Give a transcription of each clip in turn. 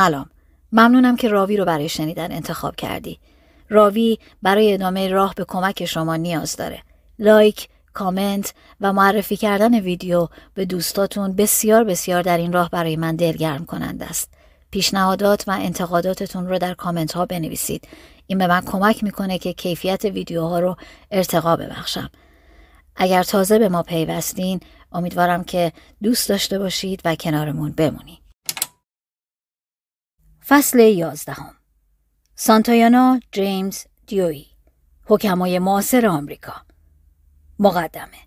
سلام. ممنونم که راوی رو برای شنیدن انتخاب کردی. راوی برای ادامه راه به کمک شما نیاز داره. لایک کامنت و معرفی کردن ویدیو به دوستاتون بسیار بسیار در این راه برای من دلگرم کننده است. پیشنهادات و انتقاداتتون رو در کامنت ها بنویسید. این به من کمک می‌کنه که کیفیت ویدیوها رو ارتقا ببخشم. اگر تازه به ما پیوستین امیدوارم که دوست داشته باشید و کنارمون بمونید. فصل یازدهم. سانتایانا جیمز دیوی حکمای معاصر آمریکا. مقدمه.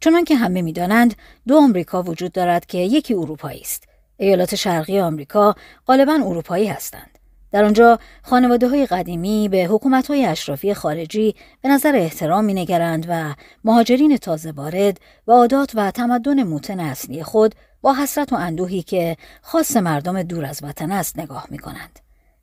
چنان که همه می‌دانند دو آمریکا وجود دارد که یکی اروپایی است. ایالات شرقی آمریکا غالبا اروپایی هستند. در آنجا خانواده های قدیمی به حکومت های اشرافی خارجی به نظر احترام می نگرند و مهاجرین تازه وارد و عادات و تمدن موتن اصلی خود با حسرت و اندوهی که خاص مردم دور از وطن است نگاه می کنند.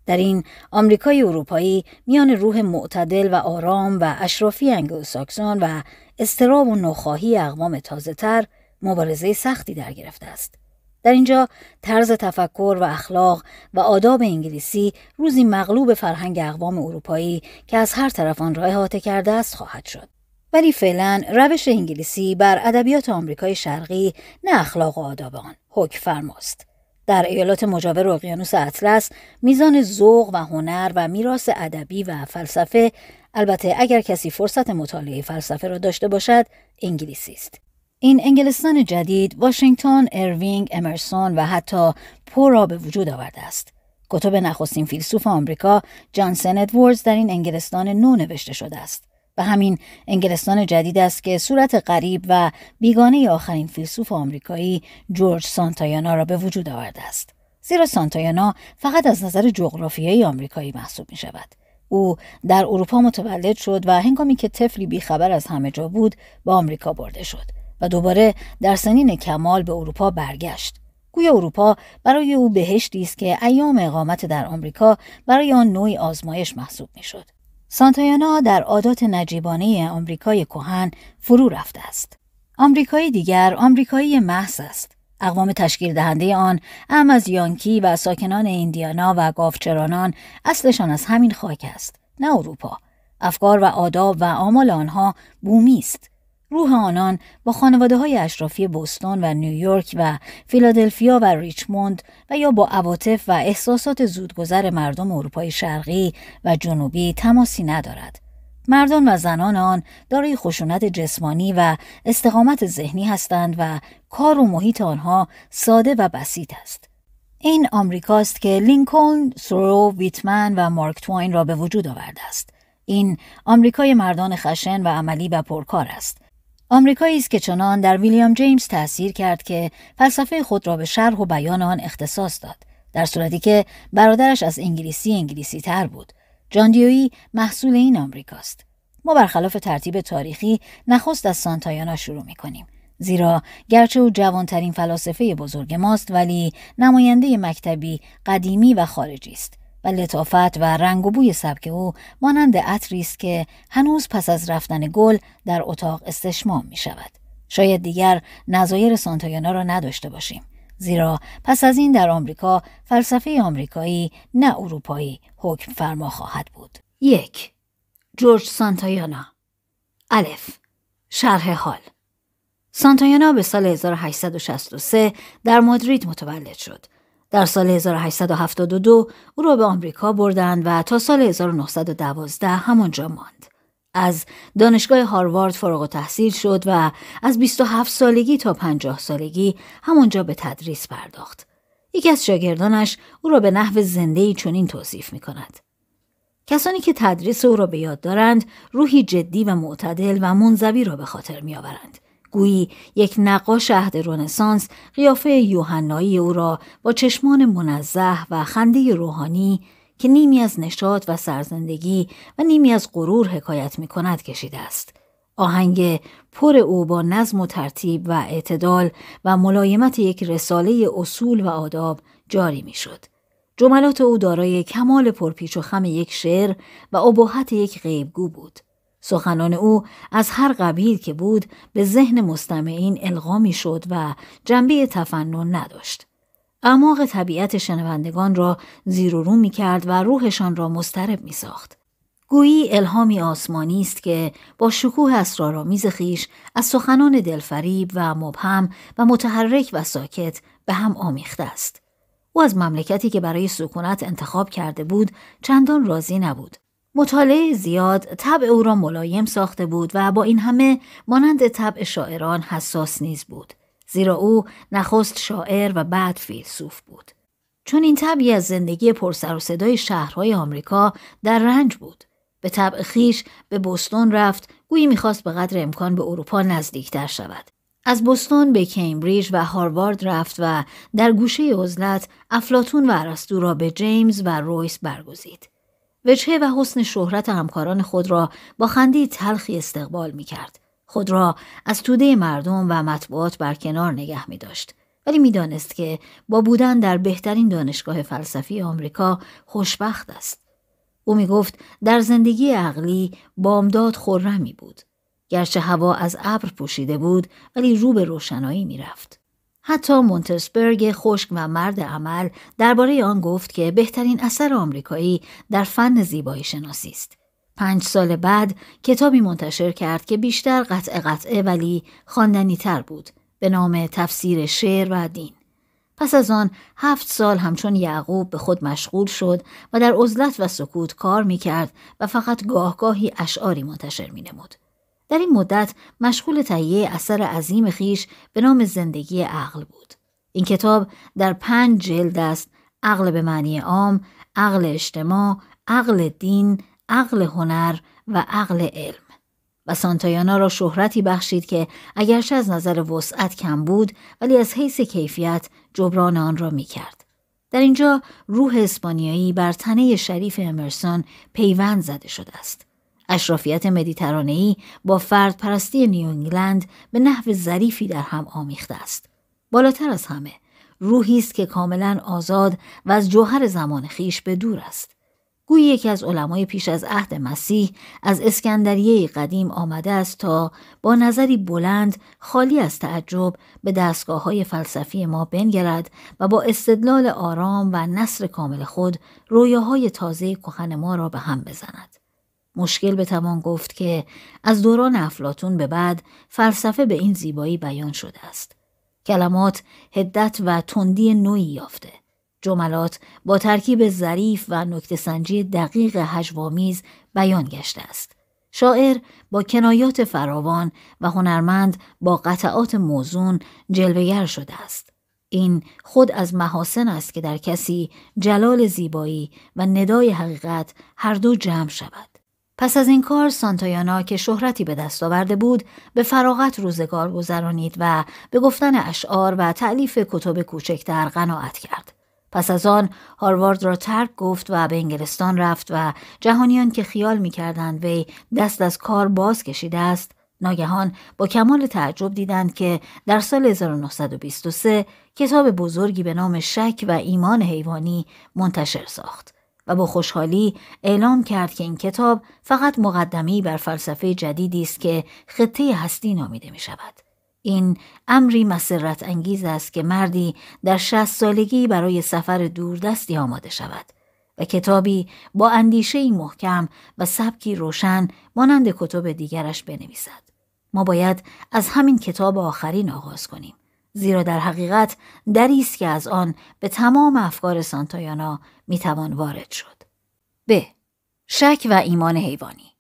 در این آمریکای اروپایی میان روح معتدل و آرام و اشرافی انگلوساکسون و استراب و نخواهی اقوام تازه تر مبارزه سختی در گرفته است. در اینجا طرز تفکر و اخلاق و آداب انگلیسی روزی مغلوب فرهنگ اقوام اروپایی که از هر طرف آن را احاطه کرده است خواهد شد. ولی فعلا روش انگلیسی بر ادبیات آمریکای شرقی نه اخلاق و آداب آن حکمفرماست. در ایالات مجاور اقیانوس اطلس میزان ذوق و هنر و میراث ادبی و فلسفه البته اگر کسی فرصت مطالعه فلسفه را داشته باشد انگلیسی است. این انگلستان جدید واشنگتن اروینگ امرسون و حتی پو را به وجود آورده است. کتب نخستین فیلسوف آمریکا جانسن ادوردز در این انگلستان نو نوشته شده است. و همین انگلستان جدید است که صورت غریب و بیگانه آخرین فیلسوف آمریکایی جورج سانتایانا را به وجود آورده است. زیرا سانتایانا فقط از نظر جغرافیایی آمریکایی محسوب می شود. او در اروپا متولد شد و هنگامی که طفلی بیخبر از همه جا بود به آمریکا برده شد و دوباره در سنین کمال به اروپا برگشت. گویا اروپا برای او بهشتی است که ایام اقامت در آمریکا برای آن نوعی آزمایش محسوب می‌شد. سانتایانا در عادات نجیبانه آمریکای کهن فرو رفته است. آمریکایی دیگر آمریکایی محض است. اقوام تشکیل دهنده آن ام از یانکی و ساکنان ایندیانا و گاوچرانان اصلشان از همین خاک است نه اروپا افکار و آداب و آمال آنها بومی است روح آنان با خانواده های اشرافی بوستون و نیویورک و فیلادلفیا و ریچموند و یا با عواطف و احساسات زودگذر مردم اروپای شرقی و جنوبی تماسی ندارد. مردان و زنان آن دارای خشونت جسمانی و استقامت ذهنی هستند و کار و محیط آنها ساده و بسیط است. این آمریکاست که لینکلن، سورو، ویتمن و مارک توین را به وجود آورده است. این آمریکای مردان خشن و عملی و پرکار است. آمریکایی است که چنان در ویلیام جیمز تأثیر کرد که فلسفه خود را به شرح و بیان آن اختصاص داد در صورتی که برادرش از انگلیسی انگلیسی تر بود. جان دیوی محصول این آمریکاست ما برخلاف ترتیب تاریخی نخست از سانتایانا شروع می کنیم زیرا گرچه او جوانترین فلاسفه بزرگ ماست ولی نماینده مکتبی قدیمی و خارجی است. و لطافت و رنگ و بوی سبک او مانند عطری است که هنوز پس از رفتن گل در اتاق استشمام می شود. شاید دیگر نظایر سانتایانا را نداشته باشیم. زیرا پس از این در آمریکا فلسفه آمریکایی نه اروپایی حکم فرما خواهد بود. یک جورج سانتایانا الف شرح حال سانتایانا به سال 1863 در مادرید متولد شد در سال 1872 او را به آمریکا بردند و تا سال 1912 همانجا ماند. از دانشگاه هاروارد فارغ تحصیل شد و از 27 سالگی تا 50 سالگی همانجا به تدریس پرداخت. یکی از شاگردانش او را به نحو زندهی چنین توصیف می کند. کسانی که تدریس او را به یاد دارند روحی جدی و معتدل و منزوی را به خاطر می آورند. گویی یک نقاش عهد رنسانس قیافه یوحنایی او را با چشمان منزه و خنده روحانی که نیمی از نشاط و سرزندگی و نیمی از غرور حکایت می کند کشیده است. آهنگ پر او با نظم و ترتیب و اعتدال و ملایمت یک رساله اصول و آداب جاری می شد. جملات او دارای کمال پرپیچ و خم یک شعر و ابهت یک غیبگو بود. سخنان او از هر قبیل که بود به ذهن مستمعین القا شد و جنبه تفنن نداشت. اعماق طبیعت شنوندگان را زیر و رو می کرد و روحشان را مسترب می ساخت. گویی الهامی آسمانی است که با شکوه اسرارآمیز خیش از سخنان دلفریب و مبهم و متحرک و ساکت به هم آمیخته است. او از مملکتی که برای سکونت انتخاب کرده بود چندان راضی نبود. مطالعه زیاد طبع او را ملایم ساخته بود و با این همه مانند طبع شاعران حساس نیز بود. زیرا او نخست شاعر و بعد فیلسوف بود. چون این طبعی از زندگی پرسر و صدای شهرهای آمریکا در رنج بود. به طبع خیش به بستون رفت گویی می‌خواست به قدر امکان به اروپا نزدیکتر شود. از بستون به کمبریج و هاروارد رفت و در گوشه عزلت افلاتون و ارسطو را به جیمز و رویس برگزید. وجهه و حسن شهرت همکاران خود را با خندی تلخی استقبال می کرد. خود را از توده مردم و مطبوعات بر کنار نگه می داشت. ولی می‌دانست که با بودن در بهترین دانشگاه فلسفی آمریکا خوشبخت است. او می گفت در زندگی عقلی بامداد خرمی بود. گرچه هوا از ابر پوشیده بود ولی رو به روشنایی می رفت. حتی مونتسبرگ خشک و مرد عمل درباره آن گفت که بهترین اثر آمریکایی در فن زیبایی شناسی است. پنج سال بعد کتابی منتشر کرد که بیشتر قطع قطعه ولی خواندنی تر بود به نام تفسیر شعر و دین. پس از آن هفت سال همچون یعقوب به خود مشغول شد و در عزلت و سکوت کار می کرد و فقط گاهگاهی اشعاری منتشر می نمود. در این مدت مشغول تهیه اثر عظیم خیش به نام زندگی عقل بود. این کتاب در پنج جلد است عقل به معنی عام، عقل اجتماع، عقل دین، عقل هنر و عقل علم. و سانتایانا را شهرتی بخشید که اگرچه از نظر وسعت کم بود ولی از حیث کیفیت جبران آن را می کرد. در اینجا روح اسپانیایی بر تنه شریف امرسون پیوند زده شده است. اشرافیت مدیترانه‌ای با فرد پرستی نیو انگلند به نحو ظریفی در هم آمیخته است. بالاتر از همه روحی است که کاملا آزاد و از جوهر زمان خیش به دور است. گویی یکی از علمای پیش از عهد مسیح از اسکندریه قدیم آمده است تا با نظری بلند خالی از تعجب به دستگاه های فلسفی ما بنگرد و با استدلال آرام و نصر کامل خود رویاهای تازه کهن ما را به هم بزند. مشکل به توان گفت که از دوران افلاتون به بعد فلسفه به این زیبایی بیان شده است. کلمات هدت و تندی نوعی یافته. جملات با ترکیب ظریف و نکتسنجی دقیق هجوامیز بیان گشته است. شاعر با کنایات فراوان و هنرمند با قطعات موزون جلوگر شده است. این خود از محاسن است که در کسی جلال زیبایی و ندای حقیقت هر دو جمع شود. پس از این کار سانتایانا که شهرتی به دست آورده بود به فراغت روزگار گذرانید و به گفتن اشعار و تعلیف کتب کوچکتر قناعت کرد. پس از آن هاروارد را ترک گفت و به انگلستان رفت و جهانیان که خیال می‌کردند وی دست از کار باز کشیده است ناگهان با کمال تعجب دیدند که در سال 1923 کتاب بزرگی به نام شک و ایمان حیوانی منتشر ساخت. و با خوشحالی اعلام کرد که این کتاب فقط مقدمی بر فلسفه جدیدی است که خطه هستی نامیده می شود. این امری مسرت انگیز است که مردی در شست سالگی برای سفر دوردستی آماده شود و کتابی با اندیشه محکم و سبکی روشن مانند کتب دیگرش بنویسد. ما باید از همین کتاب آخرین آغاز کنیم. زیرا در حقیقت دری است که از آن به تمام افکار سانتایانا می‌توان وارد شد. ب. شک و ایمان حیوانی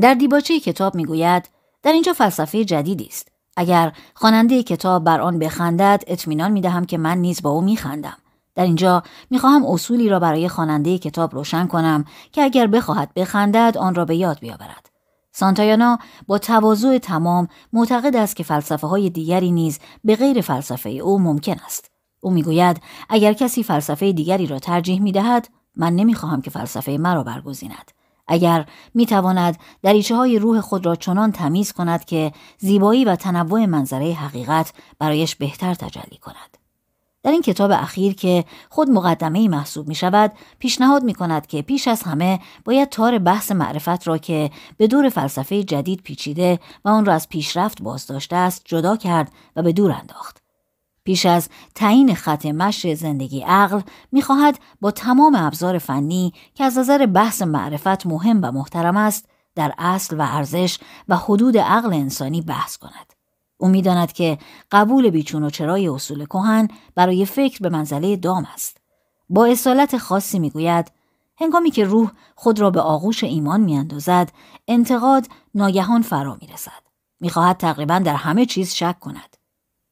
در دیباچه کتاب می‌گوید در اینجا فلسفه جدیدی است. اگر خواننده کتاب بر آن بخندد اطمینان می‌دهم که من نیز با او میخندم. در اینجا می‌خواهم اصولی را برای خواننده کتاب روشن کنم که اگر بخواهد بخندد آن را به یاد بیاورد. سانتایانا با تواضع تمام معتقد است که فلسفه های دیگری نیز به غیر فلسفه او ممکن است. او می‌گوید اگر کسی فلسفه دیگری را ترجیح می دهد من نمی‌خواهم که فلسفه مرا برگزیند. اگر می تواند دریچه های روح خود را چنان تمیز کند که زیبایی و تنوع منظره حقیقت برایش بهتر تجلی کند. در این کتاب اخیر که خود مقدمه محسوب می شود پیشنهاد می کند که پیش از همه باید تار بحث معرفت را که به دور فلسفه جدید پیچیده و آن را از پیشرفت باز داشته است جدا کرد و به دور انداخت. پیش از تعیین خط مشی زندگی عقل می‌خواهد با تمام ابزار فنی که از نظر بحث معرفت مهم و محترم است در اصل و ارزش و حدود عقل انسانی بحث کند. او می‌داند که قبول بیچون و چرای اصول کهن برای فکر به منزله دام است. با اصالت خاصی می‌گوید هنگامی که روح خود را به آغوش ایمان میاندازد انتقاد ناگهان فرا می‌رسد. می‌خواهد تقریبا در همه چیز شک کند.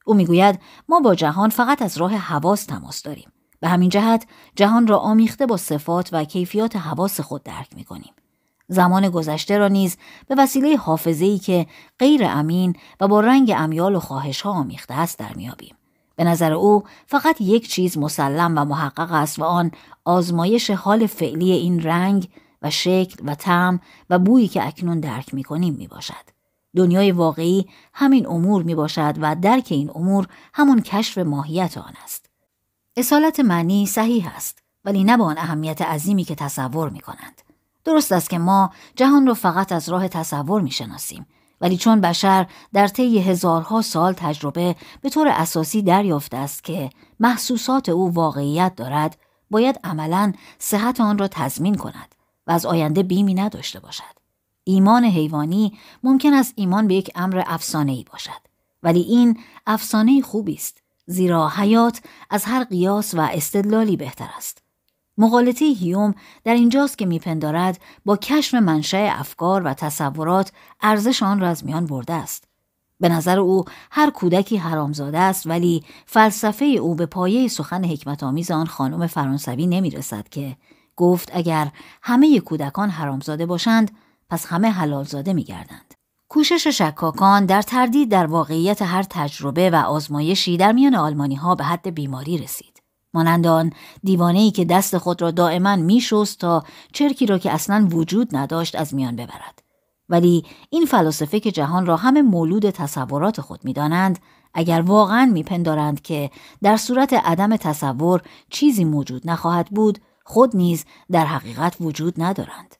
او می‌گوید ما با جهان فقط از راه حواس تماس داریم. به همین جهت جهان را آمیخته با صفات و کیفیات حواس خود درک می‌کنیم. زمان گذشته را نیز به وسیله حافظه‌ای که غیر امین و با رنگ امیال و خواهش ها آمیخته است در میابیم. به نظر او فقط یک چیز مسلم و محقق است و آن آزمایش حال فعلی این رنگ و شکل و طعم و بویی که اکنون درک می کنیم می باشد. دنیای واقعی همین امور می باشد و درک این امور همون کشف ماهیت آن است. اصالت معنی صحیح است ولی نه با آن اهمیت عظیمی که تصور می کنند. درست است که ما جهان را فقط از راه تصور می شناسیم ولی چون بشر در طی هزارها سال تجربه به طور اساسی دریافته است که محسوسات او واقعیت دارد باید عملا صحت آن را تضمین کند و از آینده بیمی نداشته باشد. ایمان حیوانی ممکن است ایمان به یک امر افسانه باشد ولی این افسانه خوبی است زیرا حیات از هر قیاس و استدلالی بهتر است. مقالطه هیوم در اینجاست که میپندارد با کشف منشأ افکار و تصورات ارزش آن را از میان برده است به نظر او هر کودکی حرامزاده است ولی فلسفه او به پایه سخن حکمت آمیز آن خانم فرانسوی نمی رسد که گفت اگر همه کودکان حرامزاده باشند پس همه حلالزاده می گردند. کوشش شکاکان در تردید در واقعیت هر تجربه و آزمایشی در میان آلمانی ها به حد بیماری رسید. مانند آن دیوانه که دست خود را دائما میشست تا چرکی را که اصلا وجود نداشت از میان ببرد. ولی این فلاسفه که جهان را همه مولود تصورات خود می‌دانند اگر واقعا میپندارند که در صورت عدم تصور چیزی موجود نخواهد بود خود نیز در حقیقت وجود ندارند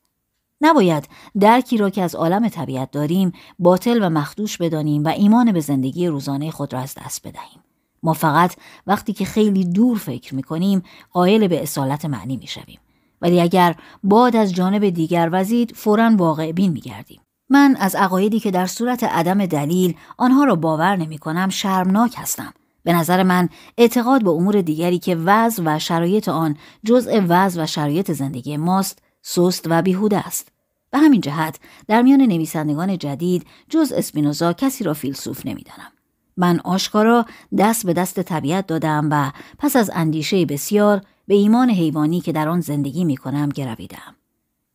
نباید درکی را که از عالم طبیعت داریم باطل و مخدوش بدانیم و ایمان به زندگی روزانه خود را از دست بدهیم ما فقط وقتی که خیلی دور فکر می‌کنیم قائل به اصالت معنی می‌شویم ولی اگر باد از جانب دیگر وزید فورا واقع بین میگردیم من از عقایدی که در صورت عدم دلیل آنها را باور نمی کنم شرمناک هستم. به نظر من اعتقاد به امور دیگری که وضع و شرایط آن جزء وضع و شرایط زندگی ماست سست و بیهوده است. به همین جهت در میان نویسندگان جدید جز اسپینوزا کسی را فیلسوف نمی‌دانم. من آشکارا دست به دست طبیعت دادم و پس از اندیشه بسیار به ایمان حیوانی که در آن زندگی می کنم گرویدم.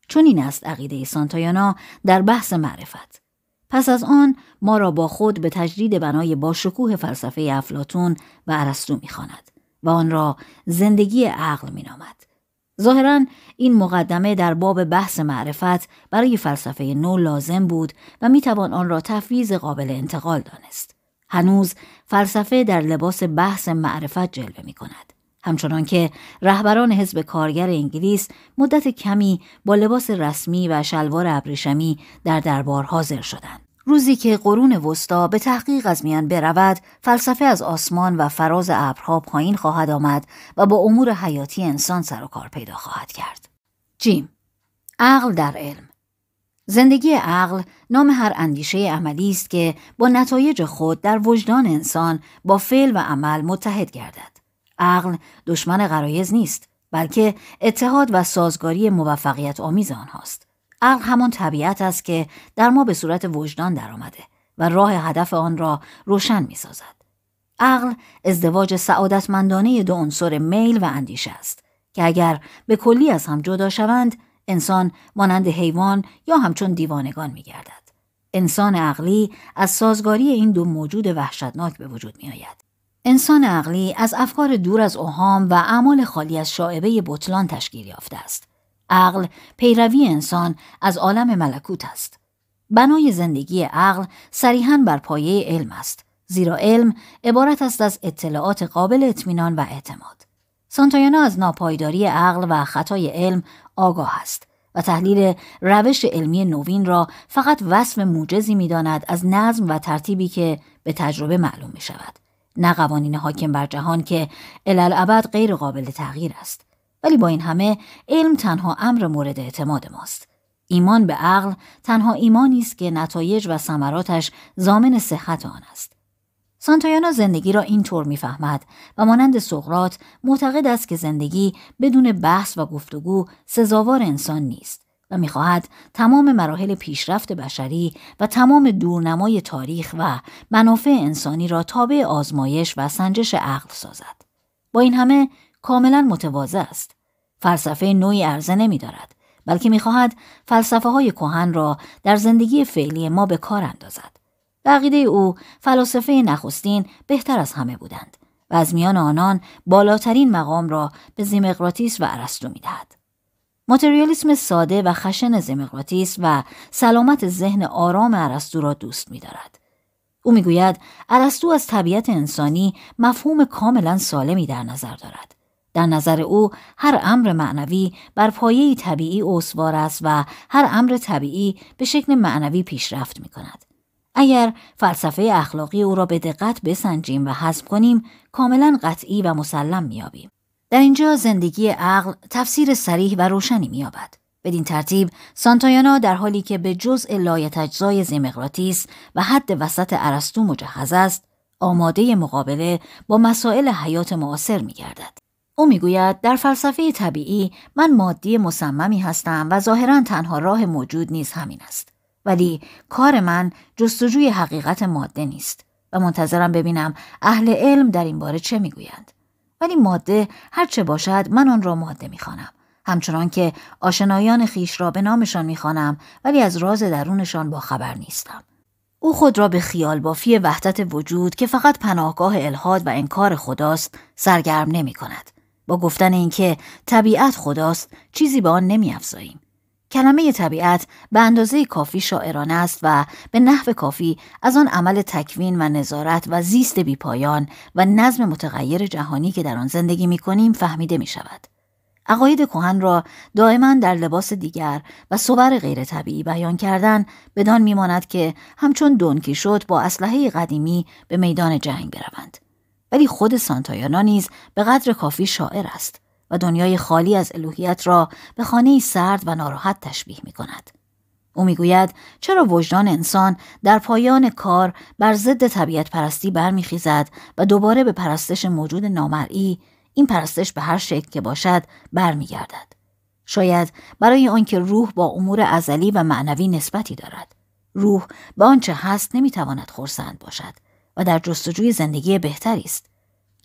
چون این است عقیده سانتایانا در بحث معرفت. پس از آن ما را با خود به تجدید بنای با شکوه فلسفه افلاتون و ارسطو می‌خواند و آن را زندگی عقل مینامد. ظاهرا این مقدمه در باب بحث معرفت برای فلسفه نو لازم بود و می‌توان آن را تفویض قابل انتقال دانست. هنوز فلسفه در لباس بحث معرفت جلوه می کند. همچنان که رهبران حزب کارگر انگلیس مدت کمی با لباس رسمی و شلوار ابریشمی در دربار حاضر شدند. روزی که قرون وسطا به تحقیق از میان برود فلسفه از آسمان و فراز ابرها پایین خواهد آمد و با امور حیاتی انسان سر و کار پیدا خواهد کرد جیم عقل در علم زندگی عقل نام هر اندیشه عملی است که با نتایج خود در وجدان انسان با فعل و عمل متحد گردد عقل دشمن غرایز نیست بلکه اتحاد و سازگاری موفقیت آمیز آنهاست عقل همان طبیعت است که در ما به صورت وجدان درآمده و راه هدف آن را روشن می سازد. عقل ازدواج سعادتمندانه دو عنصر میل و اندیشه است که اگر به کلی از هم جدا شوند انسان مانند حیوان یا همچون دیوانگان می گردد. انسان عقلی از سازگاری این دو موجود وحشتناک به وجود می آید. انسان عقلی از افکار دور از اوهام و اعمال خالی از شاعبه بطلان تشکیل یافته است. عقل پیروی انسان از عالم ملکوت است. بنای زندگی عقل صریحا بر پایه علم است. زیرا علم عبارت است از اطلاعات قابل اطمینان و اعتماد. سانتایانا از ناپایداری عقل و خطای علم آگاه است و تحلیل روش علمی نوین را فقط وصف موجزی می داند از نظم و ترتیبی که به تجربه معلوم می شود. نه قوانین حاکم بر جهان که الالعبد غیر قابل تغییر است ولی با این همه علم تنها امر مورد اعتماد ماست ایمان به عقل تنها ایمانی است که نتایج و ثمراتش ضامن صحت آن است سانتایانا زندگی را اینطور می‌فهمد و مانند سقرات معتقد است که زندگی بدون بحث و گفتگو سزاوار انسان نیست و می‌خواهد تمام مراحل پیشرفت بشری و تمام دورنمای تاریخ و منافع انسانی را تابع آزمایش و سنجش عقل سازد. با این همه کاملا متواضع است. فلسفه نوعی عرضه نمی دارد بلکه می‌خواهد فلسفه های کهن را در زندگی فعلی ما به کار اندازد. بقیده او فلاسفه نخستین بهتر از همه بودند و از میان آنان بالاترین مقام را به زیمقراتیس و ارسطو می‌دهد. ماتریالیسم ساده و خشن زمقراتیس و سلامت ذهن آرام ارسطو را دوست می‌دارد. او می‌گوید ارسطو از طبیعت انسانی مفهوم کاملا سالمی در نظر دارد. در نظر او هر امر معنوی بر پایه طبیعی اوسوار است و هر امر طبیعی به شکل معنوی پیشرفت می کند. اگر فلسفه اخلاقی او را به دقت بسنجیم و حذف کنیم کاملا قطعی و مسلم میابیم. در اینجا زندگی عقل تفسیر سریح و روشنی مییابد. بدین ترتیب سانتایانا در حالی که به جزء لایتجزای زمقراتیس و حد وسط ارسطو مجهز است آماده مقابله با مسائل حیات معاصر میگردد. او می‌گوید در فلسفه طبیعی من مادی مصممی هستم و ظاهرا تنها راه موجود نیز همین است. ولی کار من جستجوی حقیقت ماده نیست و منتظرم ببینم اهل علم در این باره چه می‌گویند ولی ماده هر چه باشد من آن را ماده می‌خوانم همچنان که آشنایان خیش را به نامشان می‌خوانم ولی از راز درونشان با خبر نیستم او خود را به خیال بافی وحدت وجود که فقط پناهگاه الهاد و انکار خداست سرگرم نمی کند. با گفتن اینکه طبیعت خداست چیزی به آن نمی افزاییم. کلمه طبیعت به اندازه کافی شاعرانه است و به نحو کافی از آن عمل تکوین و نظارت و زیست بیپایان و نظم متغیر جهانی که در آن زندگی می کنیم فهمیده می شود. عقاید کهن را دائما در لباس دیگر و صور غیر طبیعی بیان کردن بدان میماند که همچون دونکی شد با اسلحه قدیمی به میدان جنگ بروند ولی خود سانتایانا نیز به قدر کافی شاعر است و دنیای خالی از الوهیت را به خانه سرد و ناراحت تشبیه می کند. او می‌گوید چرا وجدان انسان در پایان کار بر ضد طبیعت پرستی برمیخیزد و دوباره به پرستش موجود نامرئی این پرستش به هر شکل که باشد برمیگردد؟ شاید برای آنکه روح با امور ازلی و معنوی نسبتی دارد. روح به آنچه هست نمی‌تواند خورسند باشد و در جستجوی زندگی بهتری است.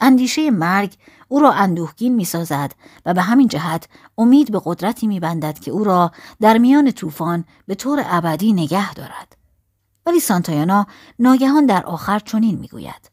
اندیشه مرگ او را اندوهگین می سازد و به همین جهت امید به قدرتی می بندد که او را در میان طوفان به طور ابدی نگه دارد. ولی سانتایانا ناگهان در آخر چنین می گوید.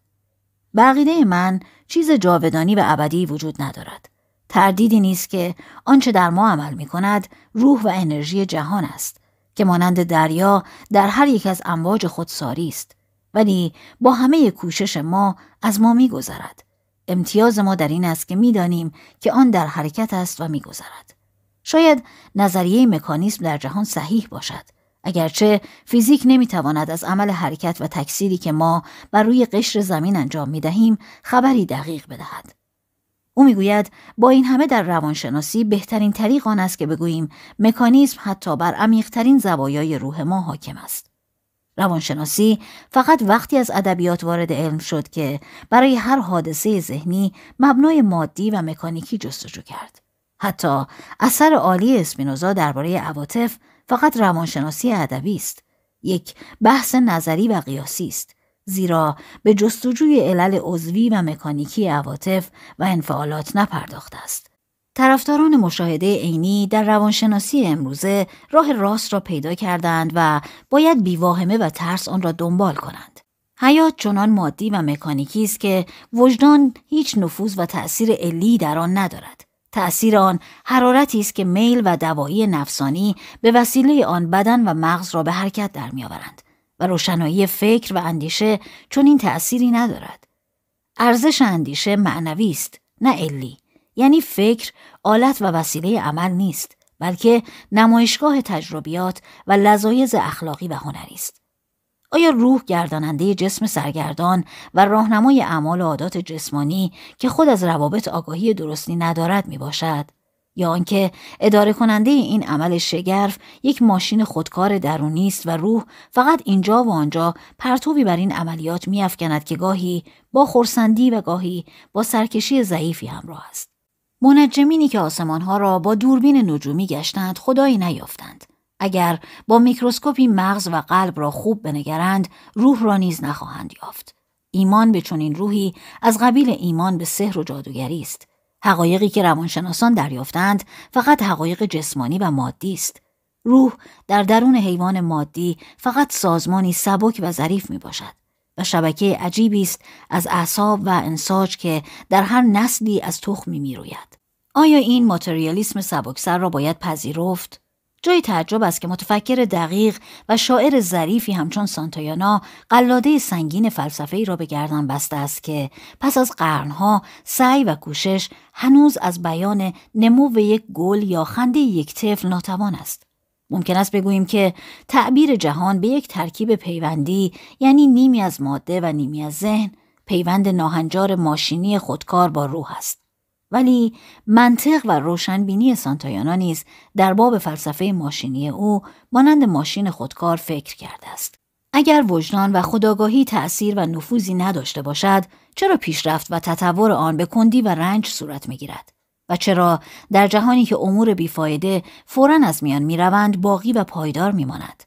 بقیده من چیز جاودانی و ابدی وجود ندارد. تردیدی نیست که آنچه در ما عمل می کند روح و انرژی جهان است که مانند دریا در هر یک از امواج خود ساری است ولی با همه کوشش ما از ما می گذرد. امتیاز ما در این است که می‌دانیم که آن در حرکت است و میگذرد شاید نظریه مکانیسم در جهان صحیح باشد اگرچه فیزیک نمی‌تواند از عمل حرکت و تکثیری که ما بر روی قشر زمین انجام می دهیم خبری دقیق بدهد. او می‌گوید با این همه در روانشناسی بهترین طریق آن است که بگوییم مکانیسم حتی بر عمیقترین زوایای روح ما حاکم است. روانشناسی فقط وقتی از ادبیات وارد علم شد که برای هر حادثه ذهنی مبنای مادی و مکانیکی جستجو کرد. حتی اثر عالی اسپینوزا درباره عواطف فقط روانشناسی ادبی است. یک بحث نظری و قیاسی است. زیرا به جستجوی علل عضوی و مکانیکی عواطف و انفعالات نپرداخته است. طرفداران مشاهده عینی در روانشناسی امروزه راه راست را پیدا کردند و باید بیواهمه و ترس آن را دنبال کنند. حیات چنان مادی و مکانیکی است که وجدان هیچ نفوذ و تأثیر علی در آن ندارد. تأثیر آن حرارتی است که میل و دوایی نفسانی به وسیله آن بدن و مغز را به حرکت در میآورند و روشنایی فکر و اندیشه چون این تأثیری ندارد. ارزش اندیشه معنوی است نه علی. یعنی فکر آلت و وسیله عمل نیست بلکه نمایشگاه تجربیات و لذایز اخلاقی و هنری است آیا روح گرداننده جسم سرگردان و راهنمای اعمال و عادات جسمانی که خود از روابط آگاهی درستی ندارد می باشد؟ یا آنکه اداره کننده این عمل شگرف یک ماشین خودکار درونی است و روح فقط اینجا و آنجا پرتوبی بر این عملیات میافکند که گاهی با خورسندی و گاهی با سرکشی ضعیفی همراه است منجمینی که آسمانها را با دوربین نجومی گشتند خدایی نیافتند. اگر با میکروسکوپی مغز و قلب را خوب بنگرند روح را نیز نخواهند یافت. ایمان به چنین روحی از قبیل ایمان به سحر و جادوگری است. حقایقی که روانشناسان دریافتند فقط حقایق جسمانی و مادی است. روح در درون حیوان مادی فقط سازمانی سبک و ظریف می باشد و شبکه عجیبی است از اعصاب و انساج که در هر نسلی از تخمی می روید. آیا این ماتریالیسم سبکسر را باید پذیرفت؟ جای تعجب است که متفکر دقیق و شاعر ظریفی همچون سانتایانا قلاده سنگین فلسفه ای را به گردن بسته است که پس از قرنها سعی و کوشش هنوز از بیان نمو یک گل یا خنده یک طفل ناتوان است. ممکن است بگوییم که تعبیر جهان به یک ترکیب پیوندی یعنی نیمی از ماده و نیمی از ذهن پیوند ناهنجار ماشینی خودکار با روح است. ولی منطق و روشنبینی سانتایانا نیز در باب فلسفه ماشینی او مانند ماشین خودکار فکر کرده است. اگر وجدان و خداگاهی تأثیر و نفوذی نداشته باشد، چرا پیشرفت و تطور آن به کندی و رنج صورت می‌گیرد؟ و چرا در جهانی که امور بیفایده فورا از میان می‌روند باقی و پایدار میماند؟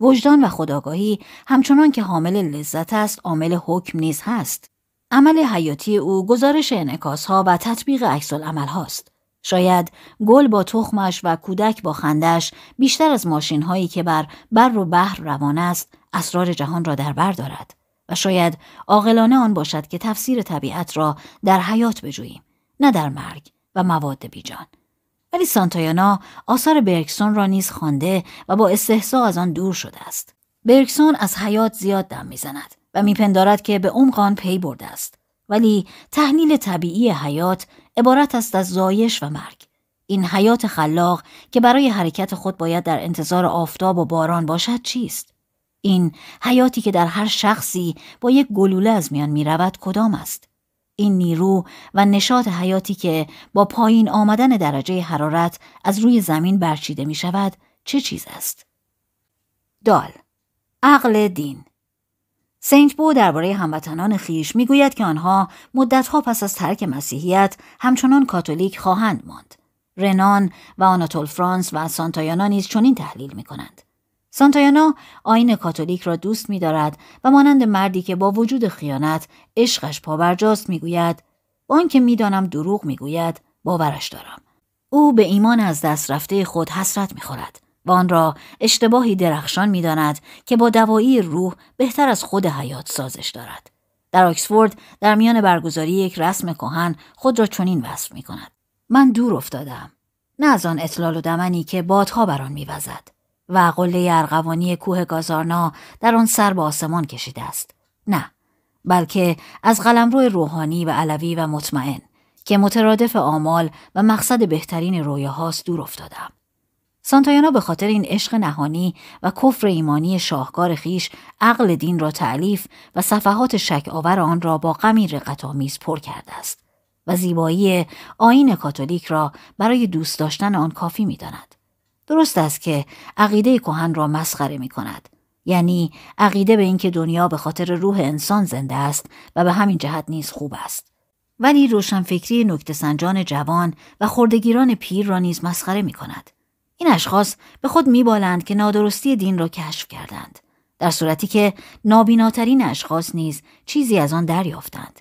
وجدان و خداگاهی همچنان که حامل لذت است عامل حکم نیز هست. عمل حیاتی او گزارش انعکاس ها و تطبیق عکس عمل هاست. شاید گل با تخمش و کودک با خندش بیشتر از ماشین هایی که بر بر و بحر روان است اسرار جهان را در بر دارد و شاید عاقلانه آن باشد که تفسیر طبیعت را در حیات بجوییم نه در مرگ و مواد بیجان. ولی سانتایانا آثار برکسون را نیز خوانده و با استحضا از آن دور شده است. برکسون از حیات زیاد دم می‌زند و میپندارد که به عمق آن پی برده است. ولی تحلیل طبیعی حیات عبارت است از زایش و مرگ. این حیات خلاق که برای حرکت خود باید در انتظار آفتاب و باران باشد چیست؟ این حیاتی که در هر شخصی با یک گلوله از میان می رود کدام است؟ این نیرو و نشاط حیاتی که با پایین آمدن درجه حرارت از روی زمین برچیده می شود چه چیز است؟ دال عقل دین سنت بو درباره هموطنان خیش می‌گوید که آنها مدتها پس از ترک مسیحیت همچنان کاتولیک خواهند ماند. رنان و آناتول فرانس و سانتایانا نیز چنین تحلیل می کنند. سانتایانا آین کاتولیک را دوست می دارد و مانند مردی که با وجود خیانت عشقش پابرجاست می‌گوید با آنکه می‌دانم دروغ می‌گوید باورش دارم او به ایمان از دست رفته خود حسرت می‌خورد و آن را اشتباهی درخشان می‌داند که با دوایی روح بهتر از خود حیات سازش دارد در آکسفورد در میان برگزاری یک رسم کهن خود را چنین وصف می کند. من دور افتادم. نه از آن اطلال و دمنی که بادها بر آن میوزد و قله ارغوانی کوه گازارنا در آن سر به آسمان کشیده است. نه، بلکه از قلمرو روحانی و علوی و مطمئن که مترادف آمال و مقصد بهترین رویاهاست دور افتادم. سانتایانا به خاطر این عشق نهانی و کفر ایمانی شاهکار خیش عقل دین را تعلیف و صفحات شک آور آن را با غمی رقتآمیز پر کرده است و زیبایی آین کاتولیک را برای دوست داشتن آن کافی می داند. درست است که عقیده کهن را مسخره می کند. یعنی عقیده به اینکه دنیا به خاطر روح انسان زنده است و به همین جهت نیز خوب است. ولی روشنفکری نکته سنجان جوان و خردگیران پیر را نیز مسخره می کند. این اشخاص به خود میبالند که نادرستی دین را کشف کردند در صورتی که نابیناترین اشخاص نیز چیزی از آن دریافتند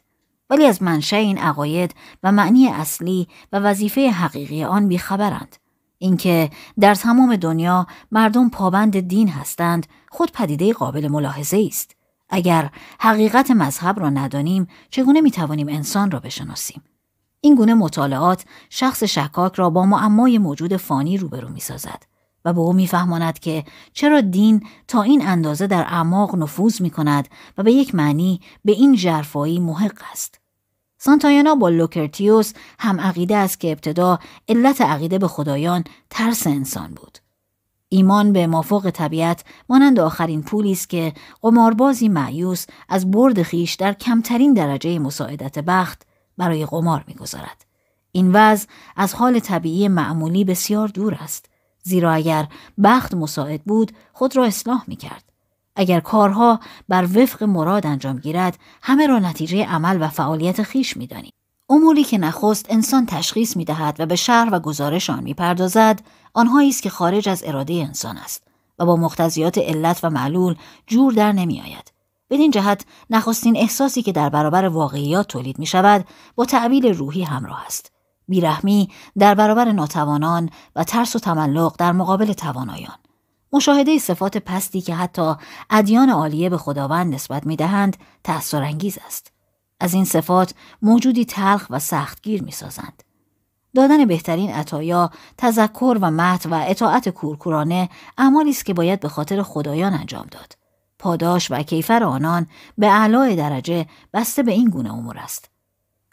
ولی از منشأ این عقاید و معنی اصلی و وظیفه حقیقی آن بیخبرند اینکه در تمام دنیا مردم پابند دین هستند خود پدیده قابل ملاحظه است اگر حقیقت مذهب را ندانیم چگونه می‌توانیم انسان را بشناسیم این گونه مطالعات شخص شکاک را با معمای موجود فانی روبرو می سازد و به او میفهماند که چرا دین تا این اندازه در اعماق نفوذ می کند و به یک معنی به این جرفایی محق است. سانتایانا با لوکرتیوس هم عقیده است که ابتدا علت عقیده به خدایان ترس انسان بود. ایمان به مافوق طبیعت مانند آخرین پولی است که قماربازی معیوس از برد خیش در کمترین درجه مساعدت بخت برای قمار می‌گذارد این وضع از حال طبیعی معمولی بسیار دور است زیرا اگر بخت مساعد بود خود را اصلاح می کرد. اگر کارها بر وفق مراد انجام گیرد همه را نتیجه عمل و فعالیت خیش می دانیم. اموری که نخست انسان تشخیص می دهد و به شهر و گزارش آن می پردازد آنهایی است که خارج از اراده انسان است و با مقتضیات علت و معلول جور در نمی آید. بدین جهت نخستین احساسی که در برابر واقعیات تولید می شود با تعبیل روحی همراه است. بیرحمی در برابر ناتوانان و ترس و تملق در مقابل توانایان. مشاهده صفات پستی که حتی ادیان عالیه به خداوند نسبت می دهند انگیز است. از این صفات موجودی تلخ و سختگیر می سازند. دادن بهترین عطایا، تذکر و مت و اطاعت کورکورانه اعمالی است که باید به خاطر خدایان انجام داد. پاداش و کیفر آنان به اعلای درجه بسته به این گونه امور است.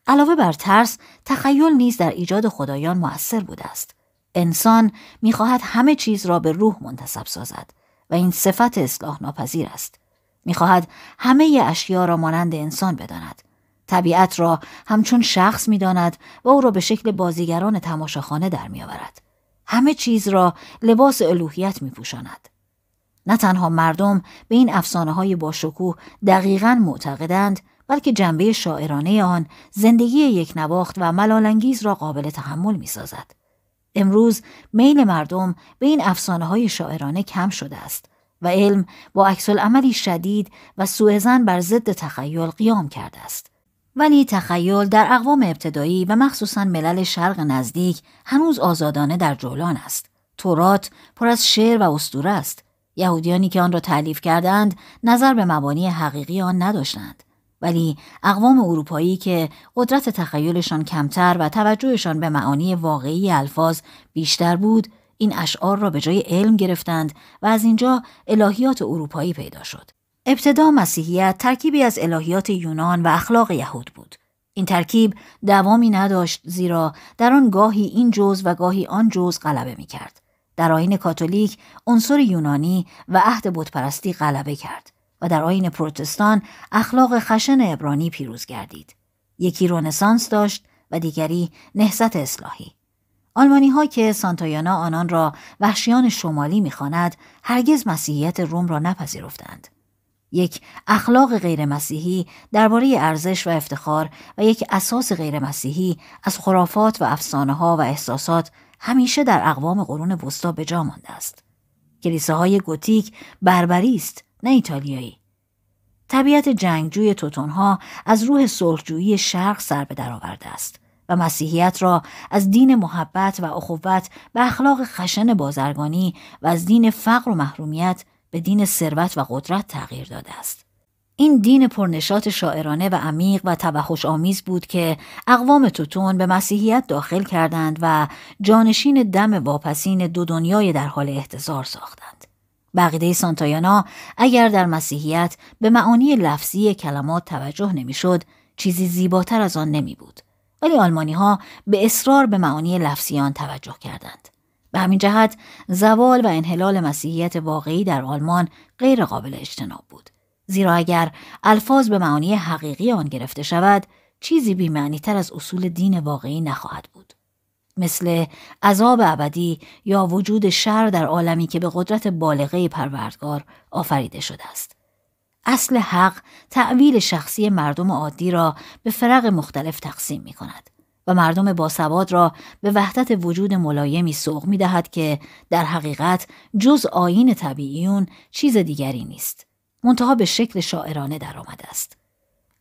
علاوه بر ترس، تخیل نیز در ایجاد خدایان مؤثر بوده است. انسان می‌خواهد همه چیز را به روح منتصب سازد و این صفت اصلاح ناپذیر است. می‌خواهد همه اشیا را مانند انسان بداند. طبیعت را همچون شخص می‌داند و او را به شکل بازیگران تماشاخانه در میآورد. همه چیز را لباس الوهیت میپوشاند. نه تنها مردم به این افسانه های باشکوه دقیقا معتقدند بلکه جنبه شاعرانه آن زندگی یک نواخت و ملالانگیز را قابل تحمل می سازد. امروز میل مردم به این افسانه های شاعرانه کم شده است و علم با عکس عملی شدید و سوء بر ضد تخیل قیام کرده است. ولی تخیل در اقوام ابتدایی و مخصوصا ملل شرق نزدیک هنوز آزادانه در جولان است. تورات پر از شعر و اسطوره است. یهودیانی که آن را تعلیف کردند نظر به مبانی حقیقی آن نداشتند. ولی اقوام اروپایی که قدرت تخیلشان کمتر و توجهشان به معانی واقعی الفاظ بیشتر بود این اشعار را به جای علم گرفتند و از اینجا الهیات اروپایی پیدا شد. ابتدا مسیحیت ترکیبی از الهیات یونان و اخلاق یهود بود. این ترکیب دوامی نداشت زیرا در آن گاهی این جز و گاهی آن جز غلبه می کرد. در آین کاتولیک عنصر یونانی و عهد بتپرستی غلبه کرد. در آین پروتستان اخلاق خشن ابرانی پیروز گردید. یکی رونسانس داشت و دیگری نهضت اصلاحی. آلمانی ها که سانتایانا آنان را وحشیان شمالی می‌خواند هرگز مسیحیت روم را نپذیرفتند. یک اخلاق غیر مسیحی درباره ارزش و افتخار و یک اساس غیر مسیحی از خرافات و افسانه ها و احساسات همیشه در اقوام قرون وسطا به جا مانده است. کلیساهای گوتیک بربری است نه ایتالیایی. طبیعت جنگجوی توتونها از روح صلحجویی شرق سر به درآورده است و مسیحیت را از دین محبت و اخوت به اخلاق خشن بازرگانی و از دین فقر و محرومیت به دین ثروت و قدرت تغییر داده است. این دین پرنشات شاعرانه و عمیق و توحش آمیز بود که اقوام توتون به مسیحیت داخل کردند و جانشین دم واپسین دو دنیای در حال احتضار ساختند. بقیده سانتایانا اگر در مسیحیت به معانی لفظی کلمات توجه نمی‌شد چیزی زیباتر از آن نمی بود. ولی آلمانی ها به اصرار به معانی لفظی آن توجه کردند. به همین جهت زوال و انحلال مسیحیت واقعی در آلمان غیر قابل اجتناب بود. زیرا اگر الفاظ به معانی حقیقی آن گرفته شود چیزی بیمعنی تر از اصول دین واقعی نخواهد بود. مثل عذاب ابدی یا وجود شر در عالمی که به قدرت بالغه پروردگار آفریده شده است. اصل حق تعویل شخصی مردم عادی را به فرق مختلف تقسیم می کند و مردم باسواد را به وحدت وجود ملایمی سوق می دهد که در حقیقت جز آین طبیعیون چیز دیگری نیست. منتها به شکل شاعرانه درآمده است.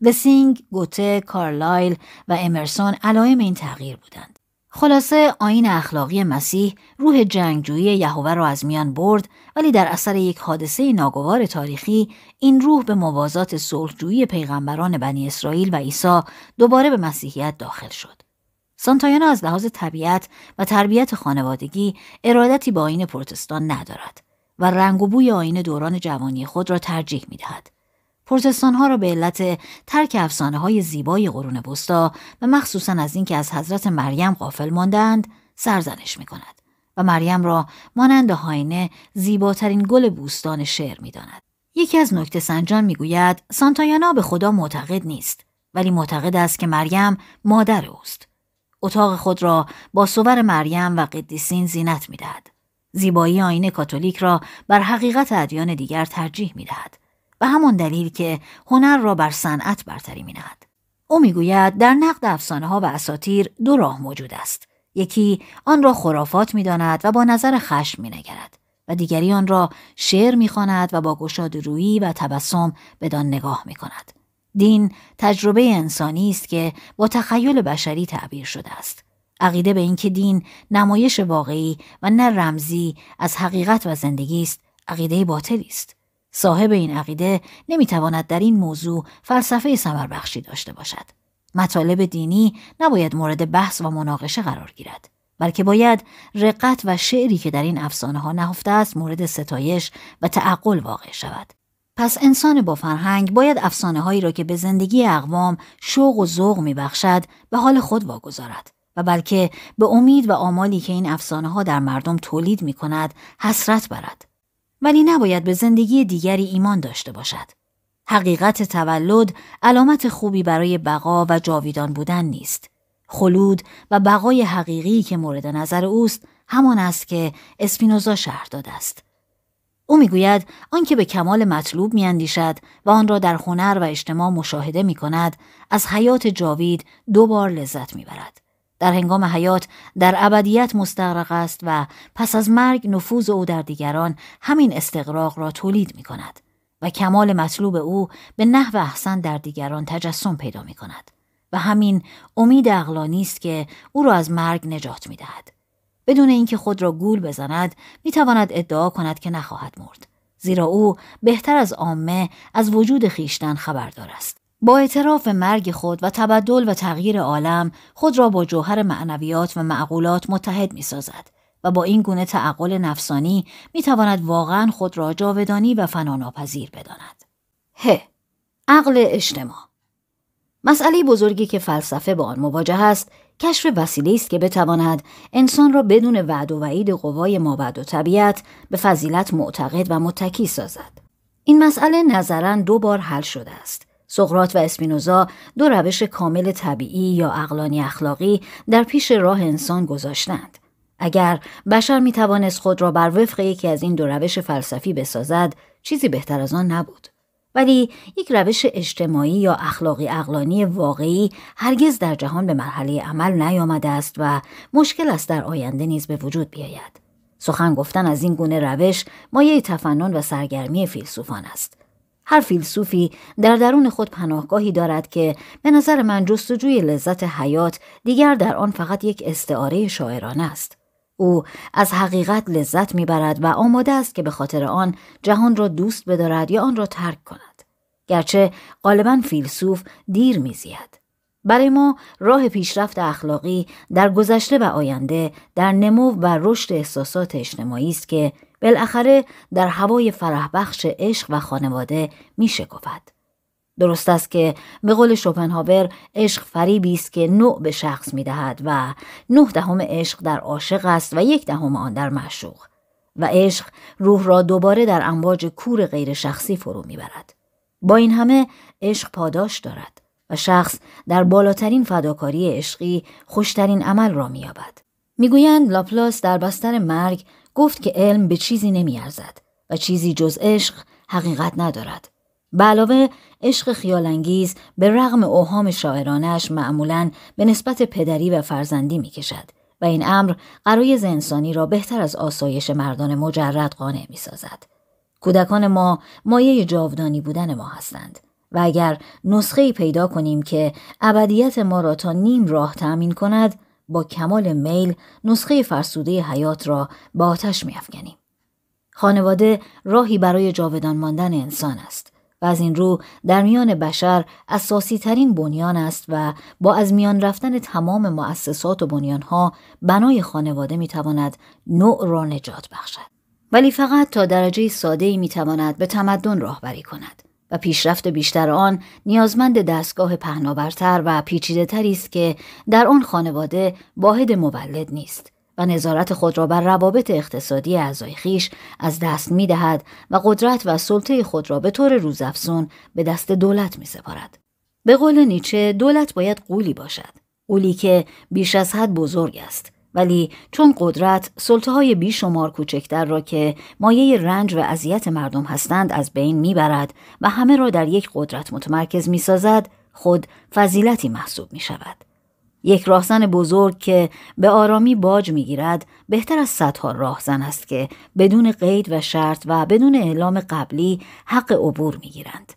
لسینگ، گوته، کارلایل و امرسون علائم این تغییر بودند. خلاصه آین اخلاقی مسیح روح جنگجویی یهوه را از میان برد ولی در اثر یک حادثه ناگوار تاریخی این روح به موازات صلحجویی پیغمبران بنی اسرائیل و عیسی دوباره به مسیحیت داخل شد. سانتایانا از لحاظ طبیعت و تربیت خانوادگی ارادتی با آین پروتستان ندارد و رنگ و بوی آین دوران جوانی خود را ترجیح می دهد. پروتستان ها را به علت ترک افسانه های زیبای قرون بستا و مخصوصا از اینکه از حضرت مریم غافل ماندند سرزنش می کند و مریم را مانند هاینه زیباترین گل بوستان شعر می‌داند. یکی از نکته سنجان می‌گوید سانتایانا به خدا معتقد نیست ولی معتقد است که مریم مادر اوست. اتاق خود را با صور مریم و قدیسین زینت می‌دهد. زیبایی آین کاتولیک را بر حقیقت ادیان دیگر ترجیح می‌دهد و همان دلیل که هنر را بر صنعت برتری می‌دهد. او می‌گوید در نقد افسانه ها و اساتیر دو راه موجود است. یکی آن را خرافات می‌داند و با نظر خشم مینگرد و دیگری آن را شعر می‌خواند و با گشاد رویی و تبسم بدان نگاه می‌کند. دین تجربه انسانی است که با تخیل بشری تعبیر شده است. عقیده به اینکه دین نمایش واقعی و نه رمزی از حقیقت و زندگی است، عقیده باطلی است. صاحب این عقیده نمی‌تواند در این موضوع فلسفه سمر بخشی داشته باشد. مطالب دینی نباید مورد بحث و مناقشه قرار گیرد. بلکه باید رقت و شعری که در این افسانه ها نهفته است مورد ستایش و تعقل واقع شود. پس انسان با فرهنگ باید افسانه هایی را که به زندگی اقوام شوق و ذوق میبخشد به حال خود واگذارد و بلکه به امید و آمالی که این افسانه ها در مردم تولید می کند حسرت برد. ولی نباید به زندگی دیگری ایمان داشته باشد. حقیقت تولد علامت خوبی برای بقا و جاویدان بودن نیست. خلود و بقای حقیقی که مورد نظر اوست همان است که اسپینوزا شهر داده است. او می‌گوید آنکه به کمال مطلوب میاندیشد و آن را در هنر و اجتماع مشاهده می کند از حیات جاوید دو بار لذت می‌برد. در هنگام حیات در ابدیت مستغرق است و پس از مرگ نفوذ او در دیگران همین استقراق را تولید می کند و کمال مطلوب او به نحو احسن در دیگران تجسم پیدا می کند و همین امید اقلانی است که او را از مرگ نجات می دهد. بدون اینکه خود را گول بزند می تواند ادعا کند که نخواهد مرد زیرا او بهتر از عامه از وجود خیشتن خبردار است با اعتراف مرگ خود و تبدل و تغییر عالم خود را با جوهر معنویات و معقولات متحد می سازد و با این گونه تعقل نفسانی می تواند واقعا خود را جاودانی و فناناپذیر بداند. ه. عقل اجتماع مسئله بزرگی که فلسفه با آن مواجه است کشف وسیله است که بتواند انسان را بدون وعد و وعید قوای مابعد و طبیعت به فضیلت معتقد و متکی سازد این مسئله نظرا دو بار حل شده است سقرات و اسپینوزا دو روش کامل طبیعی یا اقلانی اخلاقی در پیش راه انسان گذاشتند اگر بشر می توانست خود را بر وفق یکی از این دو روش فلسفی بسازد چیزی بهتر از آن نبود ولی یک روش اجتماعی یا اخلاقی اقلانی واقعی هرگز در جهان به مرحله عمل نیامده است و مشکل است در آینده نیز به وجود بیاید. سخن گفتن از این گونه روش مایه تفنن و سرگرمی فیلسوفان است. هر فیلسوفی در درون خود پناهگاهی دارد که به نظر من جستجوی لذت حیات دیگر در آن فقط یک استعاره شاعرانه است. او از حقیقت لذت می‌برد و آماده است که به خاطر آن جهان را دوست بدارد یا آن را ترک کند. گرچه غالبا فیلسوف دیر میزید. برای ما راه پیشرفت اخلاقی در گذشته و آینده در نمو و رشد احساسات اجتماعی است که بالاخره در هوای فرح بخش عشق و خانواده می شکفد. درست است که به قول شوپنهاور عشق فریبی است که نوع به شخص می دهد و نه دهم عشق در عاشق است و یک دهم آن در معشوق و عشق روح را دوباره در امواج کور غیر شخصی فرو می‌برد. با این همه عشق پاداش دارد و شخص در بالاترین فداکاری عشقی خوشترین عمل را مییابد. می‌گویند لاپلاس در بستر مرگ گفت که علم به چیزی نمیارزد و چیزی جز عشق حقیقت ندارد. به علاوه عشق خیالانگیز به رغم اوهام شاعرانش معمولا به نسبت پدری و فرزندی می کشد و این امر قرایز انسانی را بهتر از آسایش مردان مجرد قانع می سازد. کودکان ما مایه جاودانی بودن ما هستند و اگر نسخه پیدا کنیم که ابدیت ما را تا نیم راه تأمین کند با کمال میل نسخه فرسوده حیات را با آتش میافکنیم خانواده راهی برای جاودان ماندن انسان است و از این رو در میان بشر اساسی ترین بنیان است و با از میان رفتن تمام مؤسسات و بنیانها بنای خانواده می‌تواند نوع را نجات بخشد. ولی فقط تا درجه ساده می‌تواند به تمدن راهبری کند و پیشرفت بیشتر آن نیازمند دستگاه پهناورتر و پیچیده است که در آن خانواده واحد مولد نیست و نظارت خود را بر روابط اقتصادی اعضای خیش از دست می دهد و قدرت و سلطه خود را به طور روزافزون به دست دولت می سپارد. به قول نیچه دولت باید قولی باشد. قولی که بیش از حد بزرگ است. ولی چون قدرت سلطه های بیشمار کوچکتر را که مایه رنج و اذیت مردم هستند از بین می‌برد و همه را در یک قدرت متمرکز می‌سازد خود فضیلتی محسوب می شود. یک راهزن بزرگ که به آرامی باج می‌گیرد بهتر از صدها راهزن است که بدون قید و شرط و بدون اعلام قبلی حق عبور می‌گیرند.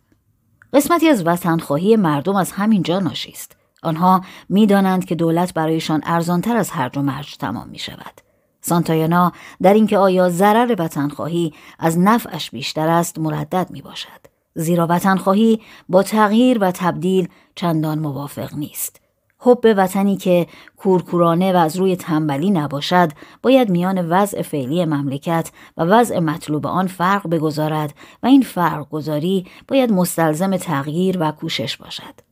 قسمتی از وطنخواهی مردم از همین جا ناشی است. آنها می‌دانند که دولت برایشان ارزانتر از هرج و مرج تمام می شود. سانتایانا در اینکه آیا ضرر وطنخواهی از نفعش بیشتر است مردد می باشد. زیرا وطنخواهی با تغییر و تبدیل چندان موافق نیست. حب وطنی که کورکورانه و از روی تنبلی نباشد باید میان وضع فعلی مملکت و وضع مطلوب آن فرق بگذارد و این فرق گذاری باید مستلزم تغییر و کوشش باشد.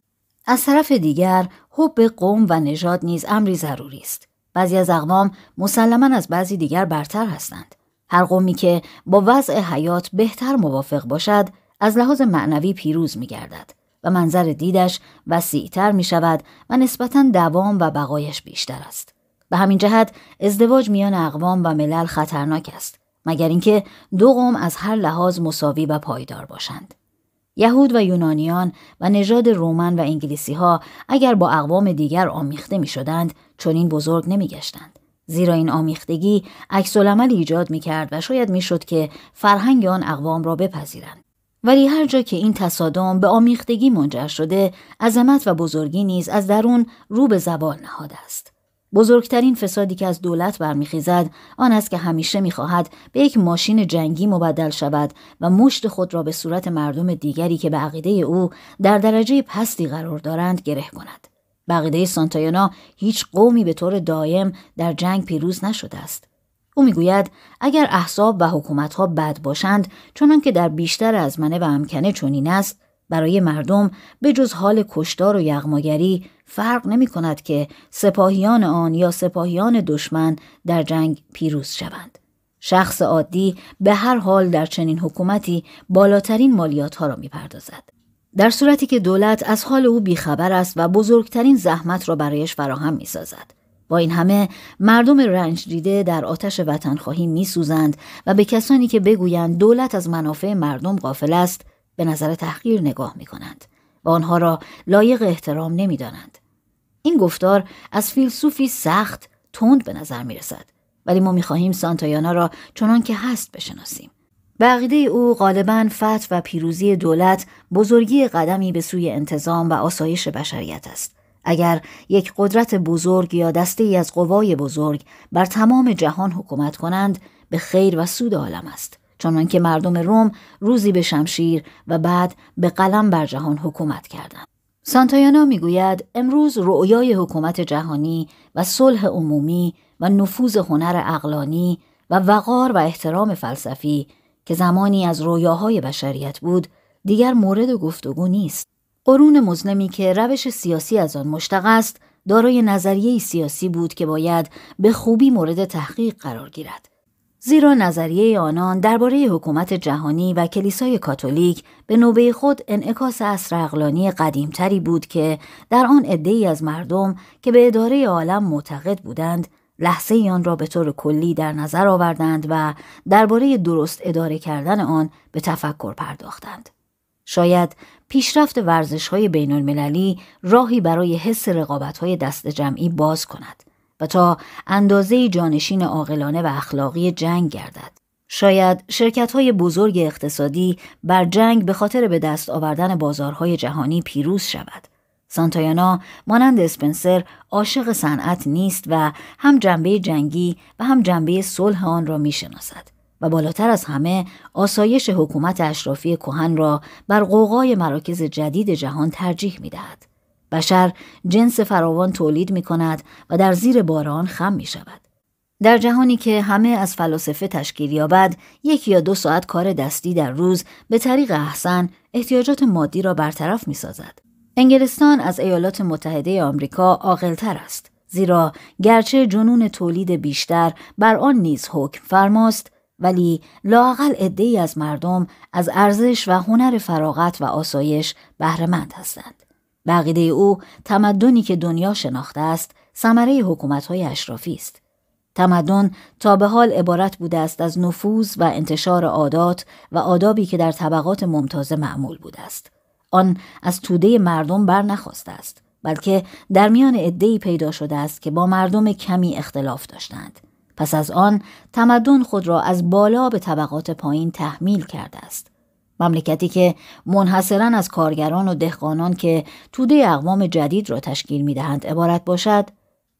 از طرف دیگر حب قوم و نژاد نیز امری ضروری است. بعضی از اقوام مسلما از بعضی دیگر برتر هستند. هر قومی که با وضع حیات بهتر موافق باشد از لحاظ معنوی پیروز می گردد. و منظر دیدش وسیعتر می شود و نسبتا دوام و بقایش بیشتر است. به همین جهت ازدواج میان اقوام و ملل خطرناک است مگر اینکه دو قوم از هر لحاظ مساوی و پایدار باشند. یهود و یونانیان و نژاد رومن و انگلیسی ها اگر با اقوام دیگر آمیخته می شدند چنین بزرگ نمی گشتند. زیرا این آمیختگی عکس ایجاد می کرد و شاید می شد که فرهنگ آن اقوام را بپذیرند. ولی هر جا که این تصادم به آمیختگی منجر شده عظمت و بزرگی نیز از درون رو به زوال نهاده است بزرگترین فسادی که از دولت برمیخیزد آن است که همیشه می‌خواهد به یک ماشین جنگی مبدل شود و مشت خود را به صورت مردم دیگری که به عقیده او در درجه پستی قرار دارند گره کند. به سانتایانا هیچ قومی به طور دایم در جنگ پیروز نشده است. او می‌گوید اگر احزاب و حکومتها بد باشند چنان که در بیشتر از منه و امکنه چنین است برای مردم به جز حال کشتار و یغماگری فرق نمی کند که سپاهیان آن یا سپاهیان دشمن در جنگ پیروز شوند. شخص عادی به هر حال در چنین حکومتی بالاترین مالیات ها را می پردازد. در صورتی که دولت از حال او بیخبر است و بزرگترین زحمت را برایش فراهم می سازد. با این همه مردم رنج دیده در آتش وطنخواهی می سوزند و به کسانی که بگویند دولت از منافع مردم غافل است به نظر تحقیر نگاه می کنند و آنها را لایق احترام نمی دانند. این گفتار از فیلسوفی سخت تند به نظر می رسد ولی ما می خواهیم سانتایانا را چنان که هست بشناسیم. به عقیده او غالبا فتح و پیروزی دولت بزرگی قدمی به سوی انتظام و آسایش بشریت است اگر یک قدرت بزرگ یا دسته ای از قوای بزرگ بر تمام جهان حکومت کنند به خیر و سود عالم است چون که مردم روم روزی به شمشیر و بعد به قلم بر جهان حکومت کردند. سانتایانا می‌گوید امروز رؤیای حکومت جهانی و صلح عمومی و نفوذ هنر اقلانی و وقار و احترام فلسفی که زمانی از رویاهای بشریت بود دیگر مورد گفتگو نیست. قرون مزنمی که روش سیاسی از آن مشتق است دارای نظریه سیاسی بود که باید به خوبی مورد تحقیق قرار گیرد. زیرا نظریه آنان درباره حکومت جهانی و کلیسای کاتولیک به نوبه خود انعکاس اصر اقلانی قدیمتری بود که در آن عدهای از مردم که به اداره عالم معتقد بودند لحظه آن را به طور کلی در نظر آوردند و درباره درست اداره کردن آن به تفکر پرداختند. شاید پیشرفت ورزش های بین المللی راهی برای حس رقابت های دست جمعی باز کند و تا اندازه جانشین عاقلانه و اخلاقی جنگ گردد. شاید شرکت های بزرگ اقتصادی بر جنگ به خاطر به دست آوردن بازارهای جهانی پیروز شود. سانتایانا مانند اسپنسر عاشق صنعت نیست و هم جنبه جنگی و هم جنبه صلح آن را می‌شناسد. و بالاتر از همه آسایش حکومت اشرافی کهن را بر قوقای مراکز جدید جهان ترجیح می دهد. بشر جنس فراوان تولید می کند و در زیر باران خم می شود. در جهانی که همه از فلاسفه تشکیل یابد یک یا دو ساعت کار دستی در روز به طریق احسن احتیاجات مادی را برطرف می سازد. انگلستان از ایالات متحده آمریکا عاقلتر است زیرا گرچه جنون تولید بیشتر بر آن نیز حکم فرماست ولی لاقل عدهای از مردم از ارزش و هنر فراغت و آسایش بهرهمند هستند بقیده او تمدنی که دنیا شناخته است ثمره حکومت‌های اشرافی است. تمدن تا به حال عبارت بوده است از نفوذ و انتشار عادات و آدابی که در طبقات ممتازه معمول بوده است. آن از توده مردم بر نخواسته است بلکه در میان عدهای پیدا شده است که با مردم کمی اختلاف داشتند. پس از آن تمدن خود را از بالا به طبقات پایین تحمیل کرده است. مملکتی که منحصرا از کارگران و دهقانان که توده اقوام جدید را تشکیل می دهند عبارت باشد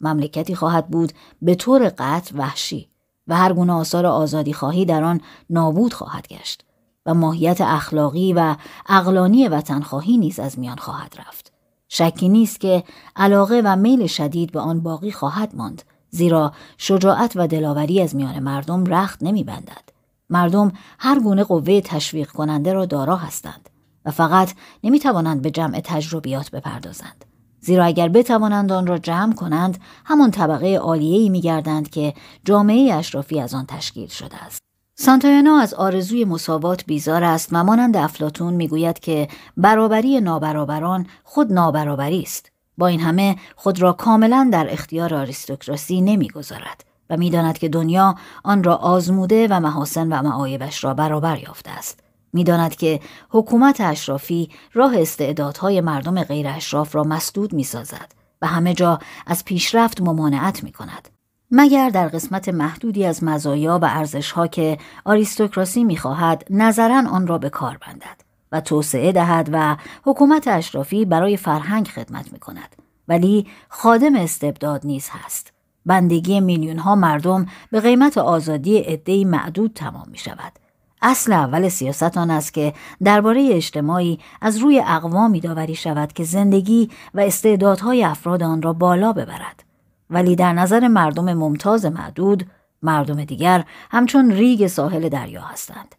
مملکتی خواهد بود به طور قطع وحشی و هر گونه آثار آزادی خواهی در آن نابود خواهد گشت و ماهیت اخلاقی و اقلانی وطنخواهی نیز از میان خواهد رفت. شکی نیست که علاقه و میل شدید به آن باقی خواهد ماند زیرا شجاعت و دلاوری از میان مردم رخت نمیبندد. مردم هر گونه قوه تشویق کننده را دارا هستند و فقط نمی توانند به جمع تجربیات بپردازند. زیرا اگر بتوانند آن را جمع کنند همان طبقه عالیه‌ای میگردند که جامعه اشرافی از آن تشکیل شده است. سانتایانا از آرزوی مساوات بیزار است و مانند افلاتون می‌گوید که برابری نابرابران خود نابرابری است. با این همه خود را کاملا در اختیار آریستوکراسی نمی‌گذارد. و می‌داند که دنیا آن را آزموده و محاسن و معایبش را برابر یافته است می‌داند که حکومت اشرافی راه استعدادهای مردم غیر اشراف را مسدود می‌سازد و همه جا از پیشرفت ممانعت می کند. مگر در قسمت محدودی از مزایا و ارزشها که آریستوکراسی می‌خواهد نظرا آن را به کار بندد و توسعه دهد و حکومت اشرافی برای فرهنگ خدمت می کند. ولی خادم استبداد نیز هست. بندگی میلیون ها مردم به قیمت آزادی عدهای معدود تمام می شود. اصل اول سیاست آن است که درباره اجتماعی از روی اقوامی داوری شود که زندگی و استعدادهای افراد آن را بالا ببرد. ولی در نظر مردم ممتاز معدود، مردم دیگر همچون ریگ ساحل دریا هستند.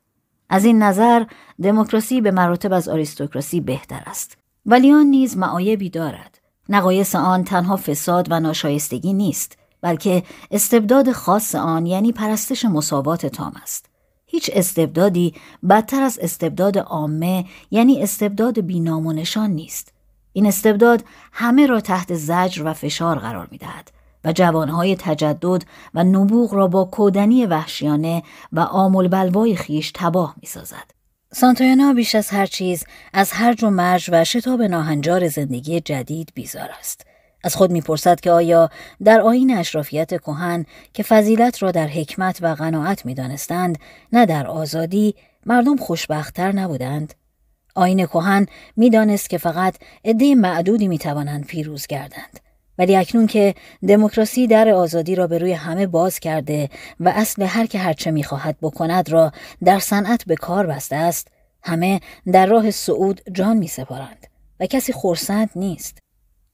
از این نظر دموکراسی به مراتب از آریستوکراسی بهتر است. ولی آن نیز معایبی دارد. نقایص آن تنها فساد و ناشایستگی نیست، بلکه استبداد خاص آن یعنی پرستش مساوات تام است. هیچ استبدادی بدتر از استبداد عامه یعنی استبداد بینامونشان نیست. این استبداد همه را تحت زجر و فشار قرار می دهد و جوانهای تجدد و نبوغ را با کودنی وحشیانه و آمول بلوای خیش تباه می سازد. سانتایانا بیش از هر چیز از هرج و مرج و شتاب ناهنجار زندگی جدید بیزار است. از خود می‌پرسد که آیا در آین اشرافیت کهن که فضیلت را در حکمت و قناعت می‌دانستند نه در آزادی مردم خوشبختتر نبودند؟ آین کهن می‌دانست که فقط عده معدودی می‌توانند پیروز گردند ولی اکنون که دموکراسی در آزادی را به روی همه باز کرده و اصل هر که هرچه می‌خواهد بکند را در صنعت به کار بسته است همه در راه صعود جان میسپارند و کسی خورسند نیست.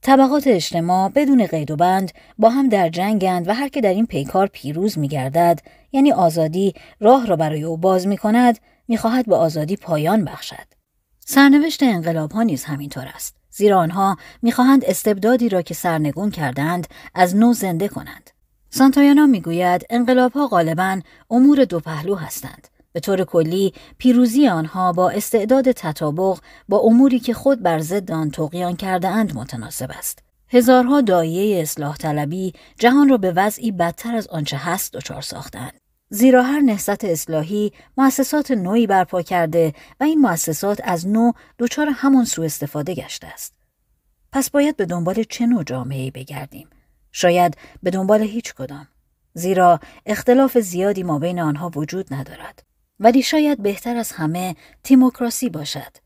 طبقات اجتماع بدون قید و بند با هم در جنگند و هر که در این پیکار پیروز می گردد یعنی آزادی راه را برای او باز می کند می خواهد به آزادی پایان بخشد. سرنوشت انقلاب ها نیز همینطور است. زیرا آنها می‌خواهند استبدادی را که سرنگون کردند از نو زنده کنند. سانتایانا می‌گوید انقلاب ها غالبا امور دو پهلو هستند. به طور کلی پیروزی آنها با استعداد تطابق با اموری که خود بر ضد آن توقیان کرده اند متناسب است. هزارها دایه اصلاح طلبی جهان را به وضعی بدتر از آنچه هست دچار ساختند. زیرا هر نهضت اصلاحی مؤسسات نوعی برپا کرده و این مؤسسات از نو دچار همان سوء استفاده گشته است. پس باید به دنبال چه نوع جامعه‌ای بگردیم؟ شاید به دنبال هیچ کدام. زیرا اختلاف زیادی ما بین آنها وجود ندارد. ولی شاید بهتر از همه تیموکراسی باشد.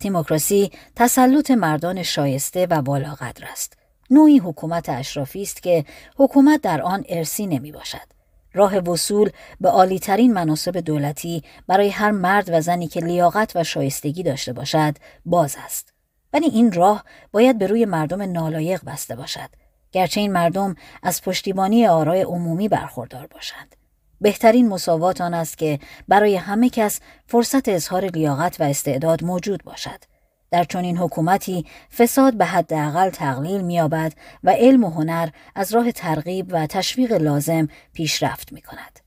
تیموکراسی تسلط مردان شایسته و بالاقدر است. نوعی حکومت اشرافی است که حکومت در آن ارسی نمی باشد. راه وصول به عالیترین مناسب دولتی برای هر مرد و زنی که لیاقت و شایستگی داشته باشد باز است. ولی این راه باید به روی مردم نالایق بسته باشد. گرچه این مردم از پشتیبانی آرای عمومی برخوردار باشند. بهترین مساوات آن است که برای همه کس فرصت اظهار لیاقت و استعداد موجود باشد. در چنین حکومتی فساد به حداقل تقلیل مییابد و علم و هنر از راه ترغیب و تشویق لازم پیشرفت می کند.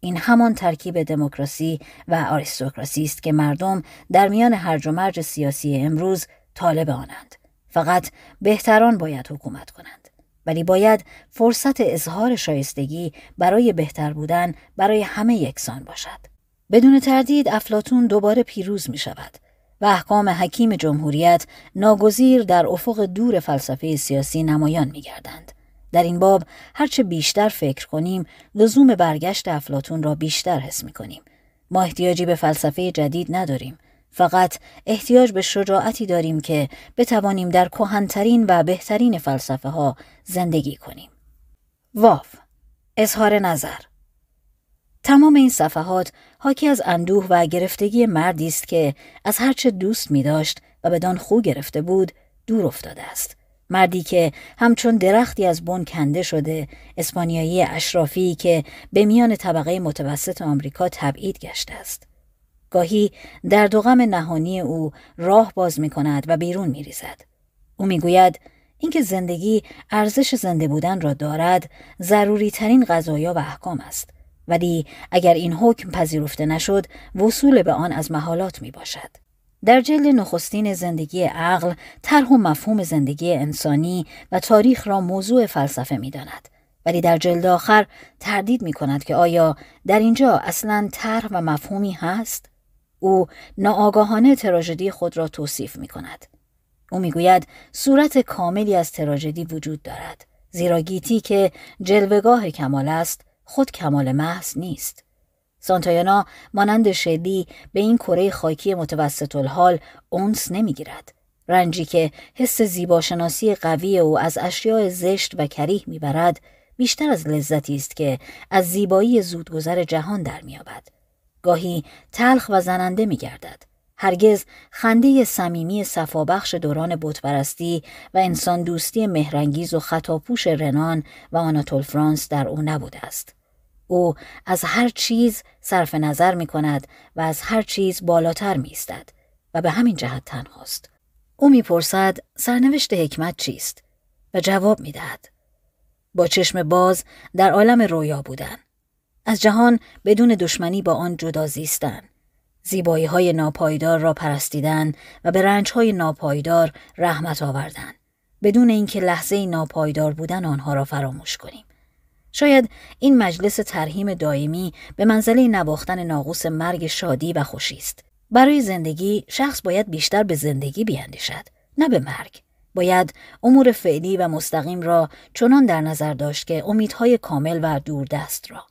این همان ترکیب دموکراسی و آریستوکراسی است که مردم در میان هرج و مرج سیاسی امروز طالب آنند. فقط بهتران باید حکومت کنند. ولی باید فرصت اظهار شایستگی برای بهتر بودن برای همه یکسان باشد. بدون تردید افلاتون دوباره پیروز می شود و احکام حکیم جمهوریت ناگزیر در افق دور فلسفه سیاسی نمایان می گردند. در این باب هرچه بیشتر فکر کنیم لزوم برگشت افلاتون را بیشتر حس می کنیم. ما احتیاجی به فلسفه جدید نداریم. فقط احتیاج به شجاعتی داریم که بتوانیم در کهنترین و بهترین فلسفه ها زندگی کنیم. واف اظهار نظر تمام این صفحات حاکی از اندوه و گرفتگی مردی است که از هرچه دوست می داشت و بدان خو گرفته بود دور افتاده است. مردی که همچون درختی از بن کنده شده اسپانیایی اشرافی که به میان طبقه متوسط آمریکا تبعید گشته است. گاهی در دو غم نهانی او راه باز می کند و بیرون می ریزد. او می گوید اینکه زندگی ارزش زنده بودن را دارد ضروری ترین غذایا و احکام است. ولی اگر این حکم پذیرفته نشد وصول به آن از محالات می باشد. در جلد نخستین زندگی عقل طرح و مفهوم زندگی انسانی و تاریخ را موضوع فلسفه می داند. ولی در جلد آخر تردید می کند که آیا در اینجا اصلا طرح و مفهومی هست؟ او ناآگاهانه تراژدی خود را توصیف می کند. او می‌گوید صورت کاملی از تراژدی وجود دارد زیرا گیتی که جلوگاه کمال است خود کمال محض نیست. سانتایانا مانند شلی به این کره خاکی متوسط الحال اونس نمی‌گیرد. رنجی که حس زیباشناسی قوی او از اشیاء زشت و کریه می‌برد بیشتر از لذتی است که از زیبایی زودگذر جهان در میابد گاهی تلخ و زننده میگردد. هرگز خنده صمیمی صفابخش دوران بتپرستی و انسان دوستی مهرنگیز و خطاپوش رنان و آناتول فرانس در او نبوده است. او از هر چیز صرف نظر می کند و از هر چیز بالاتر می استد و به همین جهت تنهاست. او می‌پرسد سرنوشت حکمت چیست و جواب می دهد. با چشم باز در عالم رویا بودن. از جهان بدون دشمنی با آن جدا زیستن. زیبایی های ناپایدار را پرستیدن و به رنج های ناپایدار رحمت آوردن. بدون اینکه لحظه ناپایدار بودن آنها را فراموش کنیم. شاید این مجلس ترهیم دائمی به منزله نواختن ناقوس مرگ شادی و خوشی است. برای زندگی شخص باید بیشتر به زندگی بیاندیشد نه به مرگ. باید امور فعلی و مستقیم را چنان در نظر داشت که امیدهای کامل و دوردست را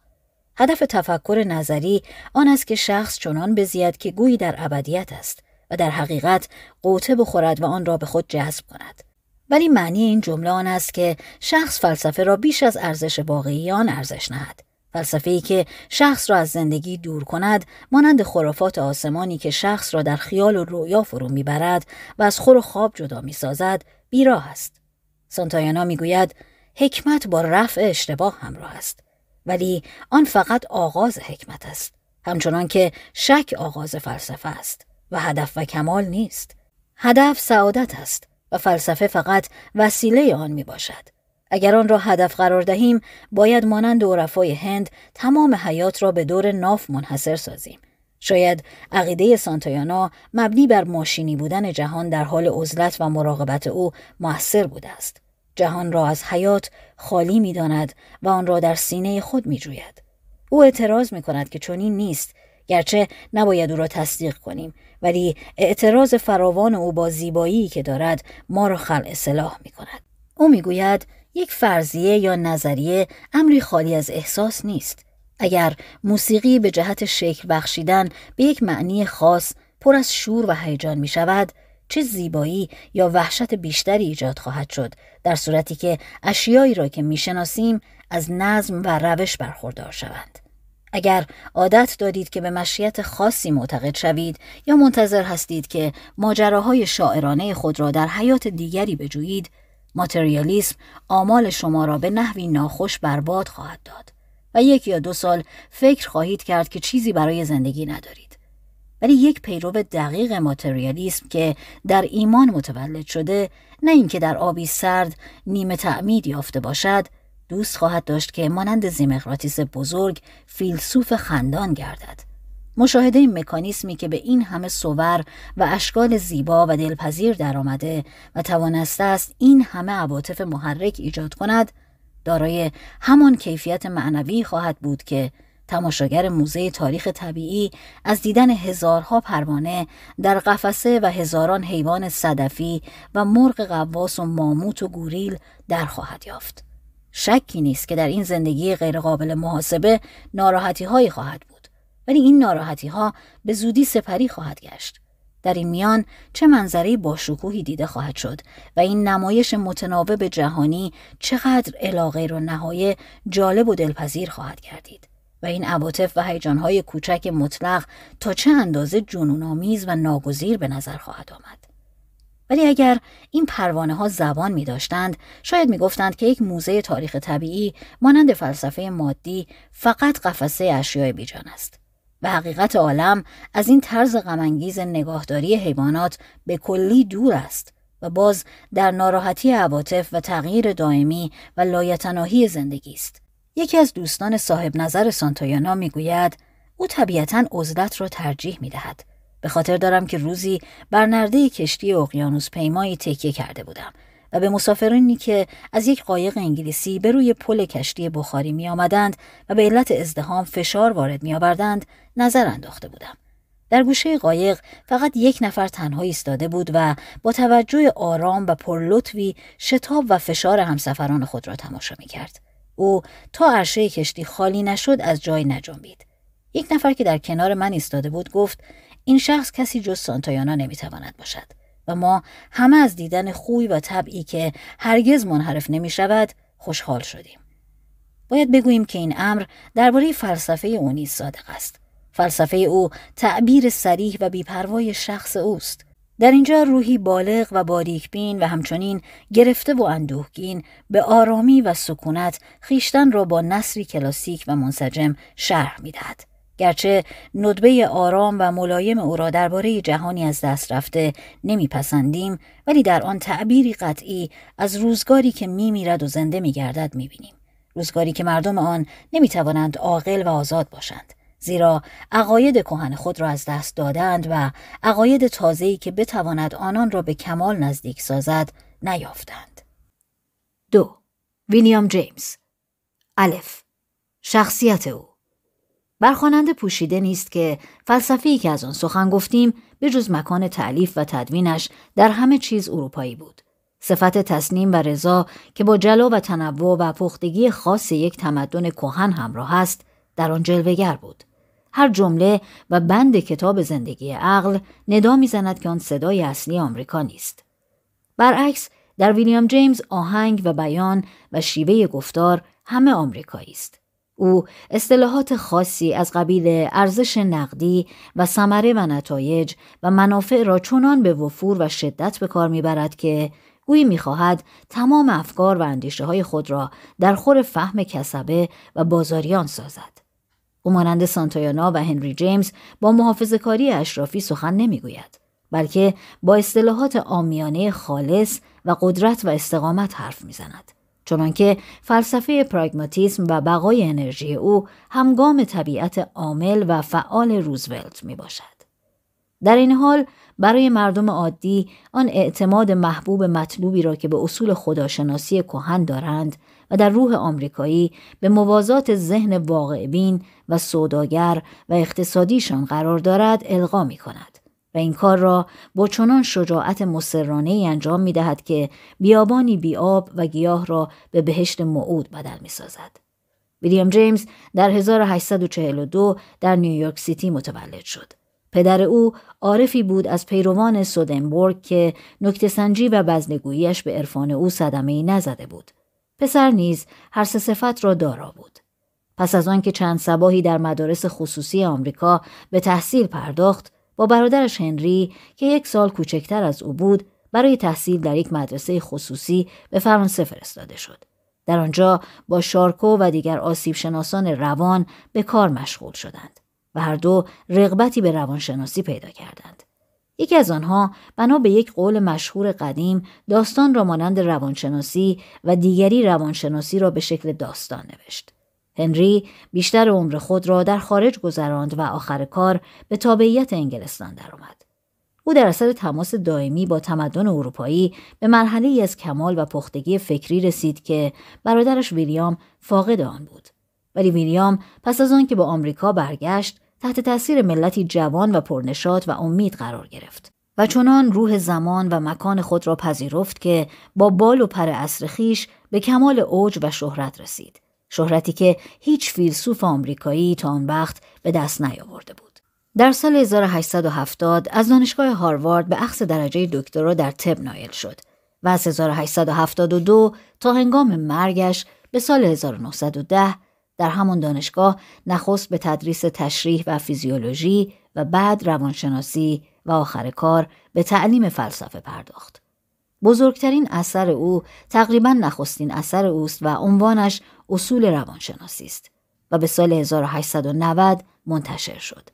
هدف تفکر نظری آن است که شخص چنان بزید که گویی در ابدیت است و در حقیقت قوطه بخورد و آن را به خود جذب کند. ولی معنی این جمله آن است که شخص فلسفه را بیش از ارزش واقعی آن ارزش نهد. فلسفه ای که شخص را از زندگی دور کند مانند خرافات آسمانی که شخص را در خیال و رویا فرو می‌برد و از خور و خواب جدا می‌سازد بیراه است. سانتایانا می‌گوید حکمت با رفع اشتباه همراه است. ولی آن فقط آغاز حکمت است همچنان که شک آغاز فلسفه است و هدف و کمال نیست. هدف سعادت است و فلسفه فقط وسیله آن می باشد اگر آن را هدف قرار دهیم باید مانند عرفای هند تمام حیات را به دور ناف منحصر سازیم. شاید عقیده سانتایانا مبنی بر ماشینی بودن جهان در حال عزلت و مراقبت او موثر بوده است. جهان را از حیات خالی می داند و آن را در سینه خود می جوید. او اعتراض می کند که چنین نیست گرچه نباید او را تصدیق کنیم ولی اعتراض فراوان او با زیبایی که دارد ما را خلع صلاح می کند. او می گوید یک فرضیه یا نظریه امری خالی از احساس نیست. اگر موسیقی به جهت شکل بخشیدن به یک معنی خاص پر از شور و هیجان می شود چه زیبایی یا وحشت بیشتری ایجاد خواهد شد در صورتی که اشیایی را که می‌شناسیم از نظم و روش برخوردار شوند. اگر عادت دارید که به مشیت خاصی معتقد شوید یا منتظر هستید که ماجراهای شاعرانه خود را در حیات دیگری بجویید، ماتریالیسم آمال شما را به نحوی ناخوش برباد خواهد داد و یک یا دو سال فکر خواهید کرد که چیزی برای زندگی ندارید. ولی یک پیرو دقیق ماتریالیسم که در ایمان متولد شده نه اینکه در آبی سرد نیمه تعمید یافته باشد دوست خواهد داشت که مانند زیمقراتیس بزرگ فیلسوف خندان گردد. مشاهده این مکانیسمی که به این همه صور و اشکال زیبا و دلپذیر درآمده و توانسته است این همه عواطف محرک ایجاد کند دارای همان کیفیت معنوی خواهد بود که تماشاگر موزه تاریخ طبیعی از دیدن هزارها پروانه در قفسه و هزاران حیوان صدفی و مرغ قواس و ماموت و گوریل در خواهد یافت. شکی نیست که در این زندگی غیرقابل محاسبه ناراحتی هایی خواهد بود ولی این ناراحتی ها به زودی سپری خواهد گشت. در این میان چه منظری با شکوهی دیده خواهد شد و این نمایش متناوب جهانی چقدر علاقه و نهایه جالب و دلپذیر خواهد گردید. و این عواطف و هیجانهای کوچک مطلق تا چه اندازه جنونآمیز و ناگزیر به نظر خواهد آمد. ولی اگر این پروانه ها زبان می داشتند، شاید می گفتند که یک موزه تاریخ طبیعی مانند فلسفه مادی فقط قفسه اشیاء بیجان است. و حقیقت عالم از این طرز غمانگیز نگاهداری حیوانات به کلی دور است و باز در ناراحتی عواطف و تغییر دائمی و لایتناهی زندگی است. یکی از دوستان صاحب نظر سانتایانا می‌گوید او طبیعتا عزلت را ترجیح می دهد. به خاطر دارم که روزی بر نرده کشتی اقیانوس پیمایی تکیه کرده بودم و به مسافرانی که از یک قایق انگلیسی به روی پل کشتی بخاری می آمدند و به علت ازدهام فشار وارد می آوردند نظر انداخته بودم. در گوشه قایق فقط یک نفر تنها ایستاده بود و با توجه آرام و پرلطفی شتاب و فشار همسفران خود را تماشا می کرد. او تا عرشه کشتی خالی نشد از جای نجنبید یک نفر که در کنار من ایستاده بود گفت این شخص کسی جز سانتایانا نمی‌تواند باشد و ما همه از دیدن خوی و طبعی که هرگز منحرف نمی شود خوشحال شدیم. باید بگوییم که این امر درباره فلسفه او نیز صادق است. فلسفه او تعبیر سریح و بیپروای شخص اوست. در اینجا روحی بالغ و باریکبین و همچنین گرفته و اندوهگین به آرامی و سکونت خیشتن را با نصری کلاسیک و منسجم شرح می‌دهد. گرچه ندبه آرام و ملایم او را درباره جهانی از دست رفته نمیپسندیم ولی در آن تعبیری قطعی از روزگاری که میمیرد و زنده میگردد می‌بینیم روزگاری که مردم آن نمی‌توانند عاقل و آزاد باشند زیرا عقاید کهن خود را از دست دادند و عقاید تازه‌ای که بتواند آنان را به کمال نزدیک سازد نیافتند. دو ویلیام جیمز الف شخصیت او برخواننده پوشیده نیست که فلسفی که از آن سخن گفتیم به جز مکان تعلیف و تدوینش در همه چیز اروپایی بود. صفت تسلیم و رضا که با جلا و تنوع و پختگی خاص یک تمدن کهن همراه است در آن جلوگر بود. هر جمله و بند کتاب زندگی عقل ندا می‌زند که آن صدای اصلی آمریکا نیست. برعکس در ویلیام جیمز آهنگ و بیان و شیوه گفتار همه آمریکایی است. او اصطلاحات خاصی از قبیل ارزش نقدی و ثمره و نتایج و منافع را چنان به وفور و شدت به کار می‌برد که گویی می‌خواهد تمام افکار و اندیشه های خود را در خور فهم کسبه و بازاریان سازد. او مانند سانتایانا و هنری جیمز با محافظ کاری اشرافی سخن نمی‌گوید بلکه با اصطلاحات آمیانه خالص و قدرت و استقامت حرف می‌زند چنانکه فلسفه پراگماتیسم و بقای انرژی او همگام طبیعت عامل و فعال روزولت می باشد. در این حال برای مردم عادی آن اعتماد محبوب مطلوبی را که به اصول خداشناسی کهن دارند و در روح آمریکایی به موازات ذهن واقع بین و سوداگر و اقتصادیشان قرار دارد القا می کند و این کار را با چنان شجاعت مسررانه انجام می دهد که بیابانی بیاب و گیاه را به بهشت موعود بدل می سازد. ویلیام جیمز در 1842 در نیویورک سیتی متولد شد. پدر او عارفی بود از پیروان سودنبورگ که نکتسنجی و بزنگوییش به عرفان او صدمه ای نزده بود. پسر نیز هر سه صفت را دارا بود. پس از آنکه چند سباهی در مدارس خصوصی آمریکا به تحصیل پرداخت، با برادرش هنری که یک سال کوچکتر از او بود، برای تحصیل در یک مدرسه خصوصی به فرانسه فرستاده شد. در آنجا با شارکو و دیگر آسیب شناسان روان به کار مشغول شدند. و هر دو رغبتی به روانشناسی پیدا کردند. یکی از آنها بنا به یک قول مشهور قدیم داستان را مانند روانشناسی و دیگری روانشناسی را به شکل داستان نوشت. هنری بیشتر عمر خود را در خارج گذراند و آخر کار به تابعیت انگلستان درآمد. او در اثر تماس دائمی با تمدن اروپایی به مرحله از کمال و پختگی فکری رسید که برادرش ویلیام فاقد آن بود. ولی ویلیام پس از آن که به آمریکا برگشت تحت تاثیر ملتی جوان و پرنشاط و امید قرار گرفت و چنان روح زمان و مکان خود را پذیرفت که با بال و پر اصر خیش به کمال اوج و شهرت رسید. شهرتی که هیچ فیلسوف آمریکایی تا آن وقت به دست نیاورده بود. در سال 1870 از دانشگاه هاروارد به اخذ درجه دکترا در طب نایل شد و از 1872 تا هنگام مرگش به سال 1910 در همان دانشگاه نخست به تدریس تشریح و فیزیولوژی و بعد روانشناسی و آخر کار به تعلیم فلسفه پرداخت. بزرگترین اثر او تقریبا نخستین اثر اوست و عنوانش اصول روانشناسی است و به سال 1890 منتشر شد.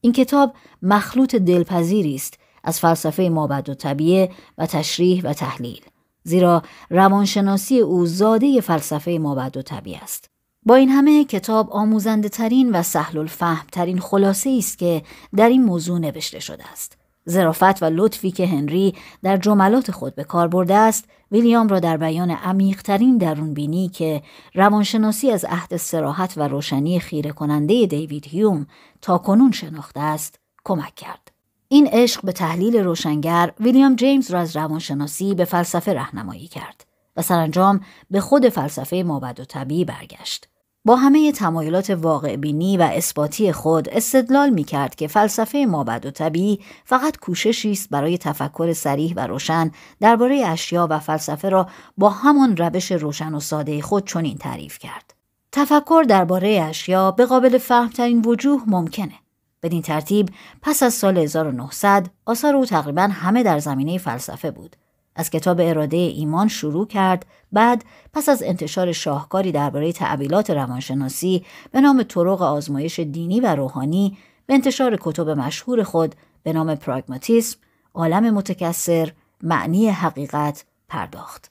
این کتاب مخلوط دلپذیری است از فلسفه مابد و طبیعه و تشریح و تحلیل زیرا روانشناسی او زاده فلسفه مابد و طبیعه است با این همه کتاب آموزنده ترین و سهل الفهم ترین خلاصه است که در این موضوع نوشته شده است ظرافت و لطفی که هنری در جملات خود به کار برده است ویلیام را در بیان عمیقترین درون بینی که روانشناسی از عهد سراحت و روشنی خیره کننده دیوید هیوم تا کنون شناخته است کمک کرد. این عشق به تحلیل روشنگر ویلیام جیمز را از روانشناسی به فلسفه رهنمایی کرد و سرانجام به خود فلسفه مابد و طبیعی برگشت. با همه تمایلات واقع بینی و اثباتی خود استدلال می کرد که فلسفه مابد و طبیعی فقط کوششی است برای تفکر سریح و روشن درباره اشیا و فلسفه را با همان روش روشن و ساده خود چنین تعریف کرد. تفکر درباره اشیا به قابل فهمترین وجوه ممکنه. بدین ترتیب پس از سال 1900 آثار او تقریبا همه در زمینه فلسفه بود. از کتاب اراده ایمان شروع کرد بعد پس از انتشار شاهکاری درباره تعبیلات روانشناسی به نام طرق آزمایش دینی و روحانی به انتشار کتب مشهور خود به نام پراگماتیسم عالم متکثر معنی حقیقت پرداخت.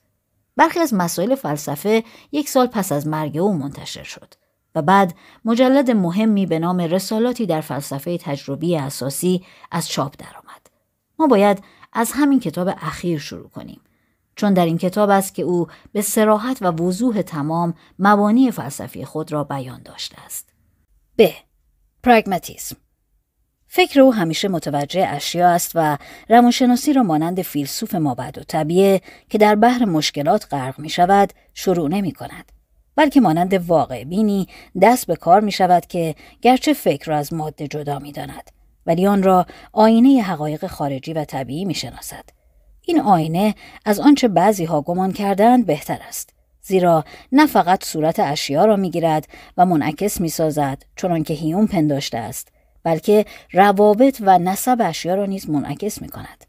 برخی از مسائل فلسفه یک سال پس از مرگ او منتشر شد و بعد مجلد مهمی به نام رسالاتی در فلسفه تجربی اساسی از چاپ درآمد. ما باید از همین کتاب اخیر شروع کنیم چون در این کتاب است که او به سراحت و وضوح تمام مبانی فلسفی خود را بیان داشته است. ب. پراگماتیسم فکر او همیشه متوجه اشیا است و روانشناسی را مانند فیلسوف مابد و طبیعه که در بحر مشکلات غرق می شود شروع نمی کند. بلکه مانند واقع بینی دست به کار می شود که گرچه فکر را از ماده جدا می داند. ولی آن را آینه حقایق خارجی و طبیعی می شناسد. این آینه از آنچه بعضی ها گمان کردند بهتر است. زیرا نه فقط صورت اشیا را می‌گیرد و منعکس می سازد چون که هیوم پنداشته است بلکه روابط و نسب اشیا را نیز منعکس می کند.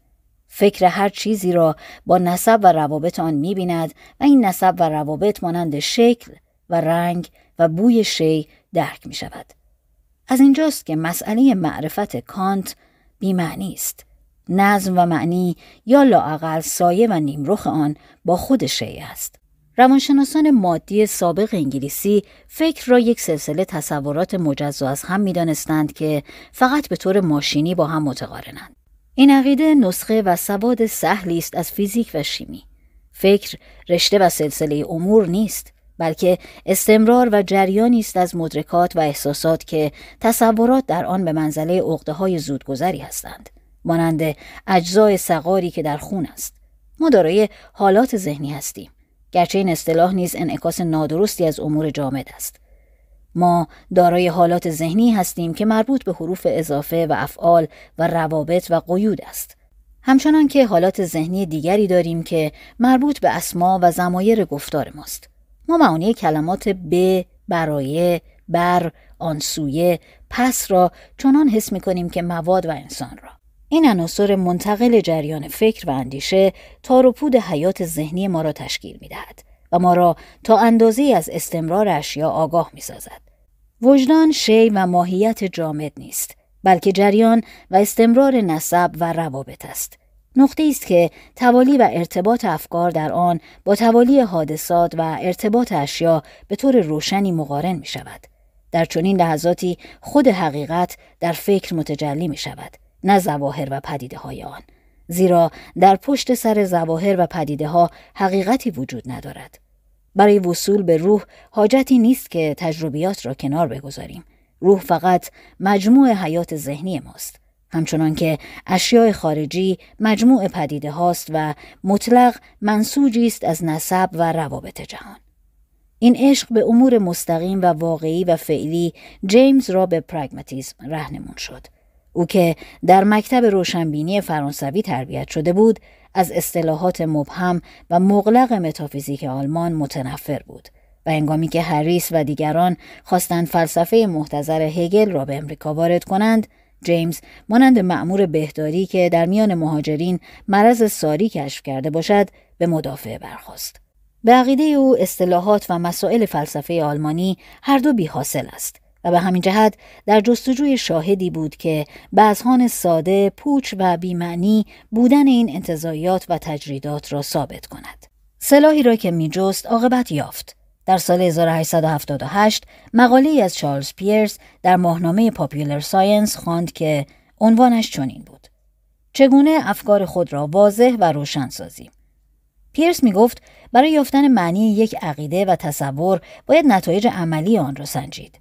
فکر هر چیزی را با نسب و روابط آن می بیند و این نسب و روابط مانند شکل و رنگ و بوی شی درک می شود. از اینجاست که مسئله معرفت کانت بیمعنی است. نظم و معنی یا لاعقل سایه و نیمرخ آن با خود شیء است. روانشناسان مادی سابق انگلیسی فکر را یک سلسله تصورات مجزا از هم می دانستند که فقط به طور ماشینی با هم متقارنند. این عقیده نسخه و سواد سهلی است از فیزیک و شیمی. فکر رشته و سلسله امور نیست. بلکه استمرار و جریانی است از مدرکات و احساسات که تصورات در آن به منزله عقده های زودگذری هستند. مانند اجزای سقاری که در خون است. ما دارای حالات ذهنی هستیم. گرچه این اصطلاح نیز انعکاس نادرستی از امور جامد است. ما دارای حالات ذهنی هستیم که مربوط به حروف اضافه و افعال و روابط و قیود است. همچنان که حالات ذهنی دیگری داریم که مربوط به اسما و زمایر گفتار ماست. ما معانی کلمات به، برای، بر، آنسویه، پس را چنان حس می کنیم که مواد و انسان را. این عناصر منتقل جریان فکر و اندیشه تار و پود حیات ذهنی ما را تشکیل می دهد و ما را تا اندازه از استمرار اشیا آگاه می سازد. وجدان شی و ماهیت جامد نیست بلکه جریان و استمرار نسب و روابط است نقطه است که توالی و ارتباط افکار در آن با توالی حادثات و ارتباط اشیا به طور روشنی مقارن می شود. در چنین لحظاتی خود حقیقت در فکر متجلی می شود نه زواهر و پدیده های آن. زیرا در پشت سر زواهر و پدیده ها حقیقتی وجود ندارد. برای وصول به روح حاجتی نیست که تجربیات را کنار بگذاریم. روح فقط مجموع حیات ذهنی ماست. همچنان که اشیاء خارجی مجموع پدیده هاست و مطلق منسوجی است از نسب و روابط جهان. این عشق به امور مستقیم و واقعی و فعلی جیمز را به پرگماتیسم رهنمون شد. او که در مکتب روشنبینی فرانسوی تربیت شده بود از اصطلاحات مبهم و مغلق متافیزیک آلمان متنفر بود و انگامی که هریس و دیگران خواستند فلسفه محتظر هگل را به امریکا وارد کنند جیمز مانند معمور بهداری که در میان مهاجرین مرض ساری کشف کرده باشد به مدافع برخواست به عقیده او اصطلاحات و مسائل فلسفه آلمانی هر دو بی حاصل است و به همین جهت در جستجوی شاهدی بود که بعضهان ساده، پوچ و بیمعنی بودن این انتظایات و تجریدات را ثابت کند. سلاحی را که می جست عاقبت یافت. در سال 1878 مقاله‌ای از چارلز پیرس در ماهنامه Popular Science خواند که عنوانش چنین بود. چگونه افکار خود را واضح و روشن سازیم. پیرس می گفت برای یافتن معنی یک عقیده و تصور باید نتایج عملی آن را سنجید.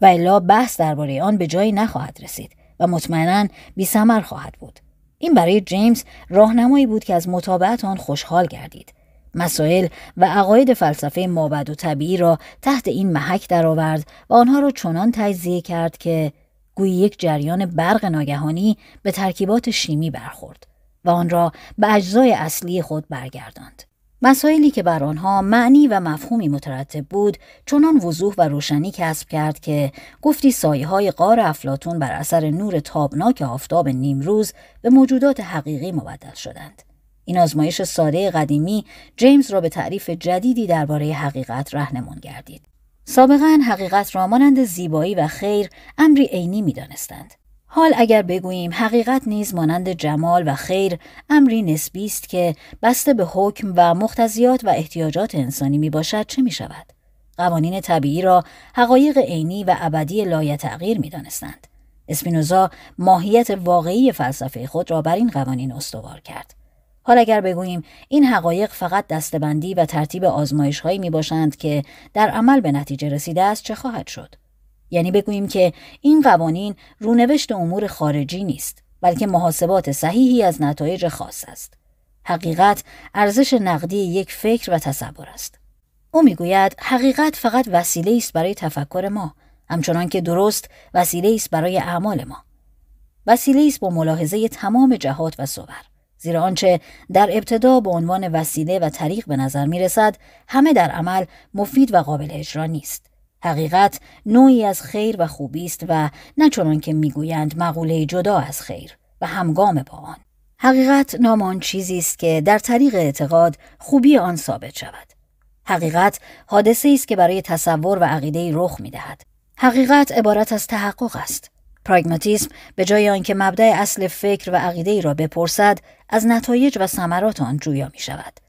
و الا بحث درباره آن به جایی نخواهد رسید و مطمئنا بی خواهد بود. این برای جیمز راهنمایی بود که از مطابقت آن خوشحال گردید. مسائل و عقاید فلسفه مابد و طبیعی را تحت این محک درآورد و آنها را چنان تجزیه کرد که گویی یک جریان برق ناگهانی به ترکیبات شیمی برخورد و آن را به اجزای اصلی خود برگرداند. مسائلی که بر آنها معنی و مفهومی مترتب بود چنان وضوح و روشنی کسب کرد که گفتی سایه های قار افلاتون بر اثر نور تابناک آفتاب نیمروز به موجودات حقیقی مبدل شدند. این آزمایش ساده قدیمی جیمز را به تعریف جدیدی درباره حقیقت رهنمون گردید. سابقا حقیقت را مانند زیبایی و خیر امری عینی می‌دانستند. حال اگر بگوییم حقیقت نیز مانند جمال و خیر امری نسبی است که بسته به حکم و مختزیات و احتیاجات انسانی می باشد چه می شود؟ قوانین طبیعی را حقایق عینی و ابدی لایتغییر می دانستند. اسپینوزا ماهیت واقعی فلسفه خود را بر این قوانین استوار کرد. حال اگر بگوییم این حقایق فقط دستبندی و ترتیب آزمایش هایی می باشند که در عمل به نتیجه رسیده است چه خواهد شد؟ یعنی بگوییم که این قوانین رونوشت امور خارجی نیست بلکه محاسبات صحیحی از نتایج خاص است. حقیقت ارزش نقدی یک فکر و تصور است. او می‌گوید حقیقت فقط وسیله است برای تفکر ما همچنان که درست وسیله است برای اعمال ما. وسیله است با ملاحظه تمام جهات و صور. زیرا آنچه در ابتدا به عنوان وسیله و طریق به نظر می رسد همه در عمل مفید و قابل اجرا نیست. حقیقت نوعی از خیر و خوبی است و نه چنان که می‌گویند مقوله جدا از خیر و همگام با آن. حقیقت نام آن چیزی است که در طریق اعتقاد خوبی آن ثابت شود. حقیقت حادثه است که برای تصور و عقیده رخ می‌دهد. حقیقت عبارت از تحقق است. پراگماتیسم به جای آنکه مبدع اصل فکر و عقیده را بپرسد از نتایج و ثمرات آن جویا می شود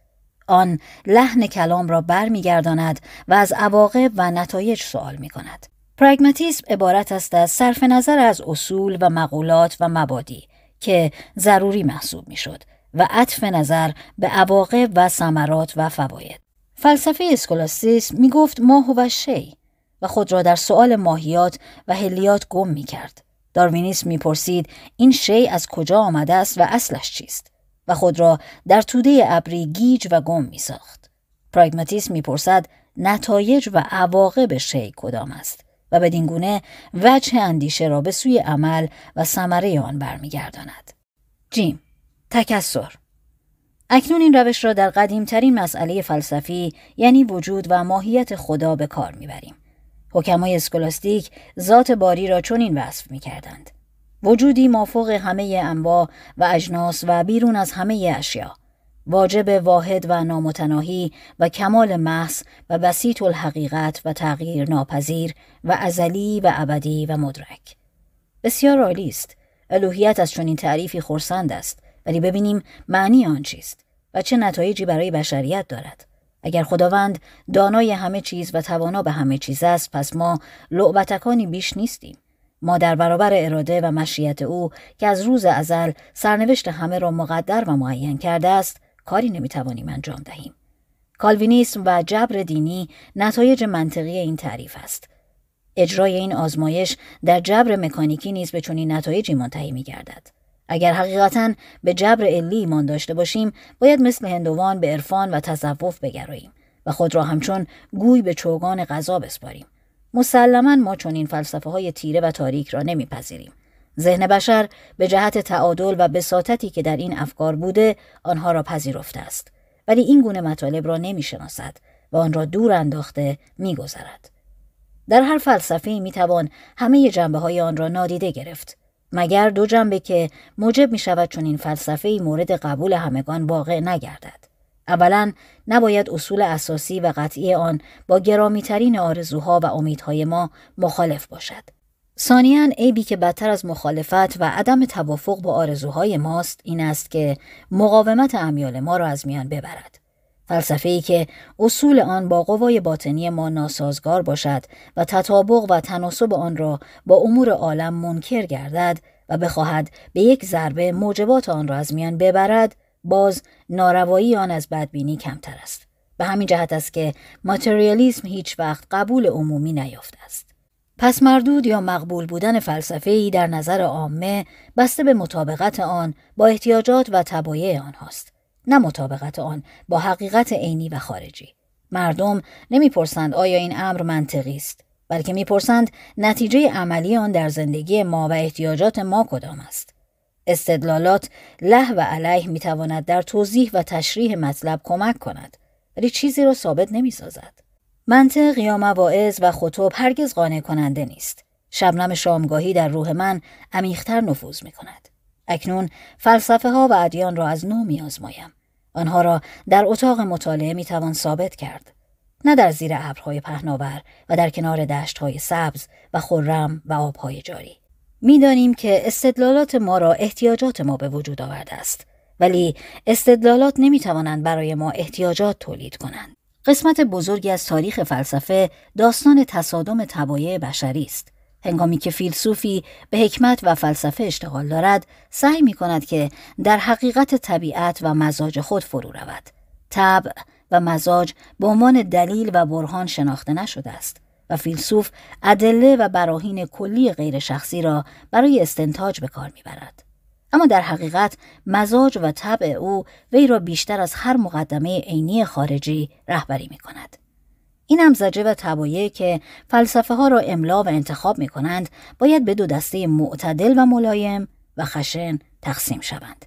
آن لحن کلام را برمیگرداند و از عواقب و نتایج سوال می کند. پراگماتیسم عبارت است از صرف نظر از اصول و مقولات و مبادی که ضروری محسوب می شد و عطف نظر به عواقب و ثمرات و فواید. فلسفه اسکولاستیسم می گفت ماه و شی و خود را در سؤال ماهیات و هلیات گم می کرد. داروینیسم می پرسید این شی از کجا آمده است و اصلش چیست؟ و خود را در توده ابری گیج و گم می ساخت. پراگماتیسم می‌پرسد نتایج و عواقب شی کدام است و بدین گونه وجه اندیشه را به سوی عمل و ثمره آن برمیگرداند. جیم تکسر اکنون این روش را در قدیمترین مسئله فلسفی یعنی وجود و ماهیت خدا به کار می‌بریم. حکمای اسکولاستیک ذات باری را چنین وصف می‌کردند. وجودی مافوق همه انواع و اجناس و بیرون از همه اشیا واجب واحد و نامتناهی و کمال محض و بسیط الحقیقت و تغییر ناپذیر و ازلی و ابدی و مدرک. بسیار عالی است. الوهیت از چنین تعریفی خورسند است. ولی ببینیم معنی آن چیست و چه نتایجی برای بشریت دارد. اگر خداوند دانای همه چیز و توانا به همه چیز است پس ما لعبتکانی بیش نیستیم. ما در برابر اراده و مشیت او که از روز ازل سرنوشت همه را مقدر و معین کرده است کاری نمی‌توانیم انجام دهیم. کالوینیسم و جبر دینی نتایج منطقی این تعریف است. اجرای این آزمایش در جبر مکانیکی نیز به چنین نتایجی منتهی می گردد. اگر حقیقتا به جبر علی ایمان داشته باشیم باید مثل هندوان به عرفان و تصوف بگراییم و خود را همچون گوی به چوگان غذا بسپاریم. مسلما ما چون این فلسفه های تیره و تاریک را نمیپذیریم. ذهن بشر به جهت تعادل و بساطتی که در این افکار بوده آنها را پذیرفته است. ولی این گونه مطالب را نمی‌شناسد و آن را دور انداخته میگذرد. در هر فلسفه می توان همه جنبه های آن را نادیده گرفت. مگر دو جنبه که موجب می شود چون این فلسفه مورد قبول همگان واقع نگردد. اولا نباید اصول اساسی و قطعی آن با گرامیترین آرزوها و امیدهای ما مخالف باشد. ثانیا عیبی که بدتر از مخالفت و عدم توافق با آرزوهای ماست این است که مقاومت امیال ما را از میان ببرد. فلسفه ای که اصول آن با قوای باطنی ما ناسازگار باشد و تطابق و تناسب آن را با امور عالم منکر گردد و بخواهد به یک ضربه موجبات آن را از میان ببرد باز ناروایی آن از بدبینی کمتر است. به همین جهت است که ماتریالیسم هیچ وقت قبول عمومی نیافته است. پس مردود یا مقبول بودن فلسفه ای در نظر عامه بسته به مطابقت آن با احتیاجات و تبایع آنهاست. نه مطابقت آن با حقیقت عینی و خارجی مردم نمی‌پرسند آیا این امر منطقی است بلکه می‌پرسند نتیجه عملی آن در زندگی ما و احتیاجات ما کدام است استدلالات له و علیه می‌تواند در توضیح و تشریح مطلب کمک کند ولی چیزی را ثابت نمی‌سازد منطق یا مواعظ و خطوب هرگز قانع کننده نیست شبنم شامگاهی در روح من عمیقتر نفوذ می کند. اکنون فلسفه ها و ادیان را از نو می آزمایم. آنها را در اتاق مطالعه می توان ثابت کرد. نه در زیر ابرهای پهناور و در کنار دشتهای سبز و خرم و آبهای جاری. می‌دانیم که استدلالات ما را احتیاجات ما به وجود آورده است ولی استدلالات نمی توانند برای ما احتیاجات تولید کنند. قسمت بزرگی از تاریخ فلسفه داستان تصادم تبایع بشری است. هنگامی که فیلسوفی به حکمت و فلسفه اشتغال دارد سعی می کند که در حقیقت طبیعت و مزاج خود فرو رود طبع و مزاج به عنوان دلیل و برهان شناخته نشده است و فیلسوف ادله و براهین کلی غیر شخصی را برای استنتاج به کار می‌برد اما در حقیقت مزاج و طبع او وی را بیشتر از هر مقدمه عینی خارجی رهبری می کند. این امزجه و تبایه که فلسفه ها را املا و انتخاب می کنند باید به دو دسته معتدل و ملایم و خشن تقسیم شوند.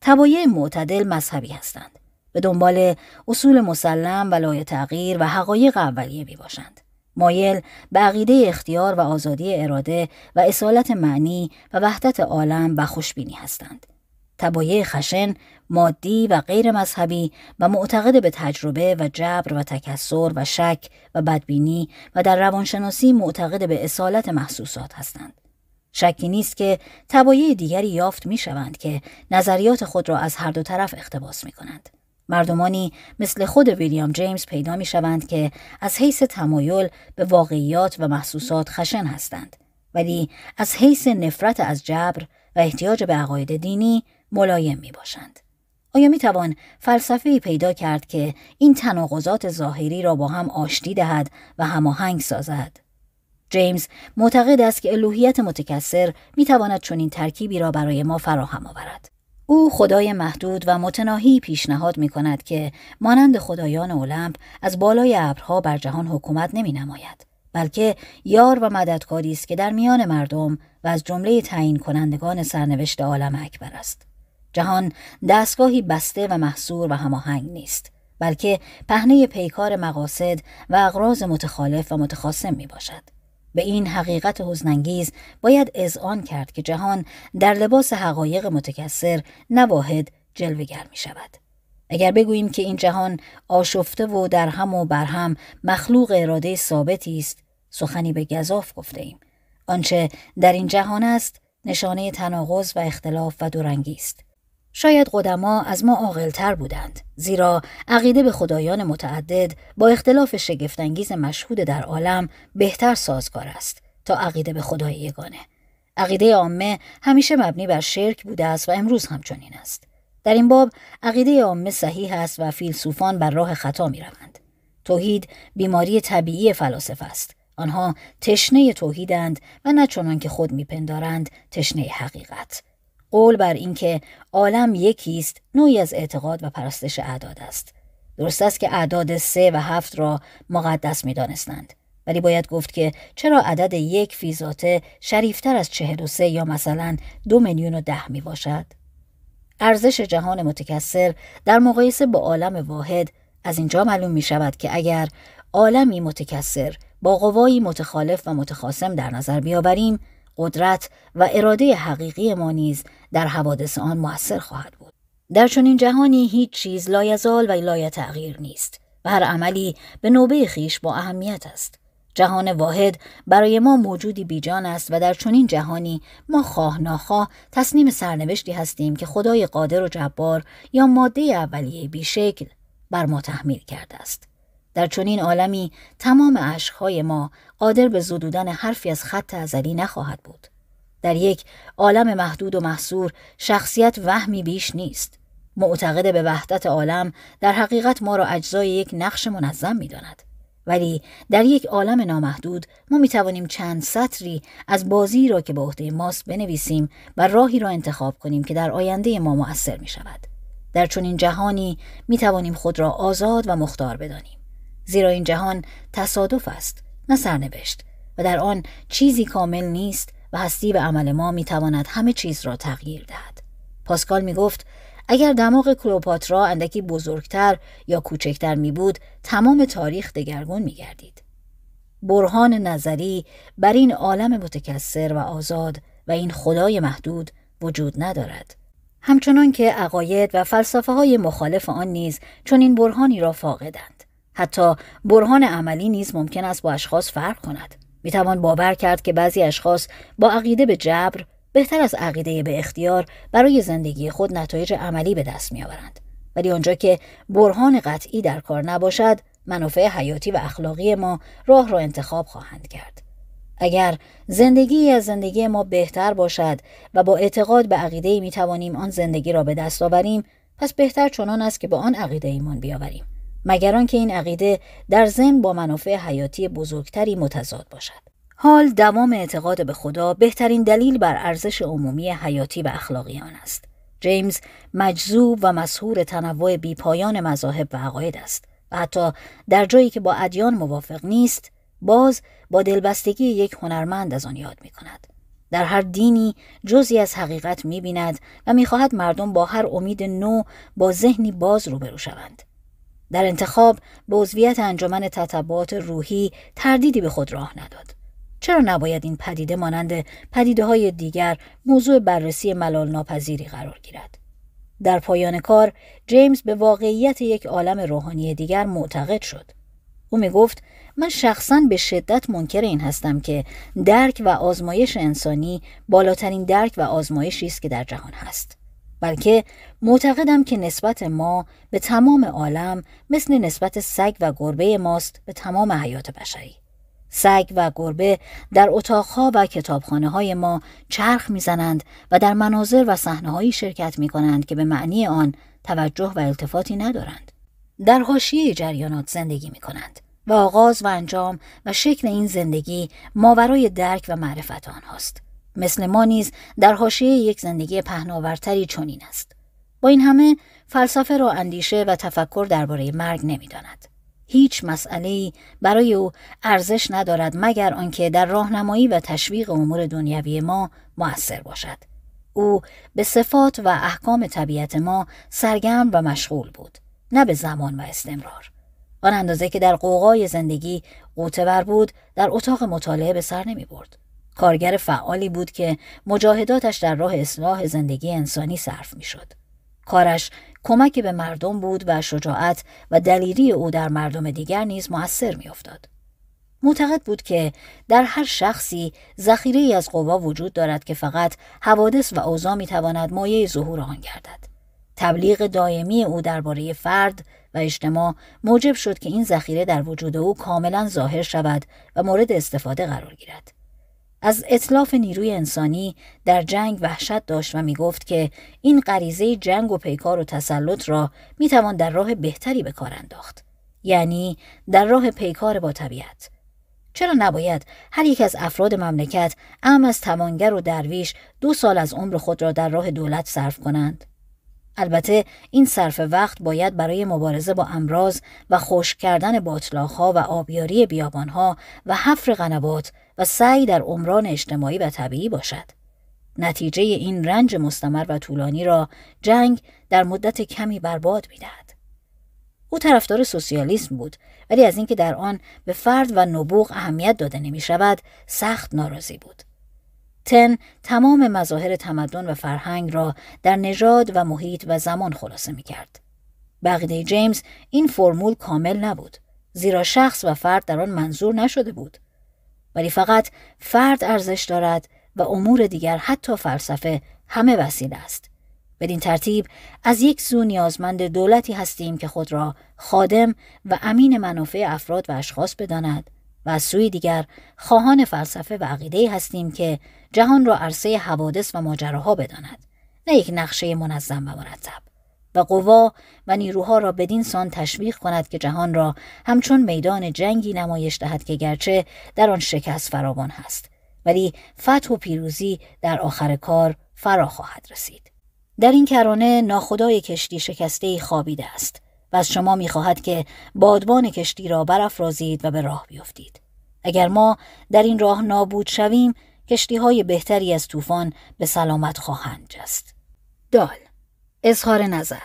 تبایه معتدل مذهبی هستند. به دنبال اصول مسلم و لای تغییر و حقایق اولیه می باشند. مایل به عقیده اختیار و آزادی اراده و اصالت معنی و وحدت عالم و خوشبینی هستند. تبایع خشن مادی و غیر مذهبی و معتقد به تجربه و جبر و تکسر و شک و بدبینی و در روانشناسی معتقد به اصالت محسوسات هستند. شکی نیست که تبایع دیگری یافت می شوند که نظریات خود را از هر دو طرف اختباس می کنند. مردمانی مثل خود ویلیام جیمز پیدا می شوند که از حیث تمایل به واقعیات و محسوسات خشن هستند ولی از حیث نفرت از جبر و احتیاج به عقاید دینی ملایم می باشند. آیا می توان فلسفه پیدا کرد که این تناقضات ظاهری را با هم آشتی دهد و هماهنگ سازد؟ جیمز معتقد است که الوهیت متکثر می تواند چنین ترکیبی را برای ما فراهم آورد. او خدای محدود و متناهی پیشنهاد می کند که مانند خدایان اولمپ از بالای ابرها بر جهان حکومت نمی نماید. بلکه یار و مددکاری است که در میان مردم و از جمله تعیین کنندگان سرنوشت عالم اکبر است. جهان دستگاهی بسته و محصور و هماهنگ نیست بلکه پهنه پیکار مقاصد و اغراض متخالف و متخاصم می باشد. به این حقیقت حزنانگیز باید اذعان کرد که جهان در لباس حقایق متکثر نواحد جلوگر می شود. اگر بگوییم که این جهان آشفته و در هم و بر هم مخلوق اراده ثابتی است سخنی به گذاف گفته ایم آنچه در این جهان است نشانه تناقض و اختلاف و دورنگی است شاید قدما از ما عاقلتر بودند زیرا عقیده به خدایان متعدد با اختلاف شگفتانگیز مشهود در عالم بهتر سازگار است تا عقیده به خدای یگانه عقیده عامه همیشه مبنی بر شرک بوده است و امروز همچنین است در این باب عقیده عامه صحیح است و فیلسوفان بر راه خطا می روند. توحید بیماری طبیعی فلاسفه است. آنها تشنه توحیدند و نه چنان که خود میپندارند تشنه حقیقت. قول بر اینکه عالم یکی است نوعی از اعتقاد و پرستش اعداد است. درست است که اعداد سه و هفت را مقدس می دانستند. ولی باید گفت که چرا عدد یک فیزاته شریفتر از چهل و سه یا مثلا دو میلیون و ده می باشد؟ ارزش جهان متکثر در مقایسه با عالم واحد از اینجا معلوم می شود که اگر عالمی متکثر با قوایی متخالف و متخاسم در نظر بیاوریم قدرت و اراده حقیقی ما نیز در حوادث آن موثر خواهد بود در چنین جهانی هیچ چیز لایزال و لای تغییر نیست و هر عملی به نوبه خیش با اهمیت است جهان واحد برای ما موجودی بیجان است و در چنین جهانی ما خواه ناخواه تصنیم سرنوشتی هستیم که خدای قادر و جبار یا ماده اولیه بیشکل بر ما تحمیل کرده است. در چنین عالمی تمام عشقهای ما قادر به زدودن حرفی از خط ازلی نخواهد بود. در یک عالم محدود و محصور شخصیت وهمی بیش نیست. معتقد به وحدت عالم در حقیقت ما را اجزای یک نقش منظم می داند. ولی در یک عالم نامحدود ما می توانیم چند سطری از بازی را که به عهده ماست بنویسیم و راهی را انتخاب کنیم که در آینده ما مؤثر می شود. در چنین جهانی می توانیم خود را آزاد و مختار بدانیم. زیرا این جهان تصادف است نه سرنوشت و در آن چیزی کامل نیست و هستی به عمل ما می تواند همه چیز را تغییر دهد. پاسکال می گفت اگر دماغ کلوپاترا اندکی بزرگتر یا کوچکتر می بود تمام تاریخ دگرگون می گردید. برهان نظری بر این عالم متکثر و آزاد و این خدای محدود وجود ندارد. همچنان که عقاید و فلسفه های مخالف آن نیز چون این برهانی را فاقدند. حتی برهان عملی نیز ممکن است با اشخاص فرق کند. می توان باور کرد که بعضی اشخاص با عقیده به جبر بهتر از عقیده به اختیار برای زندگی خود نتایج عملی به دست میآورند. ولی آنجا که برهان قطعی در کار نباشد منافع حیاتی و اخلاقی ما راه را انتخاب خواهند کرد. اگر زندگی از زندگی ما بهتر باشد و با اعتقاد به عقیده می توانیم آن زندگی را به دست آوریم پس بهتر چنان است که با آن عقیده ایمان بیاوریم. مگر آنکه این عقیده در ضمن با منافع حیاتی بزرگتری متضاد باشد حال دوام اعتقاد به خدا بهترین دلیل بر ارزش عمومی حیاتی و اخلاقی آن است. جیمز مجذوب و مسهور تنوع بیپایان مذاهب و عقاید است و حتی در جایی که با ادیان موافق نیست باز با دلبستگی یک هنرمند از آن یاد می کند. در هر دینی جزی از حقیقت می بیند و می خواهد مردم با هر امید نو با ذهنی باز روبرو شوند. در انتخاب به عضویت انجمن تطبعات روحی تردیدی به خود راه نداد. چرا نباید این پدیده مانند پدیده های دیگر موضوع بررسی ملال ناپذیری قرار گیرد؟ در پایان کار جیمز به واقعیت یک عالم روحانی دیگر معتقد شد. او می گفت من شخصا به شدت منکر این هستم که درک و آزمایش انسانی بالاترین درک و آزمایشی است که در جهان هست. بلکه معتقدم که نسبت ما به تمام عالم مثل نسبت سگ و گربه ماست به تمام حیات بشری. سگ و گربه در اتاقها و کتابخانه های ما چرخ می‌زنند و در مناظر و صحنه شرکت می کنند که به معنی آن توجه و التفاتی ندارند. در حاشیه جریانات زندگی می کنند و آغاز و انجام و شکل این زندگی ماورای درک و معرفت آنهاست. مثل ما نیز در حاشیه یک زندگی پهناورتری چنین است. با این همه فلسفه را اندیشه و تفکر درباره مرگ نمی‌داند. هیچ مسئله برای او ارزش ندارد مگر آنکه در راهنمایی و تشویق امور دنیوی ما موثر باشد. او به صفات و احکام طبیعت ما سرگرم و مشغول بود، نه به زمان و استمرار. آن اندازه که در قوقای زندگی قوتور بود در اتاق مطالعه به سر نمی برد. کارگر فعالی بود که مجاهداتش در راه اصلاح زندگی انسانی صرف می شد. کارش کمک به مردم بود و شجاعت و دلیری او در مردم دیگر نیز موثر میافتاد. معتقد بود که در هر شخصی ذخیره از قوا وجود دارد که فقط حوادث و اوضاع می‌تواند مایه ظهور آن گردد. تبلیغ دائمی او درباره فرد و اجتماع موجب شد که این ذخیره در وجود او کاملا ظاهر شود و مورد استفاده قرار گیرد. از اطلاف نیروی انسانی در جنگ وحشت داشت و می گفت که این غریزه جنگ و پیکار و تسلط را می توان در راه بهتری به کار انداخت. یعنی در راه پیکار با طبیعت. چرا نباید هر یک از افراد مملکت ام از توانگر و درویش دو سال از عمر خود را در راه دولت صرف کنند؟ البته این صرف وقت باید برای مبارزه با امراض و خشک کردن باطلاخها و آبیاری بیابانها و حفر قنبات و سعی در عمران اجتماعی و طبیعی باشد. نتیجه این رنج مستمر و طولانی را جنگ در مدت کمی برباد می‌دهد. او طرفدار سوسیالیسم بود ولی از اینکه در آن به فرد و نبوغ اهمیت داده نمی شود سخت ناراضی بود. تن تمام مظاهر تمدن و فرهنگ را در نژاد و محیط و زمان خلاصه می کرد. بقیده جیمز این فرمول کامل نبود زیرا شخص و فرد در آن منظور نشده بود ولی فقط فرد ارزش دارد و امور دیگر حتی فلسفه همه وسیله است. بدین ترتیب از یک سو نیازمند دولتی هستیم که خود را خادم و امین منافع افراد و اشخاص بداند و از سوی دیگر خواهان فلسفه و عقیده هستیم که جهان را عرصه حوادث و ماجراها بداند نه یک نقشه منظم و مرتب. و قوا و نیروها را بدین سان تشویق کند که جهان را همچون میدان جنگی نمایش دهد که گرچه در آن شکست فراوان هست. ولی فتح و پیروزی در آخر کار فرا خواهد رسید. در این کرانه ناخدای کشتی شکسته ای خوابیده است و از شما می‌خواهد که بادبان کشتی را برافرازید و به راه بیفتید. اگر ما در این راه نابود شویم کشتی های بهتری از طوفان به سلامت خواهند جست. دال اظهار نظر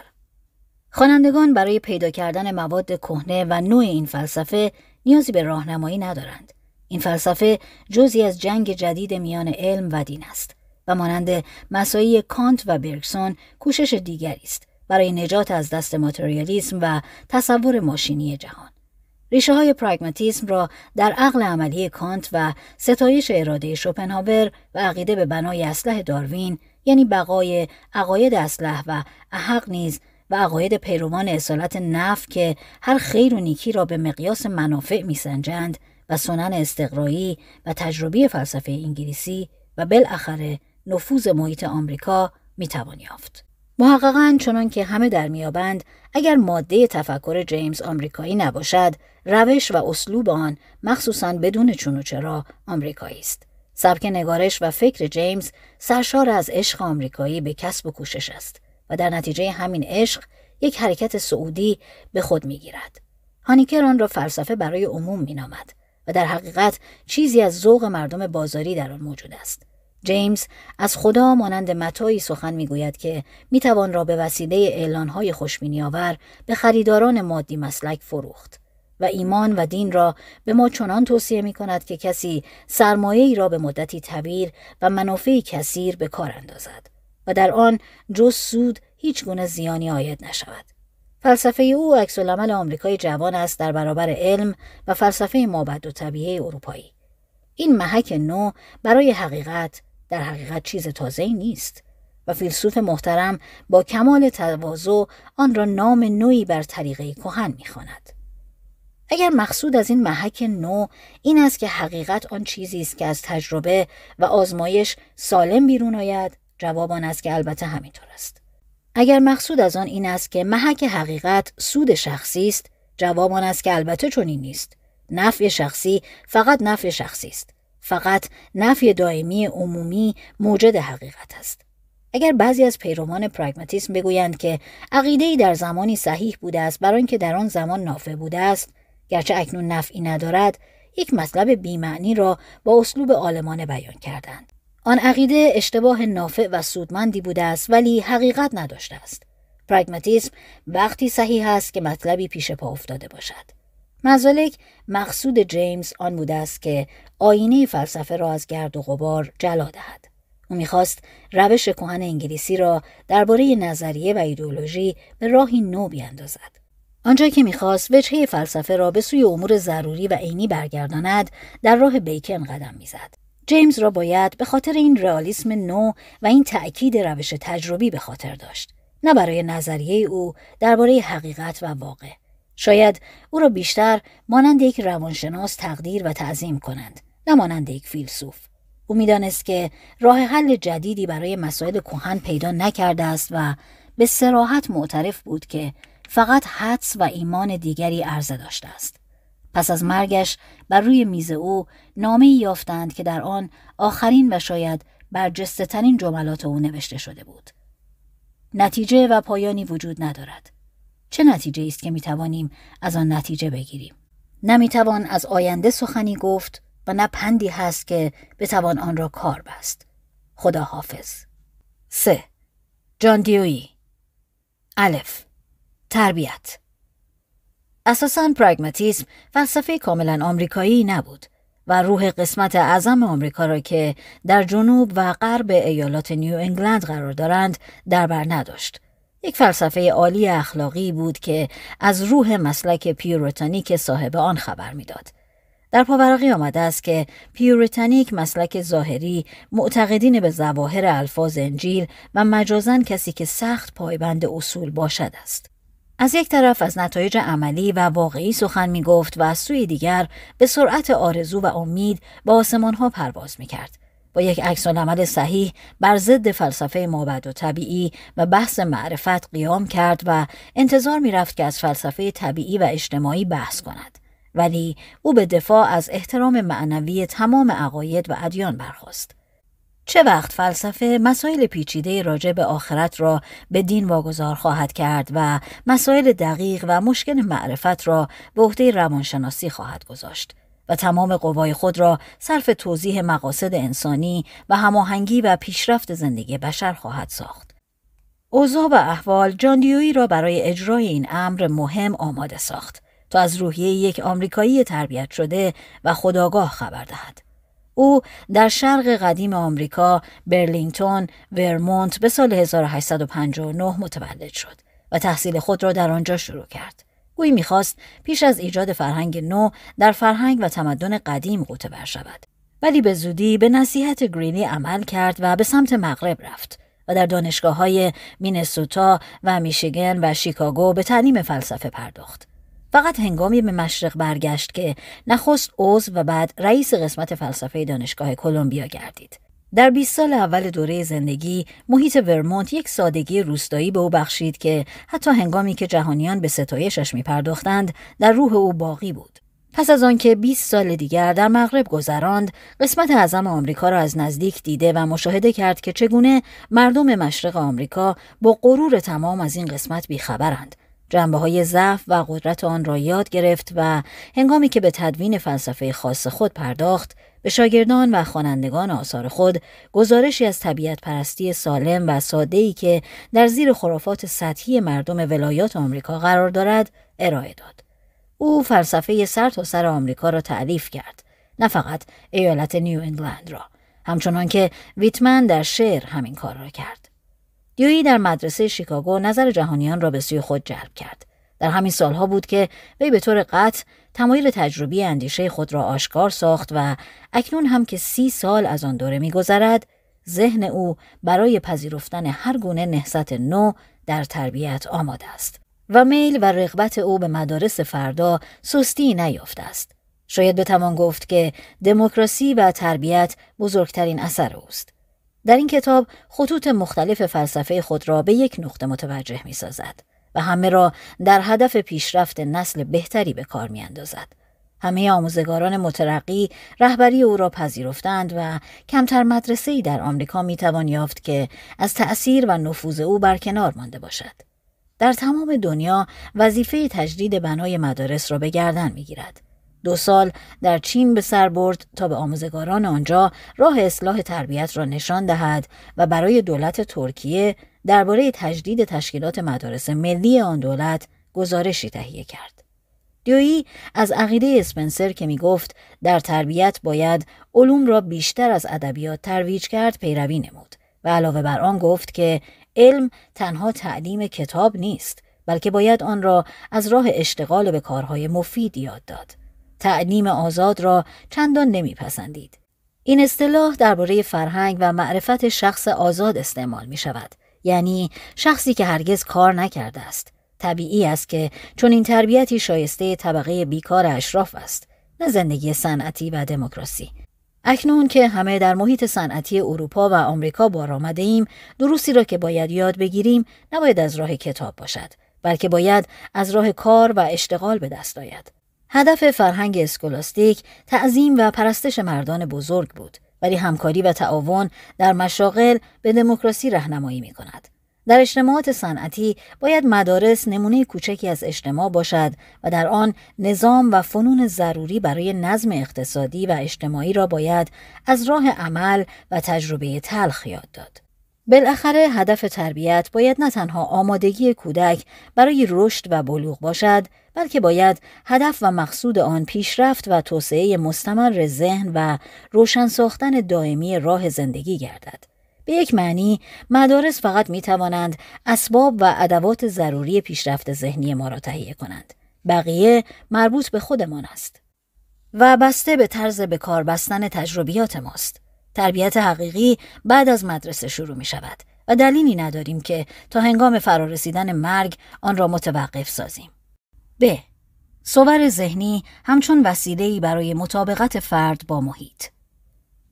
خوانندگان برای پیدا کردن مواد کهنه و نوع این فلسفه نیازی به راهنمایی ندارند این فلسفه جزی از جنگ جدید میان علم و دین است و مانند مسایی کانت و برگسون کوشش دیگری است برای نجات از دست ماتریالیسم و تصور ماشینی جهان. ریشه های پراگماتیسم را در عقل عملی کانت و ستایش اراده شوپنهاور و عقیده به بنای اسلح داروین یعنی بقای عقاید اسلح و احق نیز و عقاید پیروان اصالت نف که هر خیر و نیکی را به مقیاس منافع میسنجند و سنن استقرایی و تجربی فلسفه انگلیسی و بالاخره نفوذ محیط آمریکا می‌توان یافت. محققا چنان که همه در میابند اگر ماده تفکر جیمز آمریکایی نباشد روش و اسلوب آن مخصوصا بدون چون و چرا آمریکایی است سبک نگارش و فکر جیمز سرشار از عشق آمریکایی به کسب و کوشش است و در نتیجه همین عشق یک حرکت سعودی به خود می‌گیرد. هانیکر آن را فلسفه برای عموم مینامد و در حقیقت چیزی از ذوق مردم بازاری در آن موجود است. جیمز از خدا مانند متایی سخن می‌گوید که می‌توان را به وسیله اعلانهای خوشبینی آور به خریداران مادی مسلک فروخت. و ایمان و دین را به ما چنان توصیه می کند که کسی سرمایه ای را به مدتی طویل و منافعی کثیر به کار اندازد و در آن جز سود هیچ گونه زیانی آید نشود. فلسفه او عکس العمل آمریکای جوان است در برابر علم و فلسفه مابد و طبیعه اروپایی. این محک نو برای حقیقت در حقیقت چیز تازه نیست و فیلسوف محترم با کمال تواضع آن را نام نوعی بر طریقه کهن می‌خواند. اگر مقصود از این محک نو این است که حقیقت آن چیزی است که از تجربه و آزمایش سالم بیرون آید جواب آن است که البته همینطور است. اگر مقصود از آن این است که محک حقیقت سود شخصی است جواب آن است که البته چنین نیست. نفع شخصی فقط نفع شخصی است. فقط نفی دائمی عمومی موجد حقیقت است. اگر بعضی از پیروان پراگماتیسم بگویند که عقیده‌ای در زمانی صحیح بوده است برای اینکه در آن زمان نافع بوده است گرچه اکنون نفعی ندارد یک مطلب بیمعنی را با اسلوب آلمانه بیان کردند. آن عقیده اشتباه نافع و سودمندی بوده است ولی حقیقت نداشته است. پراگماتیسم وقتی صحیح است که مطلبی پیش پا افتاده باشد. مزالک مقصود جیمز آن بوده است که آینه فلسفه را از گرد و غبار جلا دهد. او می‌خواست روش کهن انگلیسی را درباره نظریه و ایدولوژی به راهی نو بیاندازد. آنجا که می‌خواست وجهه فلسفه را به سوی امور ضروری و عینی برگرداند در راه بیکن قدم می‌زد. جیمز را باید به خاطر این رئالیسم نو و این تأکید روش تجربی به خاطر داشت. نه برای نظریه او درباره حقیقت و واقع. شاید او را بیشتر مانند یک روانشناس تقدیر و تعظیم کنند نه مانند یک فیلسوف او می‌دانست که راه حل جدیدی برای مسائل کهن پیدا نکرده است و به سراحت معترف بود که فقط حدس و ایمان دیگری عرضه داشته است. پس از مرگش بر روی میز او نامه یافتند که در آن آخرین و شاید برجسته ترین جملات او نوشته شده بود. نتیجه و پایانی وجود ندارد. چه نتیجه است که می توانیم از آن نتیجه بگیریم؟ نمی‌توان از آینده سخنی گفت و نه پندی هست که بتوان آن را کار بست. خدا حافظ سه. جان دیوی الف. تربیت اساساً پراگماتیسم فلسفه کاملا آمریکایی نبود و روح قسمت اعظم آمریکا را که در جنوب و غرب ایالات نیو انگلند قرار دارند در بر نداشت یک فلسفه عالی اخلاقی بود که از روح مسلک پیوریتانیک صاحب آن خبر می‌داد. در پاورقی آمده است که پیوریتانیک مسلک ظاهری معتقدین به ظواهر الفاظ انجیل و مجازاً کسی که سخت پایبند اصول باشد است. از یک طرف از نتایج عملی و واقعی سخن می گفت و از سوی دیگر به سرعت آرزو و امید به آسمان ها پرواز می کرد. با یک عکس عمل صحیح بر ضد فلسفه مابد و طبیعی و بحث معرفت قیام کرد و انتظار می رفت که از فلسفه طبیعی و اجتماعی بحث کند. ولی او به دفاع از احترام معنوی تمام عقاید و ادیان برخواست. چه وقت فلسفه مسائل پیچیده راجع به آخرت را به دین واگذار خواهد کرد و مسائل دقیق و مشکل معرفت را به عهده روانشناسی خواهد گذاشت و تمام قوای خود را صرف توضیح مقاصد انسانی و هماهنگی و پیشرفت زندگی بشر خواهد ساخت. اوضاع و احوال جاندیویی را برای اجرای این امر مهم آماده ساخت تا از روحیه یک آمریکایی تربیت شده و خداگاه خبر دهد. او در شرق قدیم آمریکا برلینگتون ورمونت به سال 1859 متولد شد و تحصیل خود را در آنجا شروع کرد. گویی می‌خواست پیش از ایجاد فرهنگ نو در فرهنگ و تمدن قدیم قوطه بر شود ولی به زودی به نصیحت گرینی عمل کرد و به سمت مغرب رفت و در دانشگاه های مینسوتا و میشیگن و شیکاگو به تعلیم فلسفه پرداخت. فقط هنگامی به مشرق برگشت که نخست عضو و بعد رئیس قسمت فلسفه دانشگاه کلمبیا گردید. در 20 سال اول دوره زندگی محیط ورمونت یک سادگی روستایی به او بخشید که حتی هنگامی که جهانیان به ستایشش می پرداختند در روح او باقی بود. پس از آنکه 20 سال دیگر در مغرب گذراند، قسمت اعظم آمریکا را از نزدیک دیده و مشاهده کرد که چگونه مردم مشرق آمریکا با غرور تمام از این قسمت بیخبرند. جنبه های ضعف و قدرت آن را یاد گرفت و هنگامی که به تدوین فلسفه خاص خود پرداخت، به شاگردان و خوانندگان آثار خود گزارشی از طبیعت پرستی سالم و ساده‌ای که در زیر خرافات سطحی مردم ولایات آمریکا قرار دارد ارائه داد. او فلسفه سر تا سر آمریکا را تعریف کرد، نه فقط ایالت نیو انگلند را، همچنان که ویتمن در شعر همین کار را کرد. دیویی در مدرسه شیکاگو نظر جهانیان را به سوی خود جلب کرد. در همین سالها بود که وی به طور قطع تمایل تجربی اندیشه خود را آشکار ساخت و اکنون هم که سی سال از آن دوره میگذرد ذهن او برای پذیرفتن هر گونه نهضت نو در تربیت آماده است و میل و رغبت او به مدارس فردا سستی نیافته است شاید بتوان گفت که دموکراسی و تربیت بزرگترین اثر اوست در این کتاب خطوط مختلف فلسفه خود را به یک نقطه متوجه می سازد. و همه را در هدف پیشرفت نسل بهتری به کار می اندازد. همه آموزگاران مترقی رهبری او را پذیرفتند و کمتر مدرسه ای در آمریکا می توان یافت که از تأثیر و نفوذ او برکنار مانده باشد. در تمام دنیا وظیفه تجدید بنای مدارس را به گردن می گیرد. دو سال در چین به سر برد تا به آموزگاران آنجا راه اصلاح تربیت را نشان دهد و برای دولت ترکیه درباره تجدید تشکیلات مدارس ملی آن دولت گزارشی تهیه کرد. دیویی از عقیده اسپنسر که می گفت در تربیت باید علوم را بیشتر از ادبیات ترویج کرد پیروی نمود و علاوه بر آن گفت که علم تنها تعلیم کتاب نیست بلکه باید آن را از راه اشتغال به کارهای مفید یاد داد. تعلیم آزاد را چندان نمیپسندید. این اصطلاح درباره فرهنگ و معرفت شخص آزاد استعمال می شود. یعنی شخصی که هرگز کار نکرده است. طبیعی است که چون این تربیتی شایسته طبقه بیکار اشراف است. نه زندگی صنعتی و دموکراسی. اکنون که همه در محیط صنعتی اروپا و آمریکا بار آمده ایم، دروسی را که باید یاد بگیریم نباید از راه کتاب باشد، بلکه باید از راه کار و اشتغال به دست آید. هدف فرهنگ اسکولاستیک تعظیم و پرستش مردان بزرگ بود ولی همکاری و تعاون در مشاغل به دموکراسی رهنمایی می کند. در اجتماعات صنعتی باید مدارس نمونه کوچکی از اجتماع باشد و در آن نظام و فنون ضروری برای نظم اقتصادی و اجتماعی را باید از راه عمل و تجربه تلخ یاد داد. بالاخره هدف تربیت باید نه تنها آمادگی کودک برای رشد و بلوغ باشد بلکه باید هدف و مقصود آن پیشرفت و توسعه مستمر ذهن و روشن ساختن دائمی راه زندگی گردد. به یک معنی مدارس فقط می توانند اسباب و ادوات ضروری پیشرفت ذهنی ما را تهیه کنند. بقیه مربوط به خودمان است. و بسته به طرز به کار بستن تجربیات ماست. تربیت حقیقی بعد از مدرسه شروع می شود و دلیلی نداریم که تا هنگام فرارسیدن مرگ آن را متوقف سازیم. ب. صور ذهنی همچون وسیله‌ای برای مطابقت فرد با محیط.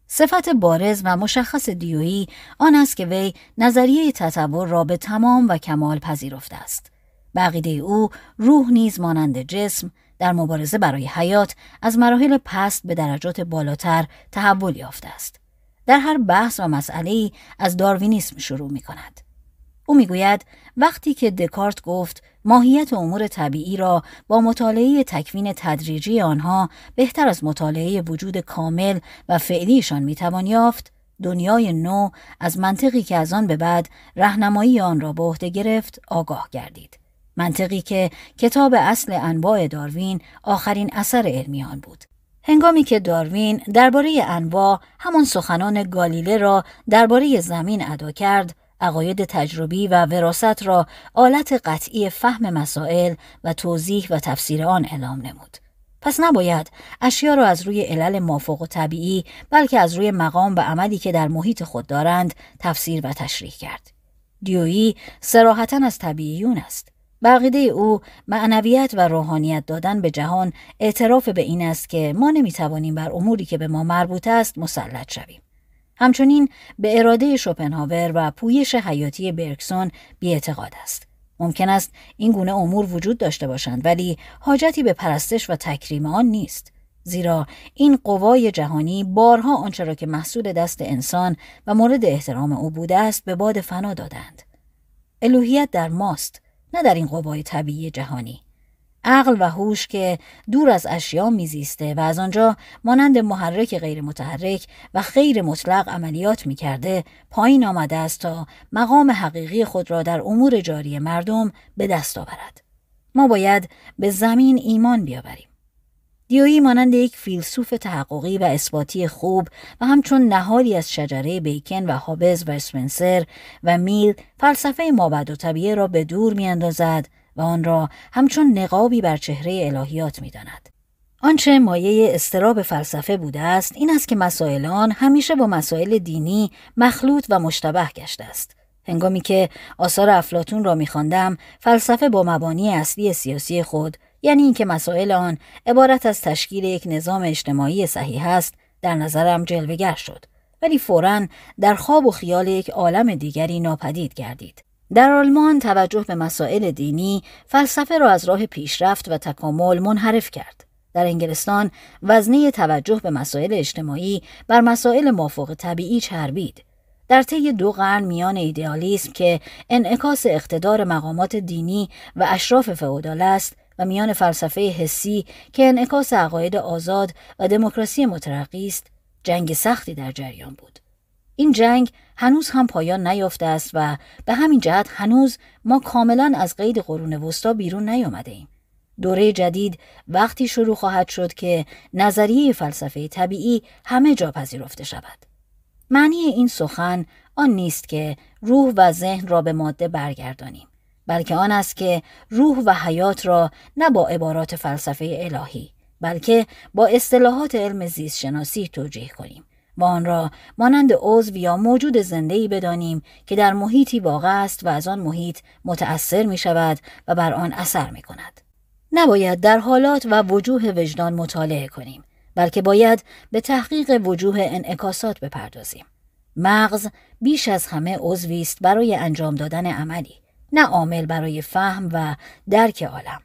صفت بارز و مشخص دیویی آن است که وی نظریه تطور را به تمام و کمال پذیرفته است. بقیده او روح نیز مانند جسم در مبارزه برای حیات از مراحل پست به درجات بالاتر تحول یافته است. در هر بحث و مسئله از داروینیسم شروع می کند. او می‌گوید وقتی که دکارت گفت ماهیت امور طبیعی را با مطالعه تکوین تدریجی آنها بهتر از مطالعه وجود کامل و فعلیشان می‌توان یافت دنیای نو از منطقی که از آن به بعد رهنمایی آن را به عهده گرفت آگاه گردید. منطقی که کتاب اصل انواع داروین آخرین اثر علمی آن بود. هنگامی که داروین درباره انواع همان سخنان گالیله را درباره زمین ادا کرد عقاید تجربی و وراست را آلت قطعی فهم مسائل و توضیح و تفسیر آن اعلام نمود. پس نباید اشیا را از روی علل مافوق و طبیعی بلکه از روی مقام و عملی که در محیط خود دارند تفسیر و تشریح کرد. دیویی سراحتا از طبیعیون است. بقیده او معنویت و روحانیت دادن به جهان اعتراف به این است که ما نمی‌توانیم بر اموری که به ما مربوط است مسلط شویم. همچنین به اراده شوپنهاور و پویش حیاتی برکسون بیاعتقاد است. ممکن است این گونه امور وجود داشته باشند ولی حاجتی به پرستش و تکریم آن نیست. زیرا این قوای جهانی بارها آنچه را که محصول دست انسان و مورد احترام او بوده است به باد فنا دادند. الوهیت در ماست نه در این قوای طبیعی جهانی. عقل و هوش که دور از اشیا میزیسته و از آنجا مانند محرک غیر متحرک و خیر مطلق عملیات می‌کرده پایین آمده است تا مقام حقیقی خود را در امور جاری مردم به دست آورد. ما باید به زمین ایمان بیاوریم. دیویی مانند یک فیلسوف تحققی و اثباتی خوب و همچون نهالی از شجره بیکن و هابز و اسپنسر و میل فلسفه مابد و طبیعه را به دور میاندازد و آن را همچون نقابی بر چهره الهیات می داند. آنچه مایه استراب فلسفه بوده است این است که مسائل آن همیشه با مسائل دینی مخلوط و مشتبه گشته است. هنگامی که آثار افلاتون را میخواندم فلسفه با مبانی اصلی سیاسی خود یعنی اینکه مسائل آن عبارت از تشکیل یک نظام اجتماعی صحیح است در نظرم جلوگر شد ولی فورا در خواب و خیال یک عالم دیگری ناپدید گردید در آلمان توجه به مسائل دینی فلسفه را از راه پیشرفت و تکامل منحرف کرد. در انگلستان وزنی توجه به مسائل اجتماعی بر مسائل مافوق طبیعی چربید. در طی دو قرن میان ایدئالیسم که انعکاس اقتدار مقامات دینی و اشراف فئودال است و میان فلسفه حسی که انعکاس عقاید آزاد و دموکراسی مترقی است جنگ سختی در جریان بود. این جنگ هنوز هم پایان نیافته است و به همین جهت هنوز ما کاملا از قید قرون وسطا بیرون نیامده ایم. دوره جدید وقتی شروع خواهد شد که نظریه فلسفه طبیعی همه جا پذیرفته شود. معنی این سخن آن نیست که روح و ذهن را به ماده برگردانیم بلکه آن است که روح و حیات را نه با عبارات فلسفه الهی بلکه با اصطلاحات علم زیست شناسی توجیه کنیم و آن را مانند عضو یا موجود زندهی بدانیم که در محیطی واقع است و از آن محیط متأثر می شود و بر آن اثر می کند. نباید در حالات و وجوه وجدان مطالعه کنیم بلکه باید به تحقیق وجوه انعکاسات بپردازیم. مغز بیش از همه عضوی است برای انجام دادن عملی نه عامل برای فهم و درک عالم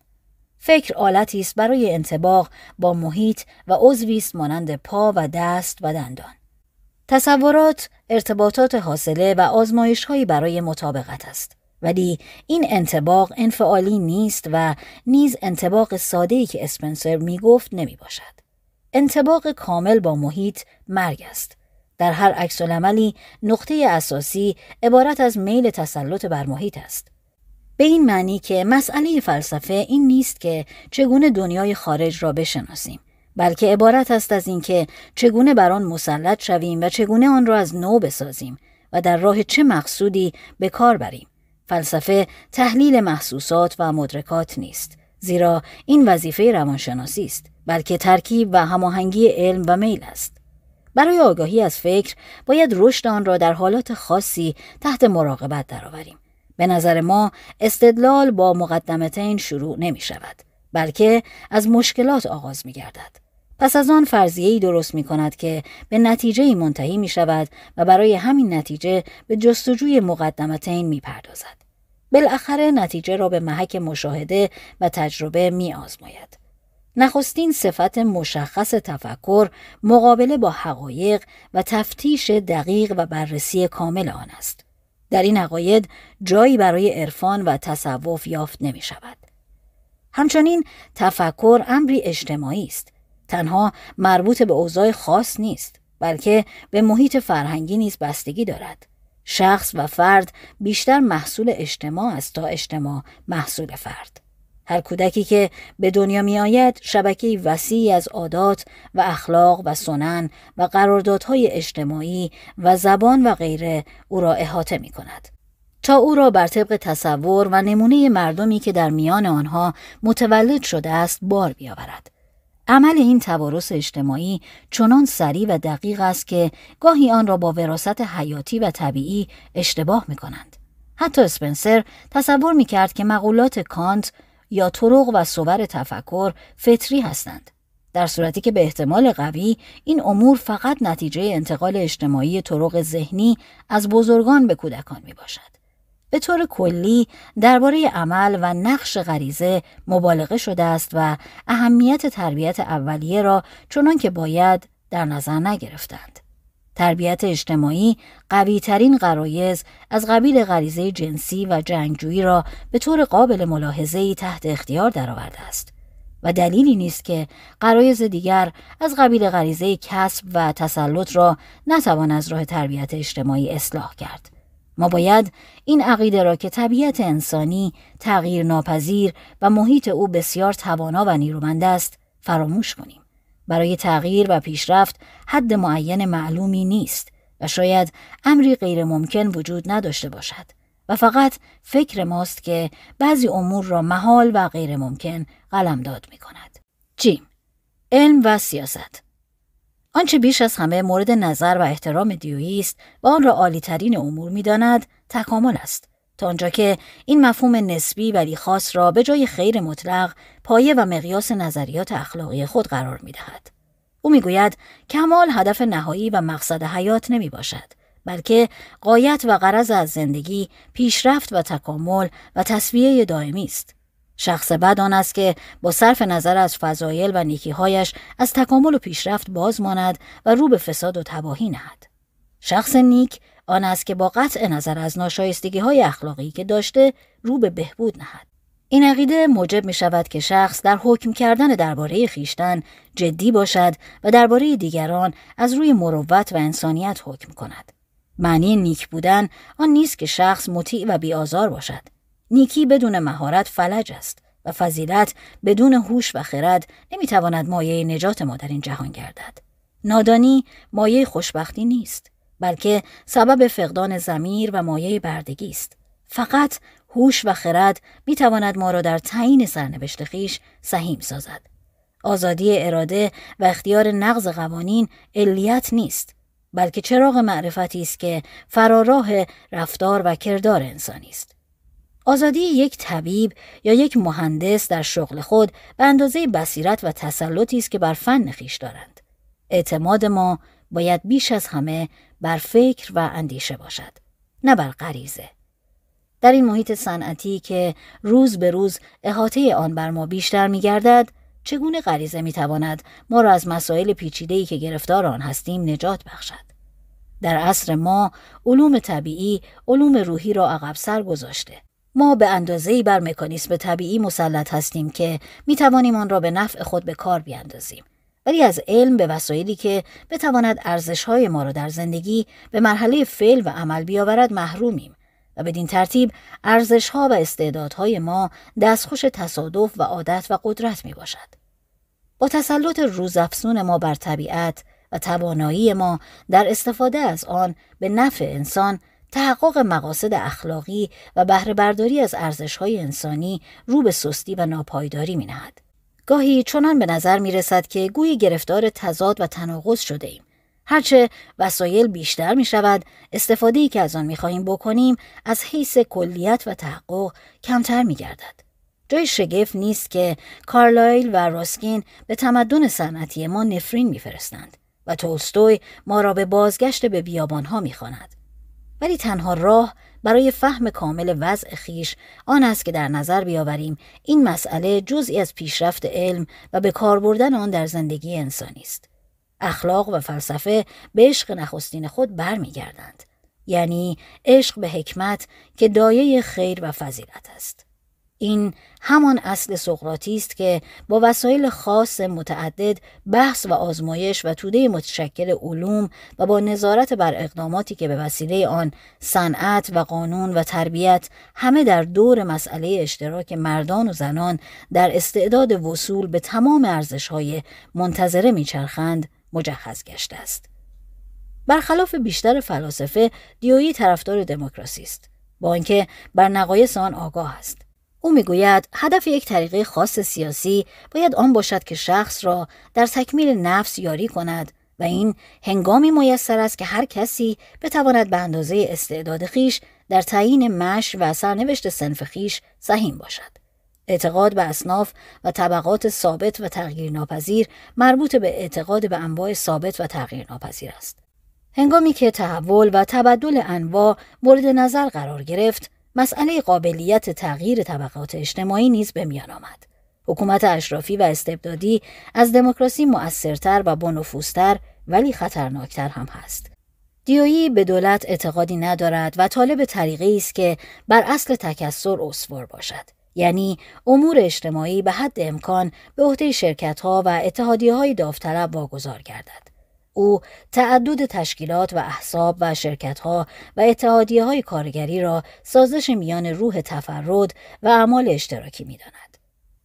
فکر آلتی است برای انتباق با محیط و عضوی است مانند پا و دست و دندان تصورات ارتباطات حاصله و آزمایشهایی برای مطابقت است ولی این انتباق انفعالی نیست و نیز انتباق ساده‌ای که اسپنسر می گفت نمی باشد. انتباق کامل با محیط مرگ است. در هر عکس عملی نقطه اساسی عبارت از میل تسلط بر محیط است. به این معنی که مسئله فلسفه این نیست که چگونه دنیای خارج را بشناسیم بلکه عبارت است از اینکه چگونه بر آن مسلط شویم و چگونه آن را از نو بسازیم و در راه چه مقصودی به کار بریم. فلسفه تحلیل محسوسات و مدرکات نیست زیرا این وظیفه روانشناسی است بلکه ترکیب و هماهنگی علم و میل است. برای آگاهی از فکر باید رشد آن را در حالات خاصی تحت مراقبت درآوریم. به نظر ما استدلال با مقدمتین شروع نمی شود بلکه از مشکلات آغاز می گردد. پس از آن فرضیه‌ای درست می کند که به نتیجه منتهی می شود و برای همین نتیجه به جستجوی مقدمتین می پردازد. بالاخره نتیجه را به محک مشاهده و تجربه می آزماید. نخستین صفت مشخص تفکر مقابله با حقایق و تفتیش دقیق و بررسی کامل آن است. در این عقاید جایی برای عرفان و تصوف یافت نمی شود. همچنین تفکر امری اجتماعی است. تنها مربوط به اوضاع خاص نیست بلکه به محیط فرهنگی نیز بستگی دارد. شخص و فرد بیشتر محصول اجتماع است تا اجتماع محصول فرد. هر کودکی که به دنیا می آید شبکه وسیعی از عادات و اخلاق و سنن و قراردادهای اجتماعی و زبان و غیره او را احاطه می کند. تا او را بر طبق تصور و نمونه مردمی که در میان آنها متولد شده است بار بیاورد. عمل این توارث اجتماعی چنان سریع و دقیق است که گاهی آن را با وراست حیاتی و طبیعی اشتباه می کنند. حتی اسپنسر تصور می کرد که مقولات کانت یا طرق و صور تفکر فطری هستند. در صورتی که به احتمال قوی این امور فقط نتیجه انتقال اجتماعی طرق ذهنی از بزرگان به کودکان می باشد. به طور کلی درباره عمل و نقش غریزه مبالغه شده است و اهمیت تربیت اولیه را چنان که باید در نظر نگرفتند. تربیت اجتماعی قوی ترین قرایز از قبیل غریزه جنسی و جنگجویی را به طور قابل ملاحظه‌ای تحت اختیار درآورده است و دلیلی نیست که قرایز دیگر از قبیل غریزه کسب و تسلط را نتوان از راه تربیت اجتماعی اصلاح کرد. ما باید این عقیده را که طبیعت انسانی تغییر ناپذیر و محیط او بسیار توانا و نیرومند است فراموش کنیم. برای تغییر و پیشرفت حد معین معلومی نیست و شاید امری غیر ممکن وجود نداشته باشد و فقط فکر ماست که بعضی امور را محال و غیر ممکن قلمداد می کند. جیم علم و سیاست آنچه بیش از همه مورد نظر و احترام دیویی است و آن را عالیترین امور می‌داند تکامل است تا آنجا که این مفهوم نسبی ولی خاص را به جای خیر مطلق پایه و مقیاس نظریات اخلاقی خود قرار می دهد. او می‌گوید کمال هدف نهایی و مقصد حیات نمی باشد بلکه قایت و غرض از زندگی پیشرفت و تکامل و تصویه دائمی است شخص بد آن است که با صرف نظر از فضایل و نیکیهایش از تکامل و پیشرفت باز ماند و رو به فساد و تباهی نهد شخص نیک آن است که با قطع نظر از ناشایستگی های اخلاقی که داشته رو به بهبود نهد. این عقیده موجب می شود که شخص در حکم کردن درباره خیشتن جدی باشد و درباره دیگران از روی مروت و انسانیت حکم کند. معنی نیک بودن آن نیست که شخص مطیع و بیآزار باشد. نیکی بدون مهارت فلج است و فضیلت بدون هوش و خرد نمی‌تواند مایه نجات ما در این جهان گردد. نادانی مایه خوشبختی نیست بلکه سبب فقدان زمیر و مایه بردگی است. فقط هوش و خرد می تواند ما را در تعیین سرنوشت خیش سهیم سازد. آزادی اراده و اختیار نقض قوانین علیت نیست بلکه چراغ معرفتی است که فراراه رفتار و کردار انسانی است. آزادی یک طبیب یا یک مهندس در شغل خود به اندازه بصیرت و تسلطی است که بر فن خیش دارند. اعتماد ما باید بیش از همه بر فکر و اندیشه باشد، نه بر غریزه. در این محیط صنعتی که روز به روز احاطه آن بر ما بیشتر می گردد، چگونه غریزه می تواند ما را از مسائل پیچیده‌ای که گرفتار آن هستیم نجات بخشد؟ در عصر ما علوم طبیعی علوم روحی را عقب سر گذاشته ما به اندازه‌ای بر مکانیسم طبیعی مسلط هستیم که می توانیم آن را به نفع خود به کار بیاندازیم ولی از علم به وسایلی که بتواند ارزش‌های ما را در زندگی به مرحله فعل و عمل بیاورد محرومیم و بدین ترتیب ارزشها و استعدادهای ما دستخوش تصادف و عادت و قدرت می باشد. با تسلط روزافزون ما بر طبیعت و توانایی ما در استفاده از آن به نفع انسان تحقق مقاصد اخلاقی و بهره برداری از ارزشهای انسانی رو به سستی و ناپایداری می نهد. گاهی چنان به نظر می رسد که گویی گرفتار تضاد و تناقض شده ایم. هرچه وسایل بیشتر می شود، استفاده که از آن می خواهیم بکنیم از حیث کلیت و تحقق کمتر می گردد. جای شگفت نیست که کارلایل و راسکین به تمدن صنعتی ما نفرین میفرستند و تولستوی ما را به بازگشت به بیابانها می‌خواند ولی تنها راه برای فهم کامل وضع خیش آن است که در نظر بیاوریم این مسئله جزئی از پیشرفت علم و به کار بردن آن در زندگی انسانی است. اخلاق و فلسفه به عشق نخستین خود برمیگردند. یعنی عشق به حکمت که دایه خیر و فضیلت است. این همان اصل سقراطی است که با وسایل خاص متعدد بحث و آزمایش و توده متشکل علوم و با نظارت بر اقداماتی که به وسیله آن صنعت و قانون و تربیت همه در دور مسئله اشتراک مردان و زنان در استعداد وصول به تمام ارزشهای منتظره میچرخند مجهز گشته است. برخلاف بیشتر فلاسفه دیویی طرفدار دموکراسی است. با اینکه بر نقایص آن آگاه است. او می‌گوید هدف یک طریقه خاص سیاسی باید آن باشد که شخص را در تکمیل نفس یاری کند و این هنگامی میسر است که هر کسی بتواند به اندازه استعداد خیش در تعیین مش و سرنوشت سنف خیش سهیم باشد. اعتقاد به اصناف و طبقات ثابت و تغییر ناپذیر مربوط به اعتقاد به انواع ثابت و تغییر ناپذیر است. هنگامی که تحول و تبدل انواع مورد نظر قرار گرفت، مسئله قابلیت تغییر طبقات اجتماعی نیز به میان آمد. حکومت اشرافی و استبدادی از دموکراسی مؤثرتر و بنفوذتر ولی خطرناکتر هم هست. دیویی به دولت اعتقادی ندارد و طالب طریقی است که بر اصل تکسر اسوار باشد. یعنی امور اجتماعی به حد امکان به عهده شرکت ها و اتحادیه های داوطلب واگذار گردد. او تعدد تشکیلات و احساب و شرکتها و اتحادیه های کارگری را سازش میان روح تفرد و اعمال اشتراکی می داند.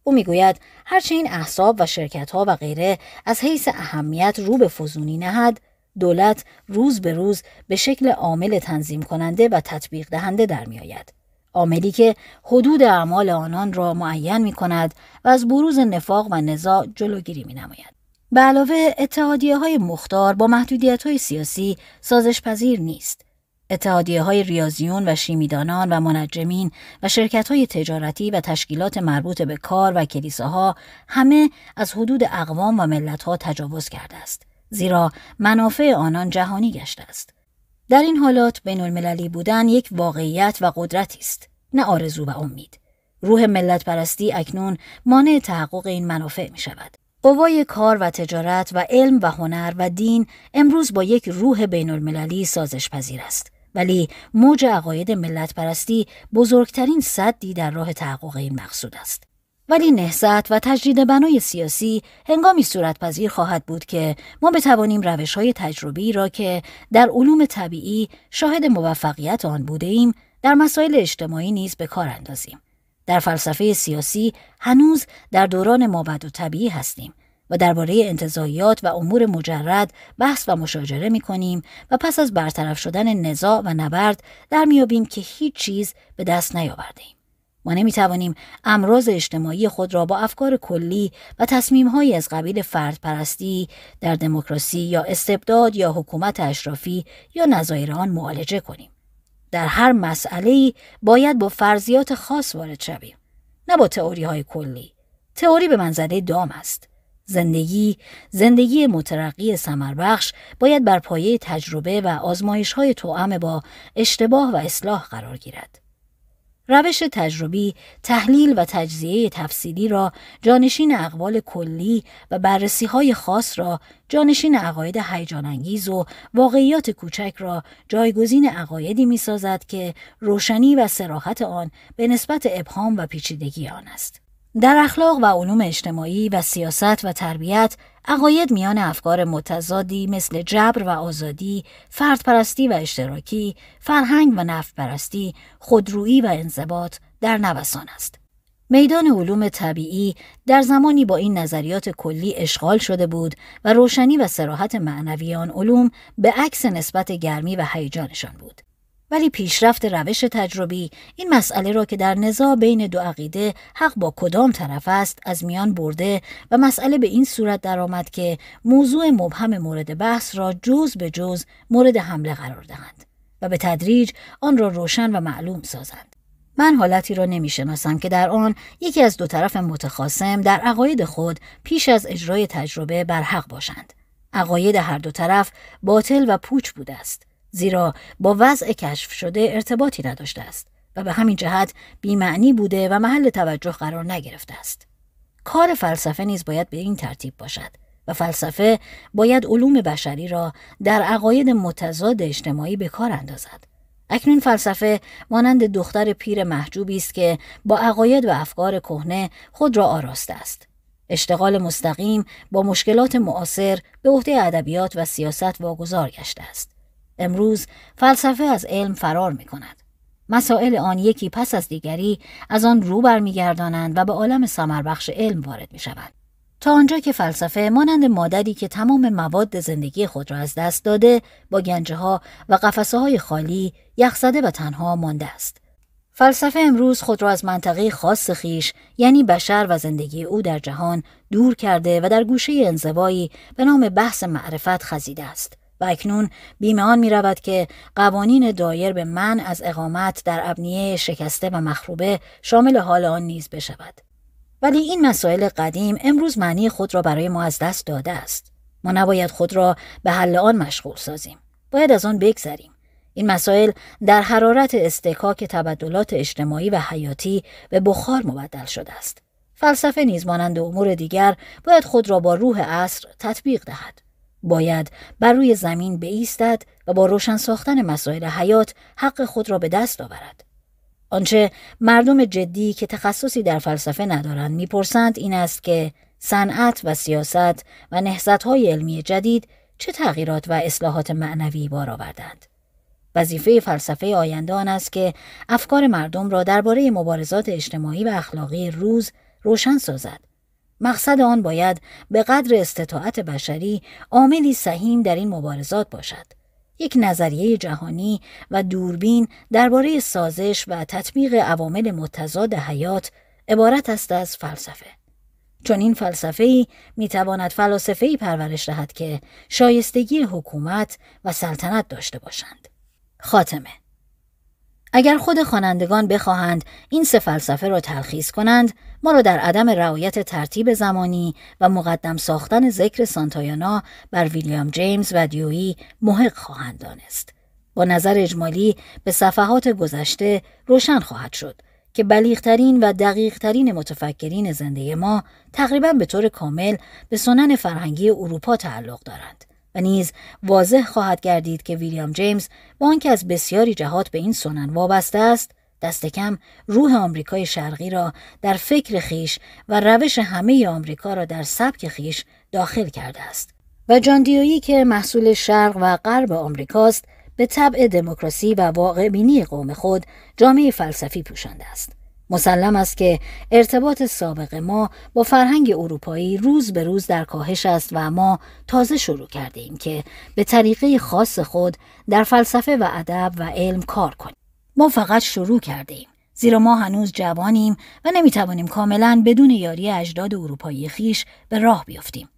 او می‌گوید هرچه این احساب و شرکتها و غیره از حیث اهمیت رو به فزونی نهد دولت روز به روز به شکل عامل تنظیم کننده و تطبیق دهنده در می آید. عاملی که حدود اعمال آنان را معین می کند و از بروز نفاق و نزاع جلوگیری می نماید. به علاوه اتحادیه های مختار با محدودیت های سیاسی سازش پذیر نیست. اتحادیه های ریاضیون و شیمیدانان و منجمین و شرکت های تجارتی و تشکیلات مربوط به کار و کلیساها همه از حدود اقوام و ملت ها تجاوز کرده است. زیرا منافع آنان جهانی گشته است. در این حالات بین المللی بودن یک واقعیت و قدرتی است، نه آرزو و امید. روح ملت پرستی اکنون مانع تحقق این منافع می شود. قوای کار و تجارت و علم و هنر و دین امروز با یک روح بین المللی سازش پذیر است. ولی موج عقاید ملت پرستی بزرگترین صدی در راه تحقق این مقصود است. ولی نهزت و تجدید بنای سیاسی هنگامی صورت پذیر خواهد بود که ما بتوانیم روش های تجربی را که در علوم طبیعی شاهد موفقیت آن بوده ایم در مسائل اجتماعی نیز به کار اندازیم. در فلسفه سیاسی هنوز در دوران مابد و طبیعی هستیم و درباره انتظایات و امور مجرد بحث و مشاجره می کنیم و پس از برطرف شدن نزاع و نبرد در میابیم که هیچ چیز به دست نیاورده ایم. ما نمی توانیم امراض اجتماعی خود را با افکار کلی و تصمیمهایی از قبیل فرد پرستی در دموکراسی یا استبداد یا حکومت اشرافی یا نظایر آن معالجه کنیم. در هر مسئله باید با فرضیات خاص وارد شویم نه با تئوری های کلی. تئوری به منزله دام است. زندگی زندگی مترقی سمربخش باید بر پایه تجربه و آزمایش های توأم با اشتباه و اصلاح قرار گیرد. روش تجربی تحلیل و تجزیه تفصیلی را جانشین اقوال کلی و بررسی های خاص را جانشین عقاید هیجان انگیز و واقعیات کوچک را جایگزین عقایدی می سازد که روشنی و سراحت آن به نسبت ابهام و پیچیدگی آن است. در اخلاق و علوم اجتماعی و سیاست و تربیت عقاید میان افکار متضادی مثل جبر و آزادی، فردپرستی و اشتراکی، فرهنگ و نفت پرستی، خودرویی و انضباط در نوسان است. میدان علوم طبیعی در زمانی با این نظریات کلی اشغال شده بود و روشنی و سراحت معنویان علوم به عکس نسبت گرمی و هیجانشان بود. ولی پیشرفت روش تجربی این مسئله را که در نزاع بین دو عقیده حق با کدام طرف است از میان برده و مسئله به این صورت درآمد که موضوع مبهم مورد بحث را جز به جز مورد حمله قرار دهند و به تدریج آن را روشن و معلوم سازند. من حالتی را نمی شناسم که در آن یکی از دو طرف متخاصم در عقاید خود پیش از اجرای تجربه بر حق باشند. عقاید هر دو طرف باطل و پوچ بوده است. زیرا با وضع کشف شده ارتباطی نداشته است و به همین جهت بیمعنی بوده و محل توجه قرار نگرفته است. کار فلسفه نیز باید به این ترتیب باشد و فلسفه باید علوم بشری را در عقاید متضاد اجتماعی به کار اندازد. اکنون فلسفه مانند دختر پیر محجوبی است که با عقاید و افکار کهنه خود را آراسته است. اشتغال مستقیم با مشکلات معاصر به عهده ادبیات و سیاست واگذار گشته است. امروز فلسفه از علم فرار می کند. مسائل آن یکی پس از دیگری از آن رو برمیگردانند و به عالم سمربخش علم وارد می شوند. تا آنجا که فلسفه مانند مادری که تمام مواد زندگی خود را از دست داده با گنجه ها و قفسه های خالی یخزده و تنها مانده است. فلسفه امروز خود را از منطقه خاص خیش یعنی بشر و زندگی او در جهان دور کرده و در گوشه انزوایی به نام بحث معرفت خزیده است. اکنون بیمه آن می رود که قوانین دایر به من از اقامت در ابنیه شکسته و مخروبه شامل حال آن نیز بشود. ولی این مسائل قدیم امروز معنی خود را برای ما از دست داده است. ما نباید خود را به حل آن مشغول سازیم. باید از آن بگذریم. این مسائل در حرارت استکاک تبدلات اجتماعی و حیاتی به بخار مبدل شده است. فلسفه نیز مانند امور دیگر باید خود را با روح عصر تطبیق دهد. باید بر روی زمین بایستد و با روشن ساختن مسائل حیات حق خود را به دست آورد. آنچه مردم جدی که تخصصی در فلسفه ندارند می‌پرسند این است که صنعت و سیاست و نهضت‌های علمی جدید چه تغییرات و اصلاحات معنوی بار آوردند. وظیفه فلسفه آینده آن است که افکار مردم را درباره مبارزات اجتماعی و اخلاقی روز روشن سازد مقصد آن باید به قدر استطاعت بشری عاملی سهیم در این مبارزات باشد. یک نظریه جهانی و دوربین درباره سازش و تطبیق عوامل متضاد حیات عبارت است از فلسفه. چون این فلسفه ای می تواند فلاسفه ای پرورش دهد که شایستگی حکومت و سلطنت داشته باشند. خاتمه اگر خود خوانندگان بخواهند این سه فلسفه را تلخیص کنند ما را در عدم رعایت ترتیب زمانی و مقدم ساختن ذکر سانتایانا بر ویلیام جیمز و دیویی محق خواهند دانست. با نظر اجمالی به صفحات گذشته روشن خواهد شد که بلیغترین و دقیقترین متفکرین زنده ما تقریبا به طور کامل به سنن فرهنگی اروپا تعلق دارند. و نیز واضح خواهد گردید که ویلیام جیمز با آنکه از بسیاری جهات به این سنن وابسته است دست کم روح آمریکای شرقی را در فکر خیش و روش همه آمریکا را در سبک خیش داخل کرده است. و جاندیویی که محصول شرق و غرب آمریکاست به طبع دموکراسی و واقع بینی قوم خود جامعه فلسفی پوشانده است. مسلم است که ارتباط سابق ما با فرهنگ اروپایی روز به روز در کاهش است و ما تازه شروع کرده ایم که به طریقه خاص خود در فلسفه و ادب و علم کار کنیم. ما فقط شروع کرده ایم. زیرا ما هنوز جوانیم و نمی‌توانیم کاملا بدون یاری اجداد اروپایی خیش به راه بیفتیم.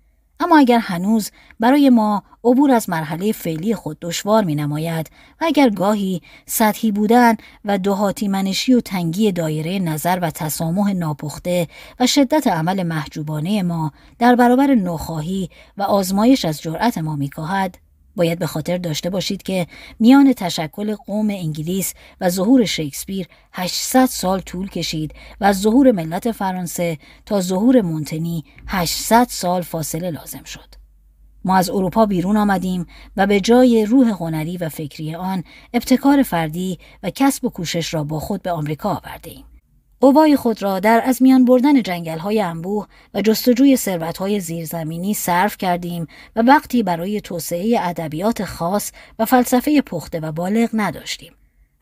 اما اگر هنوز برای ما عبور از مرحله فعلی خود دشوار می نماید و اگر گاهی سطحی بودن و دهاتی منشی و تنگی دایره نظر و تسامح ناپخته و شدت عمل محجوبانه ما در برابر نوخواهی و آزمایش از جرأت ما میکاهد باید به خاطر داشته باشید که میان تشکل قوم انگلیس و ظهور شکسپیر 800 سال طول کشید و ظهور ملت فرانسه تا ظهور مونتنی 800 سال فاصله لازم شد. ما از اروپا بیرون آمدیم و به جای روح هنری و فکری آن ابتکار فردی و کسب و کوشش را با خود به آمریکا آوردیم. قوای خود را در از میان بردن جنگل های انبوه و جستجوی ثروت های زیرزمینی صرف کردیم و وقتی برای توسعه ادبیات خاص و فلسفه پخته و بالغ نداشتیم.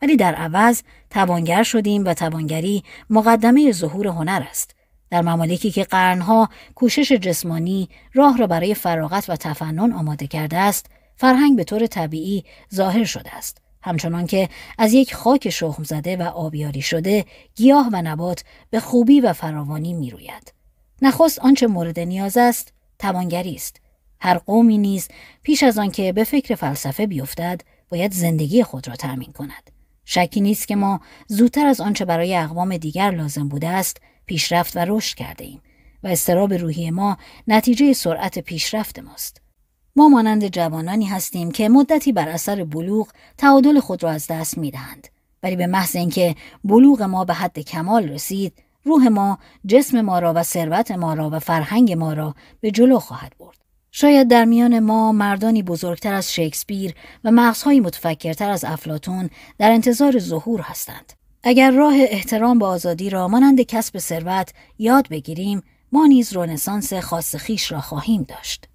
ولی در عوض توانگر شدیم و توانگری مقدمه ظهور هنر است. در ممالکی که قرنها کوشش جسمانی راه را برای فراغت و تفنن آماده کرده است، فرهنگ به طور طبیعی ظاهر شده است. همچنان که از یک خاک شخم زده و آبیاری شده گیاه و نبات به خوبی و فراوانی می روید. نخست آنچه مورد نیاز است توانگری است. هر قومی نیز پیش از آنکه به فکر فلسفه بیفتد باید زندگی خود را تأمین کند. شکی نیست که ما زودتر از آنچه برای اقوام دیگر لازم بوده است پیشرفت و رشد کرده ایم و استراب روحی ما نتیجه سرعت پیشرفت ماست. ما مانند جوانانی هستیم که مدتی بر اثر بلوغ تعادل خود را از دست می دهند. ولی به محض اینکه بلوغ ما به حد کمال رسید روح ما جسم ما را و ثروت ما را و فرهنگ ما را به جلو خواهد برد. شاید در میان ما مردانی بزرگتر از شکسپیر و مغزهایی متفکرتر از افلاتون در انتظار ظهور هستند. اگر راه احترام به آزادی را مانند کسب ثروت یاد بگیریم ما نیز رنسانس خاص خیش را خواهیم داشت.